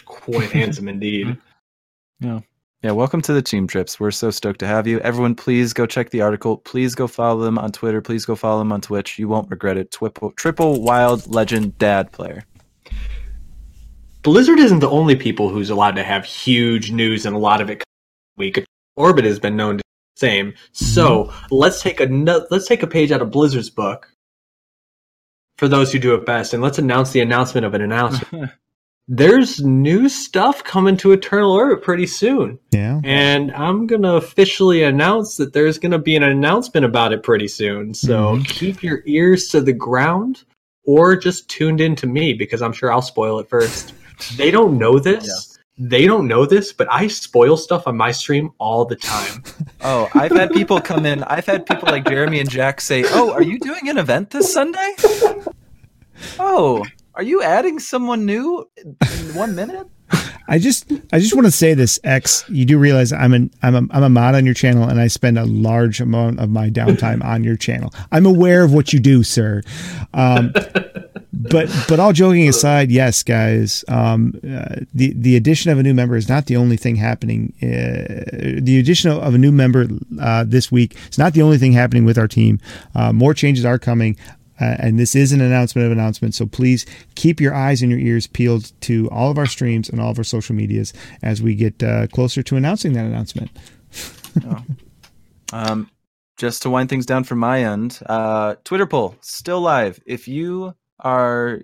Quite handsome indeed. Yeah, welcome to the team trips. We're so stoked to have you. Everyone, please go check the article. Please go follow them on Twitter. Please go follow them on Twitch. You won't regret it. Triple, triple wild legend dad player. Blizzard isn't the only people who's allowed to have huge news and a lot of it week. Orbit has been known to the same. So let's take a let's take a page out of Blizzard's book for those who do it best, and let's announce the announcement of an announcement. There's new stuff coming to Eternal Orbit pretty soon, Yeah. and I'm gonna officially announce that there's gonna be an announcement about it pretty soon. So Mhm. keep your ears to the ground, or just tuned in to me because I'm sure I'll spoil it first. They don't know this. They don't know this, but I spoil stuff on my stream all the time. Oh, I've had people come in. I've had people like Jeremy and Jack say, "Oh, are you doing an event this Sunday? Oh, are you adding someone new in one minute?" I just I just want to say this X you do realize I'm an I'm a, I'm a mod on your channel and I spend a large amount of my downtime on your channel. I'm aware of what you do, sir. Um, but but all joking aside, yes, guys, um, uh, the the addition of a new member is not the only thing happening. Uh, the addition of a new member uh, this week is not the only thing happening with our team. Uh, more changes are coming. Uh, and this is an announcement of announcements. So please keep your eyes and your ears peeled to all of our streams and all of our social medias as we get uh, closer to announcing that announcement. Um, just to wind things down from my end, uh, Twitter poll still live. If you are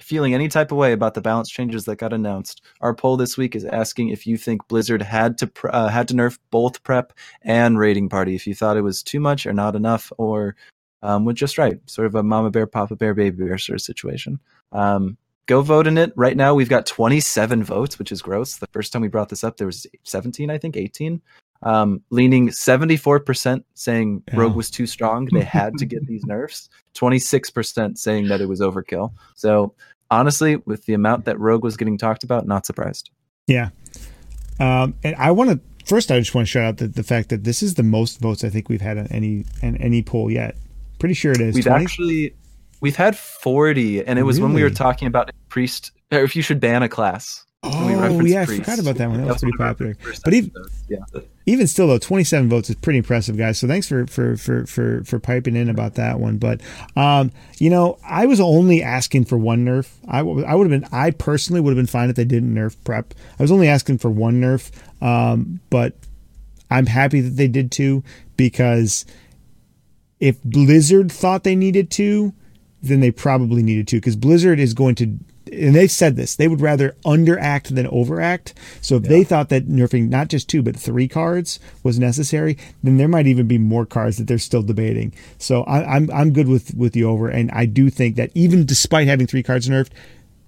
feeling any type of way about the balance changes that got announced, our poll this week is asking if you think Blizzard had to uh, had to nerf both prep and raiding party. If you thought it was too much or not enough, or um, was just right, sort of a mama bear, papa bear, baby bear sort of situation. Um, go vote in it right now. We've got 27 votes, which is gross. The first time we brought this up, there was 17, I think, 18 um, leaning 74% saying Yeah. Rogue was too strong. They had to get these nerfs. 26% saying that it was overkill. So honestly, with the amount that Rogue was getting talked about, not surprised. Yeah. Um, and I want to first. I just want to shout out the, the fact that this is the most votes I think we've had on any on any poll yet. Pretty sure it is. We've 20? actually we've had 40, and it was when we were talking about priest or if you should ban a class. Oh yeah, I forgot about that one. That was pretty one of our popular. But even yeah. even still though 27 votes is pretty impressive guys so thanks for for for for for piping in about that one but um you know i was only asking for one nerf i, w- I would have been i personally would have been fine if they didn't nerf prep i was only asking for one nerf um but i'm happy that they did two because if blizzard thought they needed to then they probably needed to because blizzard is going to and they've said this, they would rather underact than overact. So if they thought that nerfing not just two but three cards was necessary, then there might even be more cards that they're still debating. So I, I'm I'm good with with the over, and I do think that even despite having three cards nerfed.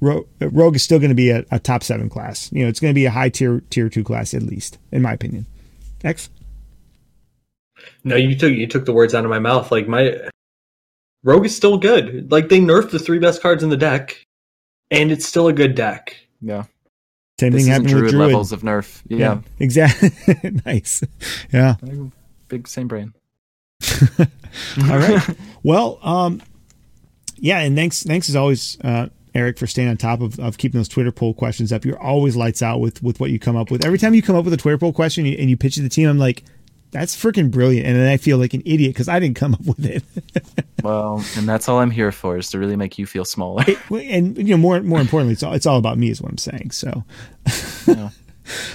Ro- Rogue is still going to be a, a top seven class. You know, it's going to be a high tier tier two class at least, in my opinion. X. No, you took you took the words out of my mouth. Like my Rogue is still good. Like they nerfed the three best cards in the deck, and it's still a good deck. Yeah. Same This thing isn't happened druid with Druid. levels of nerf. Yeah. exactly. nice. Yeah. Big same brain. All right. Well, um, yeah, and thanks, thanks as always, uh, Eric, for staying on top of, of keeping those Twitter poll questions up. You're always lights out with with what you come up with. Every time you come up with a Twitter poll question and you, and you pitch it to the team, I'm like, that's freaking brilliant, and then I feel like an idiot because I didn't come up with it. Well, and that's all I'm here for is to really make you feel smaller. and you know, more more importantly, it's all, it's all about me, is what I'm saying. So, yeah.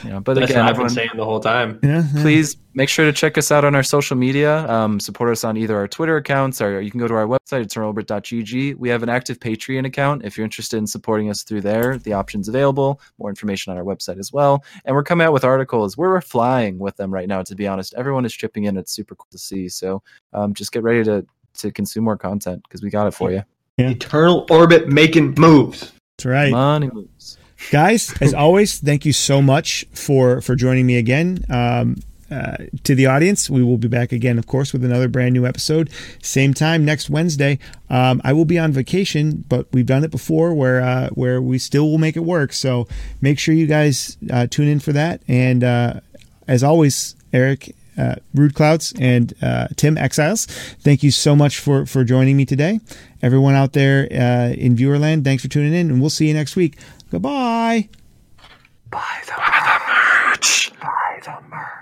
Yeah, but That's again, what I've been saying the whole time. yeah, please make sure to check us out on our social media. Um, support us on either our Twitter accounts or you can go to our website, eternalorbit.gg. We have an active Patreon account. If you're interested in supporting us through there, the option's available. More information on our website as well. And we're coming out with articles. We're flying with them right now, to be honest. Everyone is chipping in. It's super cool to see. So um, just get ready to, to consume more content because we got it for you. Yeah. Eternal orbit making moves. that's right. Money moves. Guys as always thank you so much for for joining me again um uh, to the audience we will be back again of course with another brand new episode same time next wednesday um, i will be on vacation but we've done it before where uh, where we still will make it work so make sure you guys uh, tune in for that and uh, as always eric uh, Rude Clouds and uh, Tim Exiles. Thank you so much for for joining me today. Everyone out there uh, in Viewerland, thanks for tuning in, and we'll see you next week. Goodbye. Buy the merch. Buy the merch.